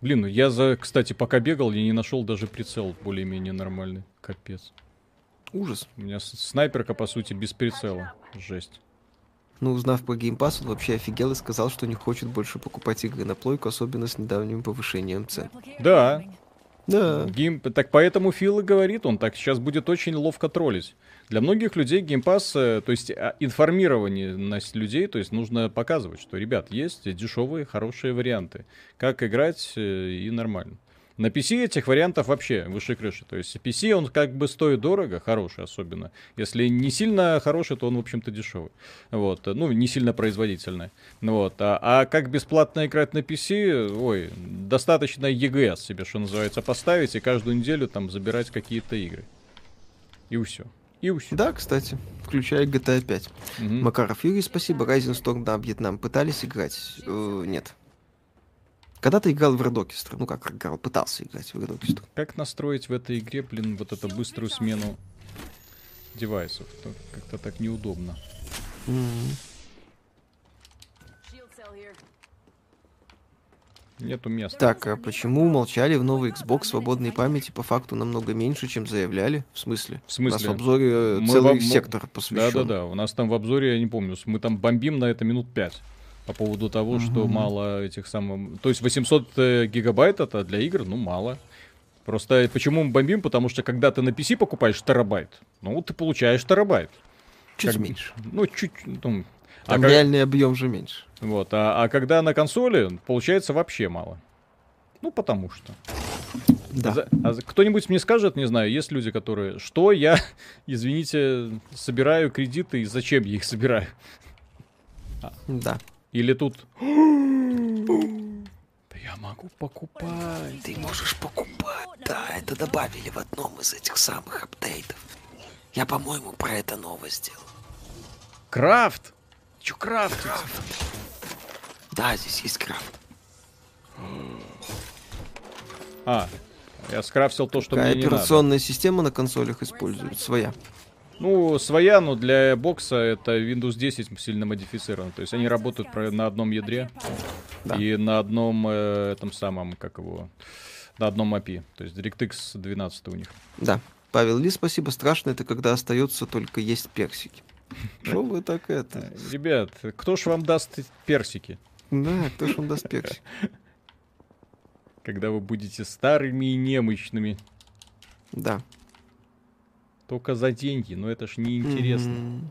Блин, ну я за, кстати, пока бегал, я не нашел даже прицел более-менее нормальный. Капец. Ужас. У меня снайперка, по сути, без прицела. Жесть. Ну, узнав про Game Pass, он вообще офигел и сказал, что не хочет больше покупать игры на плойку, особенно с недавним повышением цен. Да, Да. Game... Так поэтому Фил и говорит, он так сейчас будет очень ловко троллить. Для многих людей геймпас, э, то есть а, информированность людей, то есть нужно показывать, что, ребят, есть дешевые, хорошие варианты. Как играть э, и нормально. На PC этих вариантов вообще выше крыши. То есть PC, он как бы стоит дорого, хороший особенно. Если не сильно хороший, то он, в общем-то, дешевый. Вот. Ну, не сильно производительный. Ну Вот. А, а как бесплатно играть на PC, ой, достаточно EGS себе, что называется, поставить и каждую неделю там забирать какие-то игры. И все. И все. Да, кстати, включая GTA 5. Макаров Юрий, спасибо. Rising Storm на Вьетнам пытались играть? Э, нет. Когда ты играл в Red Orchestra? Ну как играл, пытался играть в Red Orchestra. Как настроить в этой игре, блин, вот эту быструю смену девайсов? То Как-то так неудобно. М. Нету места. Так, а почему умолчали в новый Xbox свободной памяти по факту намного меньше, чем заявляли? В смысле? В смысле? У нас в обзоре э, Мы целый вам- мы- сектор посвящен. Да-да-да, у нас там в обзоре, я не помню, мы там бомбим на это минут 5 по поводу того, что мало этих самых... То есть 800 э, гигабайт это для игр, ну, мало. Просто почему мы бомбим? Потому что когда ты на PC покупаешь терабайт, ну, ты получаешь терабайт. Чуть Как меньше. Ну, чуть... ну, А Там как- реальный объем же меньше. Вот, а, а когда на консоли, получается вообще мало. Ну, потому что. Да. За- а кто-нибудь мне скажет, не знаю, есть люди, которые, что я, извините, собираю кредиты и зачем я их собираю? Да. Или тут... Да я могу покупать. Ты можешь покупать. Да, это добавили в одном из этих самых апдейтов. Я, по-моему, про это новость сделал. Крафт! Чё крафтить? Да, здесь есть крафт. А, я скрафтил то, что Какая мне не надо. операционная система на консолях использует? Своя. Ну, своя, но для бокса это Windows 10 сильно модифицирован. То есть они работают на одном ядре Да. и на одном э, этом самом, как его, на одном API. То есть DirectX 12 у них. Да. Павел Ли, спасибо. Страшно это, когда остается только есть персики. Что вы так это? Ребят, кто ж вам даст персики, Да, кто ж вам даст персик? когда вы будете старыми и немощными? Да. Только за деньги, но это ж неинтересно.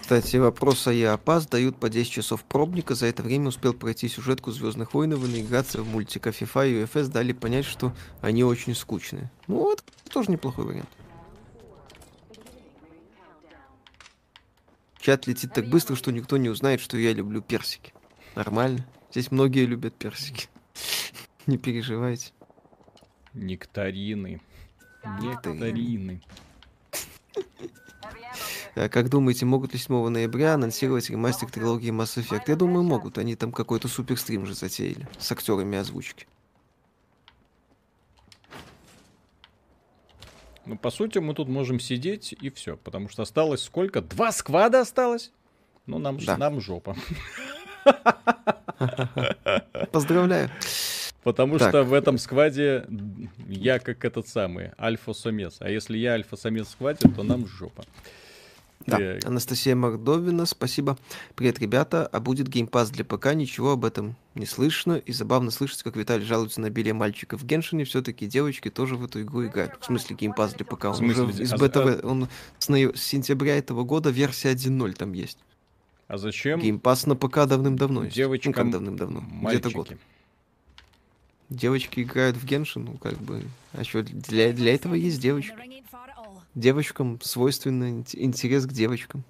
Кстати, вопрос о ЕАПАС дают по 10 часов пробника. За это время успел пройти сюжетку Звездных войн и наиграться в мультик. А FIFA и UFS дали понять, что они очень скучные. Ну вот, тоже неплохой вариант. Чат летит так быстро, что никто не узнает, что я люблю персики. Нормально. Здесь многие любят персики. Не переживайте. Нектарины. Нектарины. А Как думаете, могут ли 7 ноября анонсировать ремастер трилогии Mass Effect? Я думаю, могут. Они там какой-то суперстрим же затеяли с актерами озвучки. Ну, по сути, мы тут можем сидеть и все. Потому что осталось сколько? Два сквада осталось? Ну, нам, Да. нам жопа. Поздравляю. Потому Так. что в этом скваде я как этот самый альфа-самец. А если я альфа-самец в скваде, то нам жопа. Да. Так. Анастасия Мордовина, спасибо. Привет, ребята. А будет Game Pass для ПК? Ничего об этом не слышно. И забавно слышать, как Виталий жалуется на обилие мальчиков в Геншине. Все-таки девочки тоже в эту игру играют. В смысле Game Pass для ПК? Он смысле? уже из А- бета, он с, ноя- с сентября этого года версия 1.0 там есть. А зачем Геймпас на ПК давным-давно есть. девочкам Ну, как давным-давно? Где-то год. Девочки играют в Геншин, ну как бы. А что, для, для этого есть девочки. Девочкам свойственный ин- интерес к девочкам.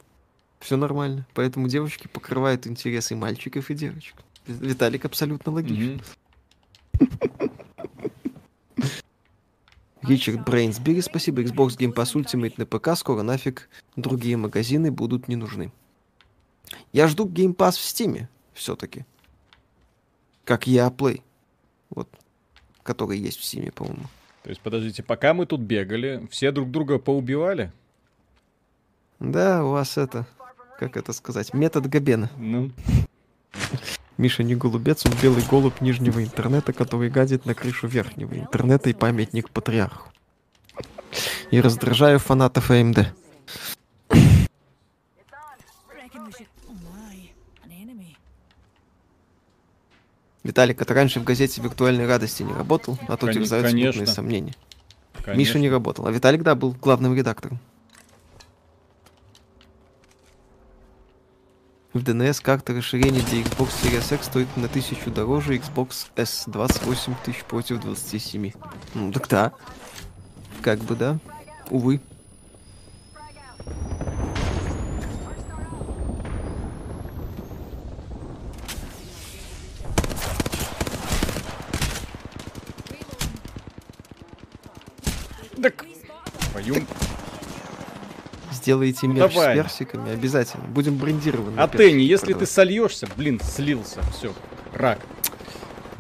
Все нормально. Поэтому девочки покрывают интересы мальчиков и девочек. Ви- Виталик абсолютно логичен. Ричард Брейнсбери, спасибо. Xbox Game Pass Ultimate на ПК. Скоро нафиг другие магазины будут не нужны. Я жду Game Pass в Стиме все-таки. Как я Play. Вот. Который есть в Стиме, по-моему. То есть, подождите, пока мы тут бегали, все друг друга поубивали? Да, у вас это, как это сказать, метод Габена. Ну, Миша не голубец, он белый голубь нижнего интернета, который гадит на крышу верхнего интернета и памятник патриарху. И раздражаю фанатов А AMD. Виталик, это раньше в газете виртуальной радости не работал, а то Кон- терзают смутные конечно. сомнения. конечно. Миша не работал, а Виталик, да, был главным редактором. В DNS карта расширения для Xbox Series X стоит на тысячу дороже Xbox S 28 тысяч против 27. Ну так да. Как бы да. Увы. Твою... Сделайте мерч Давай. с персиками обязательно. Будем брендированы. А Тенни, если ты сольешься, блин, слился, все, рак.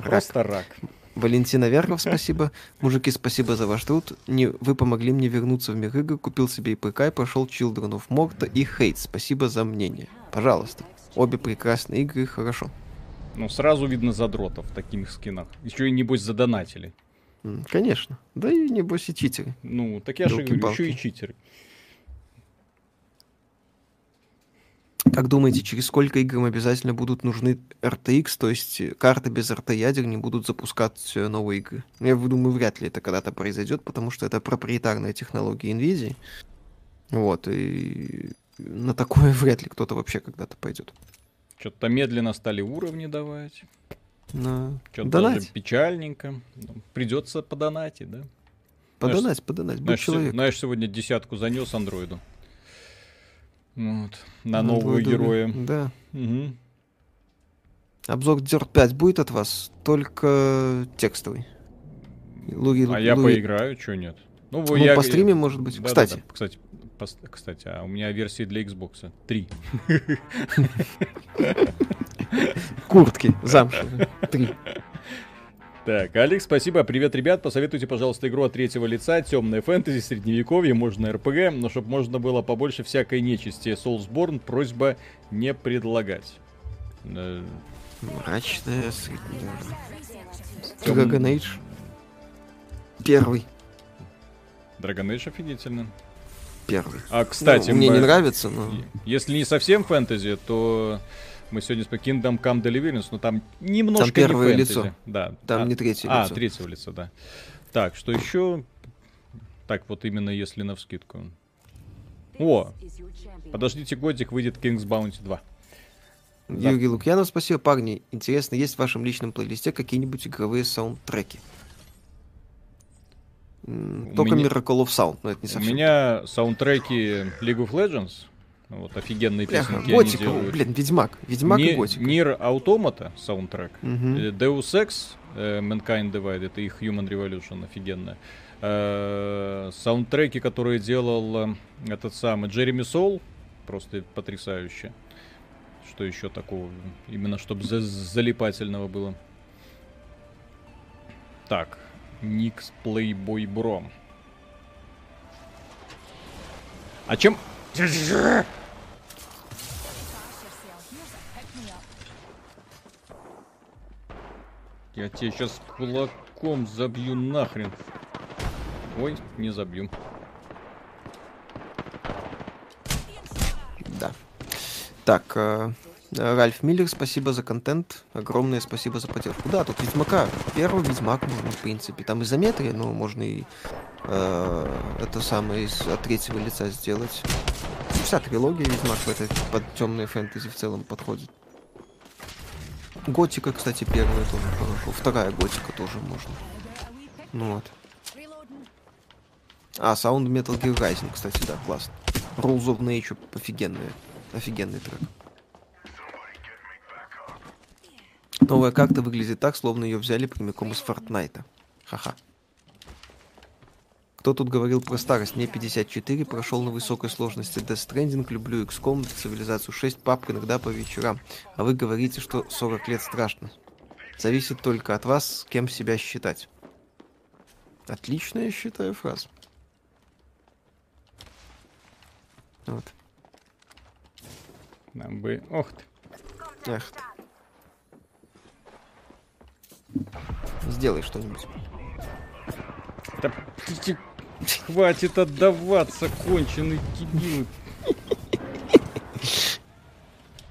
Просто рак. Валентина Вярков, спасибо. Мужики, спасибо за ваш труд. Не, вы помогли мне вернуться в мир игр, купил себе и ПК, и прошел Children of Morta и Hate. Спасибо за мнение. Пожалуйста. Обе прекрасные игры, хорошо. Ну, сразу видно задротов в таких скинах. Еще и, небось, задонатили. Конечно. Да и небось и читеры. Ну, так я же говорю, Ёлки-палки. еще и читеры. Как думаете, через сколько играм обязательно будут нужны RTX, то есть карты без RT-ядер не будут запускать э, новые игры? Я думаю, вряд ли это когда-то произойдет, потому что это проприетарная технология NVIDIA. Вот, и на такое вряд ли кто-то вообще когда-то пойдет. Что-то медленно стали уровни давать. На... Что-то даже печальненько. Ну, Придется подонатить, да? Подонать, подонать, будь Знаешь, человек. знаешь, сегодня десятку занес андроиду. Вот. На Ну, думали- героя. Да. Мгм. Обзор Dirt 5 будет от вас, только текстовый. Луги, А я Луги- поиграю, что нет? Ну, Ну, я... по стриме, может быть. Да, да, Кстати, да. Кстати, пос- кстати, а у меня версии для Xbox 3. куртки замшевые. Три. Так, Алекс, спасибо. Привет, ребят. Посоветуйте, пожалуйста, игру от третьего лица. Темное фэнтези, средневековье, можно РПГ, но чтобы можно было побольше всякой нечисти. Soulsborne просьба не предлагать. Э, Мрачная. Тём- Dragon Age. Первый. Dragon Age офигительно. Первый. А, кстати, Ну, мне мы- не нравится, но... если не совсем фэнтези, то мы сегодня с Kingdom Come Deliverance, но там немножко Там первое не фэнтези. лицо. Да. Там А, не третье А, лицо. третьего лица, да. Так, что еще? Так, вот именно если на вскидку. О, подождите, годик выйдет King's Bounty 2. Да. Юрий Лукьянов, спасибо, парни. Интересно, есть в вашем личном плейлисте какие-нибудь игровые саундтреки? У Только меня- Miracle of Sound, но это не У совсем. меня саундтреки League of Legends. Вот офигенные Бляха, песенки они Готика, делают. блин, Ведьмак. Ведьмак Ни- и Готика. Нир Automata саундтрек. Э, Deus Ex, э, Mankind Divided и Human Revolution офигенно. Э, Саундтреки, которые делал э, этот самый Джереми Соул, просто потрясающе. Что еще такого? Именно чтобы залипательного было. Так, Никс Playboy Bro. А чем... Я тебе сейчас кулаком забью нахрен. Ой, не забью. Да. Так, э, Ральф Миллер, спасибо за контент. Огромное спасибо за поддержку. Да, тут Ведьмака. Первый Ведьмак можно, в принципе. Там изометрия, но можно и э, это самое из от третьего лица сделать. Вся трилогия Ведьмак в этой под темные фэнтези в целом подходит. Готика, кстати, первая тоже хорошо. Вторая Готика тоже можно. Ну вот. А, Sound Metal Gear Rising, кстати, да, классно. Rules of Nature офигенные. Офигенный трек. Новая карта выглядит так, словно ее взяли прямиком из Фортнайта. Ха-ха. Кто тут говорил про старость? Мне 54, прошел на высокой сложности Death Stranding, люблю XCOM, цивилизацию 6, папк иногда по вечерам. А вы говорите, что 40 лет страшно. Зависит только от вас, с кем себя считать. Отличная, я считаю, фраза. Вот. Нам бы... Ох ты. Эх ты. Сделай что-нибудь. Да, хватит отдаваться, конченый дебил.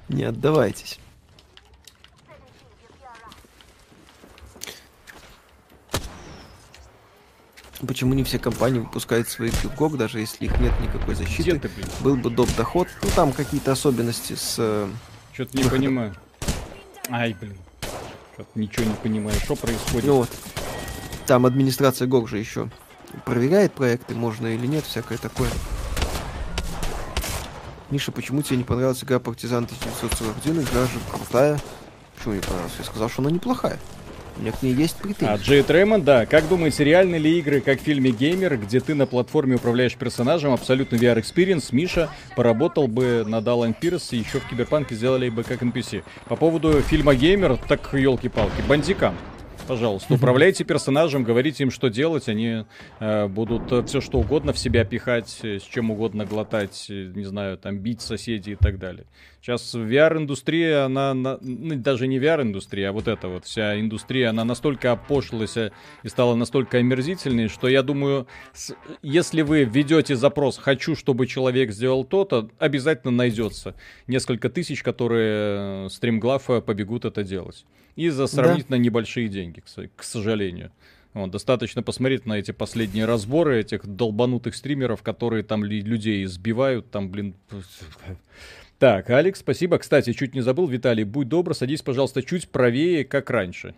Не отдавайтесь. Почему не все компании выпускают свои GOG, даже если их нет никакой Где защиты? ты, блин? Был бы доп. доход. Ну, там какие-то особенности с... э, Что-то не понимаю. Ай, блин. Ничего не понимаю. Что происходит? Ну вот. Там администрация GOG же еще проверяет проекты, можно или нет, всякое такое. Миша, почему тебе не понравилась игра Партизан 1941? Игра же крутая. Почему не понравилась? Я сказал, что она неплохая. У меня к ней есть А, претензии. Джей Тремон, да. Как думаете, реальны ли игры, как в фильме Геймер, где ты на платформе управляешь персонажем, абсолютно VR-experience, Миша поработал бы над Alan Pierce и еще в Киберпанке сделали бы как NPC. По поводу фильма Геймер, так елки-палки, бандикам. Пожалуйста, управляйте персонажем, говорите им, что делать, они э, будут все что угодно в себя пихать, э, с чем угодно глотать, э, не знаю, там бить соседей и так далее. Сейчас VR-индустрия, она, на- ну, даже не VR-индустрия, а вот эта вот вся индустрия, она настолько опошлилась э, и стала настолько омерзительной, что я думаю, с- если вы введете запрос «хочу, чтобы человек сделал то-то», обязательно найдется несколько тысяч, которые э, стримглав побегут это делать. И за сравнительно небольшие деньги, к сожалению. Вот, достаточно посмотреть на эти последние разборы этих долбанутых стримеров, которые там людей избивают, там, блин... Так, Алекс, спасибо. Кстати, чуть не забыл, Виталий, будь добр, садись, пожалуйста, чуть правее, как раньше.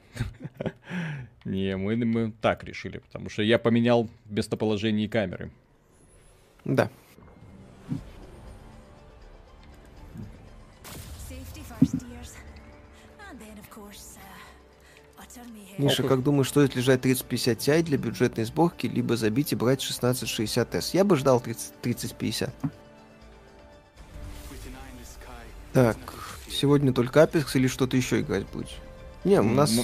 Не, мы, мы так решили, потому что я поменял местоположение камеры. Да. Uh. Миша, как думаешь, стоит лежать 3050 Ti для бюджетной сборки, либо забить и брать 1660S? Я бы ждал 30 3050. Так, сегодня только Apex или что-то еще играть будешь? Не, у нас... Ну,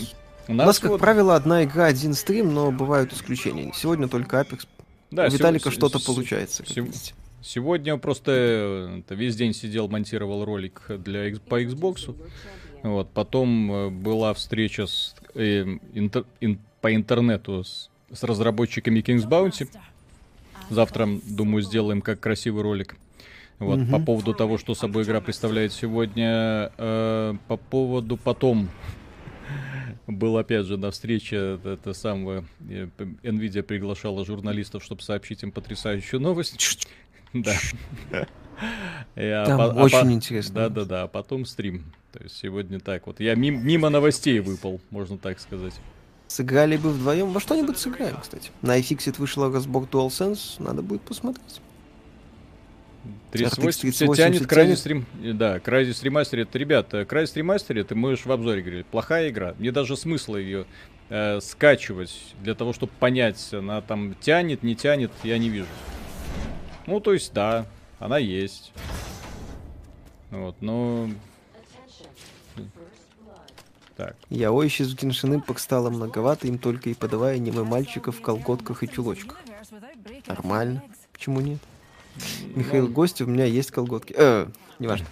У У нас, как вот- правило, одна игра, один стрим, но бывают исключения. Сегодня только Apex. да, У Виталика сего- что-то получается. видите. Сегодня просто э, весь день сидел, монтировал ролик для по Xbox. Вот, потом э, была встреча с, э, интер- ин- по интернету с, с разработчиками King's Bounty. Завтра, думаю, сделаем как красивый ролик. Вот, по Мгм. поводу того, что собой игра представляет сегодня. э, по поводу потом был опять же на встрече это, самое э, Nvidia приглашала журналистов, чтобы сообщить им потрясающую новость. Да. А Там по- а очень по- интересно. Да, да, да. А потом стрим. То есть сегодня так вот. Я мим- мимо новостей выпал, можно так сказать. Сыграли бы вдвоем. Во что-нибудь сыграем, кстати. На iFixit вышла разбор DualSense. Надо будет посмотреть. 3080 3080 тянет тянет? Crysis Rem... э, Да, Crysis Remastered. Ребята, Crysis Remastered, мы же в обзоре говорили, плохая игра. Мне даже смысла ее э, скачивать для того, чтобы понять, она там тянет, не тянет, я не вижу. Ну, то есть, да, она есть. Вот, но... Так, Я ой, сейчас в Genshin Impact стало многовато, им только и подавая аниме мальчиков в колготках и чулочках. Нормально. Почему нет? Михаил Гостев, у меня есть колготки. Э, неважно.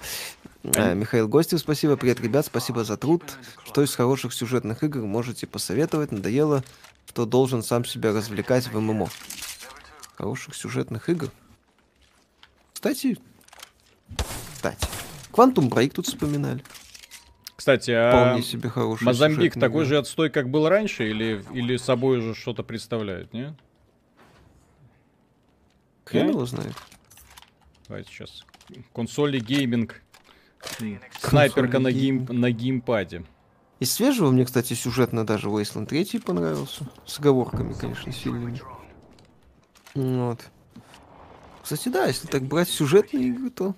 Э, Михаил Гостев, спасибо. Привет, ребят, спасибо за труд. Что из хороших сюжетных игр можете посоветовать? Надоело, что должен сам себя развлекать в ММО. Хороших сюжетных игр? Кстати, кстати, Quantum Break тут вспоминали. кстати, а себе хороший Мозамбик такой игра. же отстой, как был раньше, или, или собой же что-то представляет, не? Хрен Да? его знает. Давайте сейчас. Консоли гейминг. Снайперка на, гейм, на геймпаде. Из свежего мне, кстати, сюжетно даже Wasteland 3 понравился. С оговорками, конечно, сильными. Вот. Кстати, да, если так брать сюжетные игры, то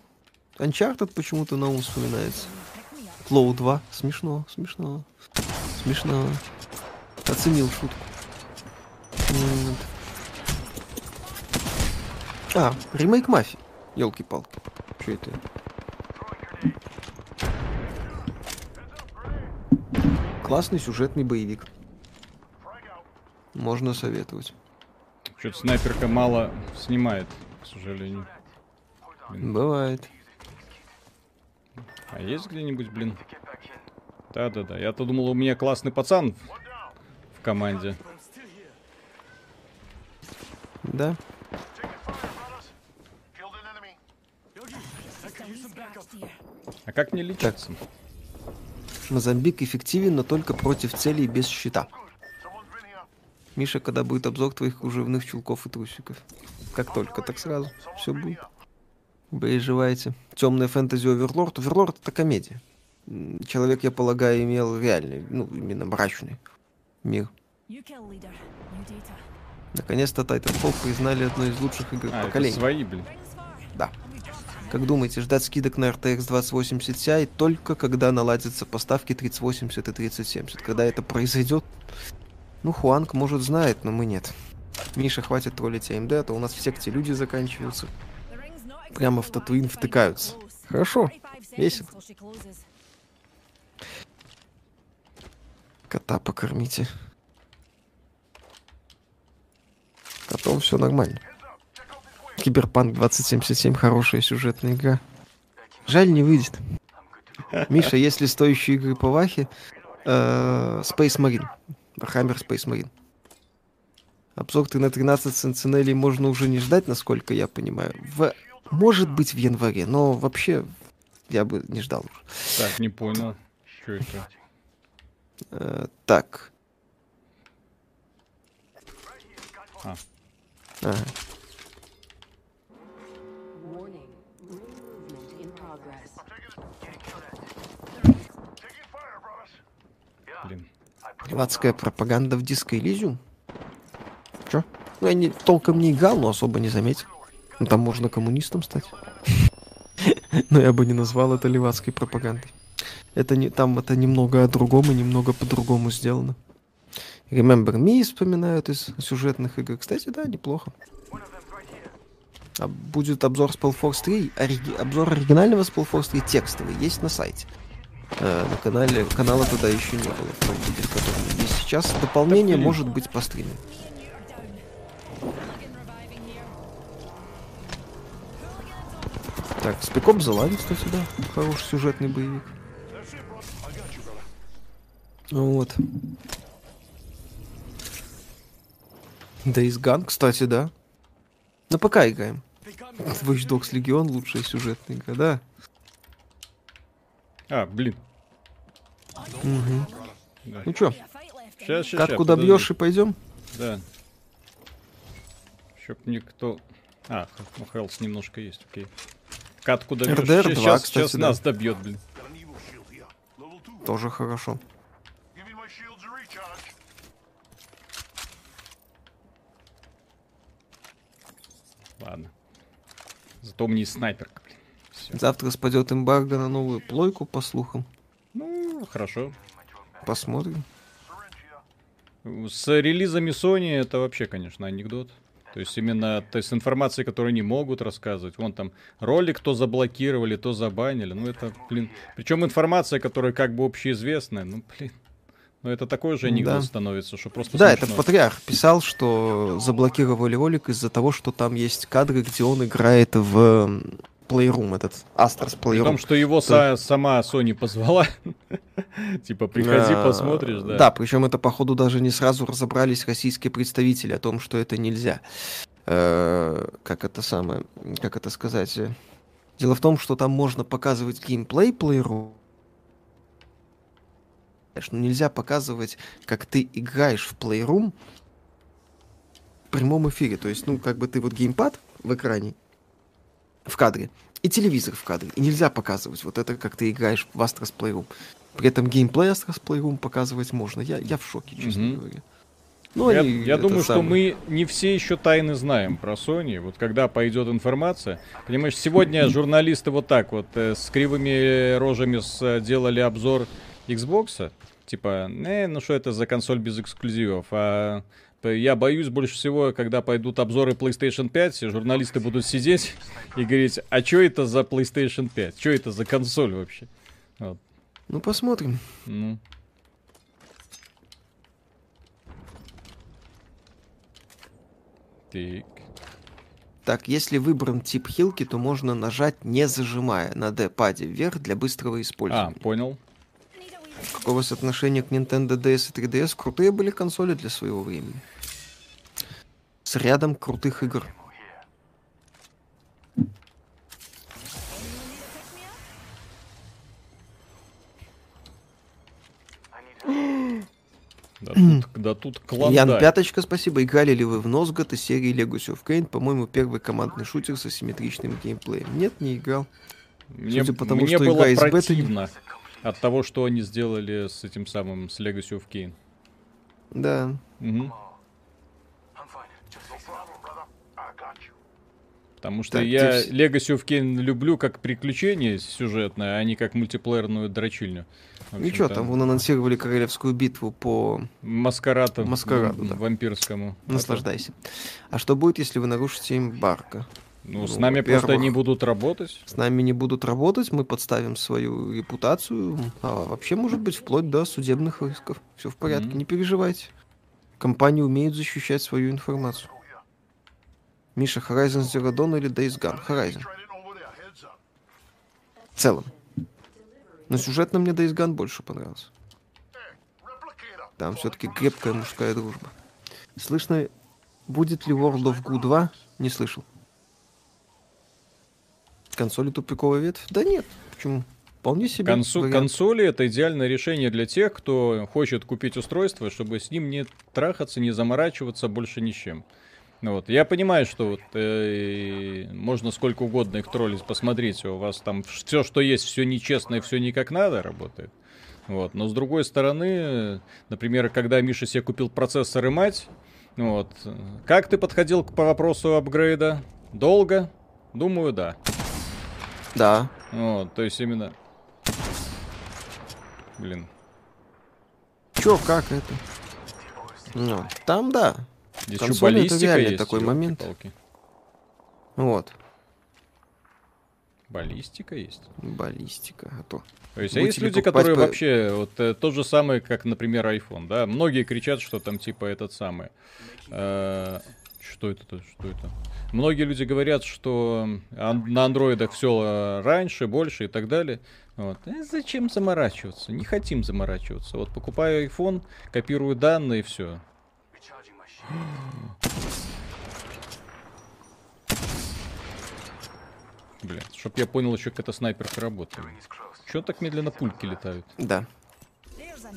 Uncharted почему-то на ум вспоминается. Low 2. Смешно, смешно. Смешно. Оценил шутку. Вот. А, ремейк Мафии. Елки-палки. Что это? Классный сюжетный боевик. Можно советовать. Что-то снайперка мало снимает, к сожалению. Бывает. А есть где-нибудь, блин? Да-да-да. Я-то думал, у меня классный пацан в, в команде. Да. А как мне лечиться? Мозамбик эффективен, но только против целей без щита. Миша, когда будет обзор твоих кружевных чулков и трусиков? Как только, так сразу. Все будет. Переживайте. Темная фэнтези Оверлорд. Оверлорд это комедия. Человек, я полагаю, имел реальный, ну, именно мрачный мир. Наконец-то Titanfall признали одной из лучших игр А, это поколения. свои, блин. Да. Как думаете, ждать скидок на RTX 2080 Ti только когда наладятся поставки 3080 и 3070? Когда это произойдет? Ну, Хуанг, может, знает, но мы нет. Миша, хватит троллить AMD, а то у нас в секте люди заканчиваются. Прямо в Татуин втыкаются. Хорошо, весело. Кота покормите. Котом все нормально. Киберпанк 2077 хорошая сюжетная игра. Жаль, не выйдет. Миша, если стоящие игры по Вахе, э, Space Marine. Warhammer Space Marine. Обзор ты на 13 сентинелей можно уже не ждать, насколько я понимаю. В... Может быть в январе, но вообще я бы не ждал уже. Так, не понял. Что это? Э, так. А, Ага. Левацкая пропаганда в диско Элизиум? Чё? Ну, я не, толком не играл, но особо не заметил. Ну, там можно коммунистом стать. Но я бы не назвал это левацкой пропагандой. Это не, там это немного о другом и немного по-другому сделано. Remember Me вспоминают из сюжетных игр. Кстати, да, неплохо. А будет обзор Spellforce 3, ориги- обзор оригинального Spellforce 3 текстовый, есть на сайте. Э, на канале, канала туда еще не было, в том виде, в котором есть сейчас. Дополнение блин. может быть по стриме. Так, Spec Ops The Line, кстати, да. Хороший сюжетный боевик. Вот. Days Gone, кстати, да. На ПК играем. Watch Dogs Legion лучшая сюжетная игра, да. А, блин. Да. Ну чё, Сейчас, сейчас, катку добьешь и пойдем? Да. Чтоб никто... А, ну Хелс немножко есть, окей. Катку добьешь. RDR 2, сейчас, кстати, сейчас да. нас добьет, блин. Тоже хорошо. Ладно. Зато у меня есть снайперка, Всё. Завтра спадет эмбарго на новую плойку, по слухам. Ну, хорошо. Посмотрим. С релизами Sony это вообще, конечно, анекдот. То есть именно то есть информации, которую не могут рассказывать. Вон там ролик то заблокировали, то забанили. Ну это, блин. Причем информация, которая как бы общеизвестная. Ну, блин. Ну это такой же анекдот Да. становится, что просто Да, смешно. это Патриарх писал, что заблокировали ролик из-за того, что там есть кадры, где он играет в Playroom, этот Astro's При том, Playroom. что его са- сама Sony позвала. Типа, приходи, А, посмотришь, да. Да, причем это, походу, даже не сразу разобрались российские представители о том, что это нельзя. Э, Как это самое, как это сказать? Дело в том, что там можно показывать геймплей Playroom, но нельзя показывать, как ты играешь в Playroom в прямом эфире. То есть, ну, как бы ты вот геймпад в экране, в кадре, и телевизор в кадре. И нельзя показывать вот это, как ты играешь в Astro's Playroom. При этом геймплей Astro's Playroom показывать можно. Я, я в шоке, честно Мгм. говоря. Ну, Я, я думаю, что самое. мы не все еще тайны знаем про Sony. Вот когда пойдет информация. Понимаешь, сегодня журналисты вот так вот э, с кривыми рожами с- делали обзор Xbox. Типа, э, ну что это за консоль без эксклюзивов? А я боюсь больше всего, когда пойдут обзоры PlayStation 5, и журналисты будут сидеть и говорить, а что это за PlayStation 5? Что это за консоль вообще? Вот. Ну, посмотрим. Ну. Так. Так, если выбран тип хилки, то можно нажать, не зажимая на D-паде вверх для быстрого А, использования. понял. Вас отношение к Nintendo DS и 3DS? Крутые были консоли для своего времени. С рядом крутых игр. Да тут, да тут клондайк. Ян Пяточка, спасибо. Играли ли вы в Нозгот из серии Legacy of Kain? По-моему, первый командный шутер со симметричным геймплеем. Нет, не играл. Мне, Судя по тому, мне что было игра из беты- противно от того, что они сделали с этим самым, с Legacy of Kain. Да. Up. Потому что Так, я здесь- Legacy of Kain люблю как приключение сюжетное, а не как мультиплеерную дрочильню. Ничего, общем-то, там вон анонсировали королевскую битву по Маскараду, Маскараду, да. вампирскому. наслаждайся. А что будет, если вы нарушите эмбарго? Ну, с нами просто не будут работать. С нами не будут работать, мы подставим свою репутацию, а вообще, может быть, вплоть до судебных исков. Все в порядке, Мгм. не переживайте. Компании умеют защищать свою информацию. Миша, Horizon Zero Dawn или Days Gone? Horizon. В целом. Но сюжетно мне Days Gone больше понравился. Там все-таки крепкая мужская дружба. Слышно, будет ли World of Goo 2? Не слышал. Консоли тупиковая ветвь? Да нет. Почему? Вполне себе. Вариант. консоли это идеальное решение для тех, кто хочет купить устройство, чтобы с ним не трахаться, не заморачиваться больше ни с чем. Ну Вот. Я понимаю, что вот, э, можно сколько угодно их троллить, посмотрите, у вас там все, что есть, все нечестно и все не как надо работает. Вот. Но с другой стороны, например, когда Миша себе купил процессор и мать, вот, как ты подходил к по вопросу апгрейда? Долго? Думаю, да. Да. Вот, то есть именно... Блин, Чё, как это? Ну, там да. здесь еще Консоли это баллистика реально есть. такой момент. ёлки-палки. Вот. Баллистика есть. Баллистика. А то. То есть, а есть люди, которые по- вообще, вот э, то же самое, как, например, iPhone, да? Многие кричат, что там типа этот самый. э, что это? то- Что это? Многие люди говорят, что ан- на андроидах все раньше, больше и так далее. Вот. Э, зачем заморачиваться? Не хотим заморачиваться. Вот покупаю iPhone, копирую данные все. Блин, чтоб я понял еще, как эта снайперка работает. Чего так медленно пульки летают? Да.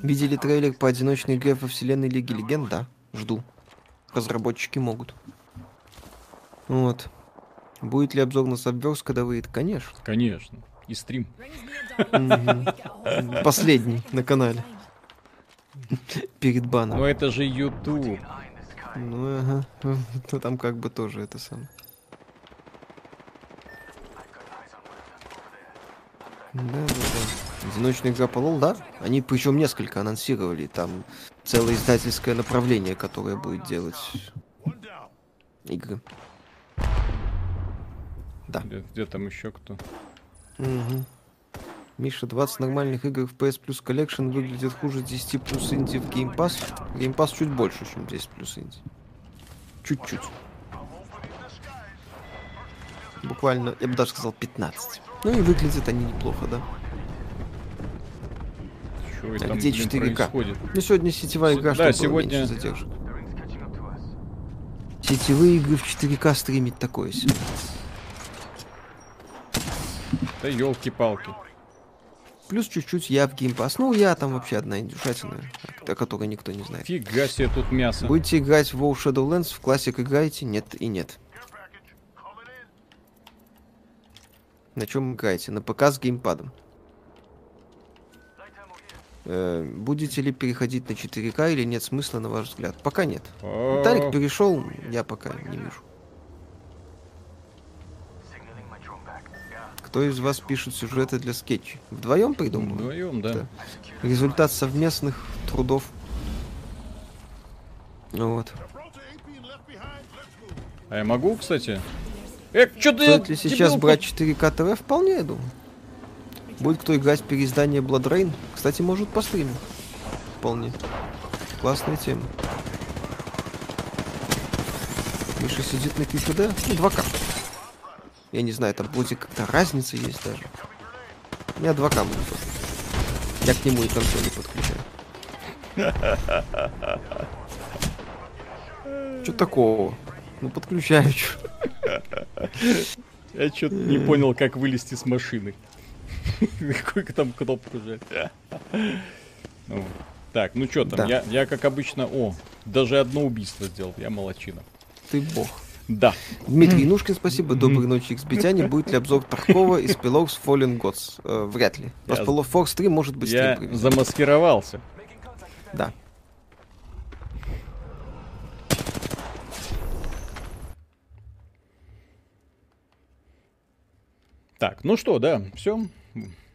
Видели трейлер по одиночной игре во вселенной Лиги Легенд? Да. Жду. Разработчики могут. Вот. Будет ли обзор на Subverse, когда выйдет? Конечно. Конечно. И стрим. Последний на канале. Перед Но баном. это же YouTube. Ну, ага. Ну, там как бы тоже это самое. Да, да, по LoL, да? Они причем несколько анонсировали. Там целое издательское направление, которое будет делать игры. Да. Где, где там еще кто? Мгм. Миша, 20 нормальных игр в PS Plus Collection выглядит хуже 10 плюс инди в Game Pass. Game Pass чуть больше, чем 10 плюс инди. Чуть-чуть. Буквально, я бы даже сказал 15. Ну и выглядят они неплохо, да. Чего А там, где блин, 4К? происходит? Ну сегодня сетевая игра, Да, сегодня- us. Сетевые игры в 4К стримить такое себе. Да елки-палки. Плюс чуть-чуть я в Pass. Ну, я там вообще одна индюшатина, о которой никто не знает. Фига себе тут мясо. Будете играть в WoW Shadowlands, в классик играете? Нет и нет. На чем играете? На ПК с геймпадом. Э, будете ли переходить на 4К или нет смысла, на ваш взгляд? Пока нет. Тарик перешел, я пока не вижу. Кто из вас пишет сюжеты для скетчей? Вдвоем придумали? Вдвоем, да. Да. Результат совместных трудов. Ну Вот. А я могу, кстати? Эх, что ты... Стоит ли сейчас брать 4К ТВ? Вполне, я думаю. Будет кто играть в переиздание Blood Rain? Кстати, может по стриму. Вполне. Классная тема. Миша сидит на QHD? Ну, 2К. Я не знаю, там вроде как-то разница есть даже. У меня 2К будет. Я к нему и консоли подключаю. Что такого? Ну подключаю, чё. Я что-то не понял, как вылезти с машины. Какую там кнопку жать. Ну, Так, ну что там, я, я как обычно, о, даже одно убийство сделал, я молочина. Ты бог. Да, Дмитрий Инушкин, спасибо. Доброй ночи, XBTяне. Будет ли обзор Таркова из Pilox Fallen Gods? Э, вряд ли. Про Spell of Force 3 может быть я замаскировался. Да. Так, ну что, да, все.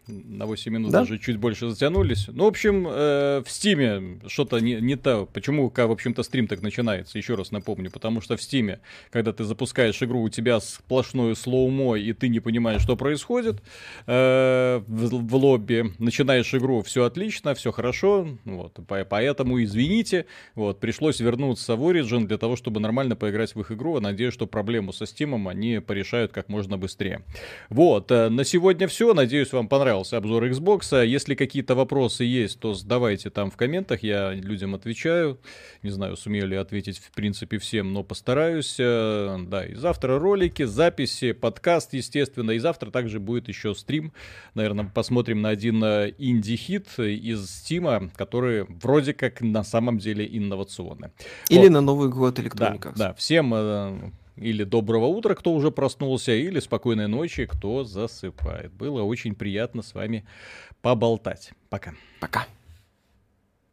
На 8 минут Да. даже чуть больше затянулись. Ну, в общем, э, в Стиме что-то не, не то. Почему, ка- в общем-то, стрим так начинается, еще раз напомню. Потому что в Стиме, когда ты запускаешь игру, у тебя сплошное слоумо, и ты не понимаешь, что происходит э, в, в лобби. Начинаешь игру, все отлично, все хорошо. Вот, по- поэтому извините. Вот, пришлось вернуться в Origin для того, чтобы нормально поиграть в их игру. Надеюсь, что проблему со Стимом они порешают как можно быстрее. Вот, э, на сегодня все. Надеюсь, вам понравилось состоялся обзор Xbox. Если какие-то вопросы есть, то задавайте там в комментах, я людям отвечаю. Не знаю, сумею ли ответить в принципе всем, но постараюсь. Э, да, и завтра ролики, записи, подкаст, естественно. И завтра также будет еще стрим. Наверное, посмотрим на один э, инди-хит из Стима, который вроде как на самом деле инновационный. Или вот. на новый год электроника. Да, да, всем э, или доброго утра, кто уже проснулся, или спокойной ночи, кто засыпает. Было очень приятно с вами поболтать. Пока. Пока.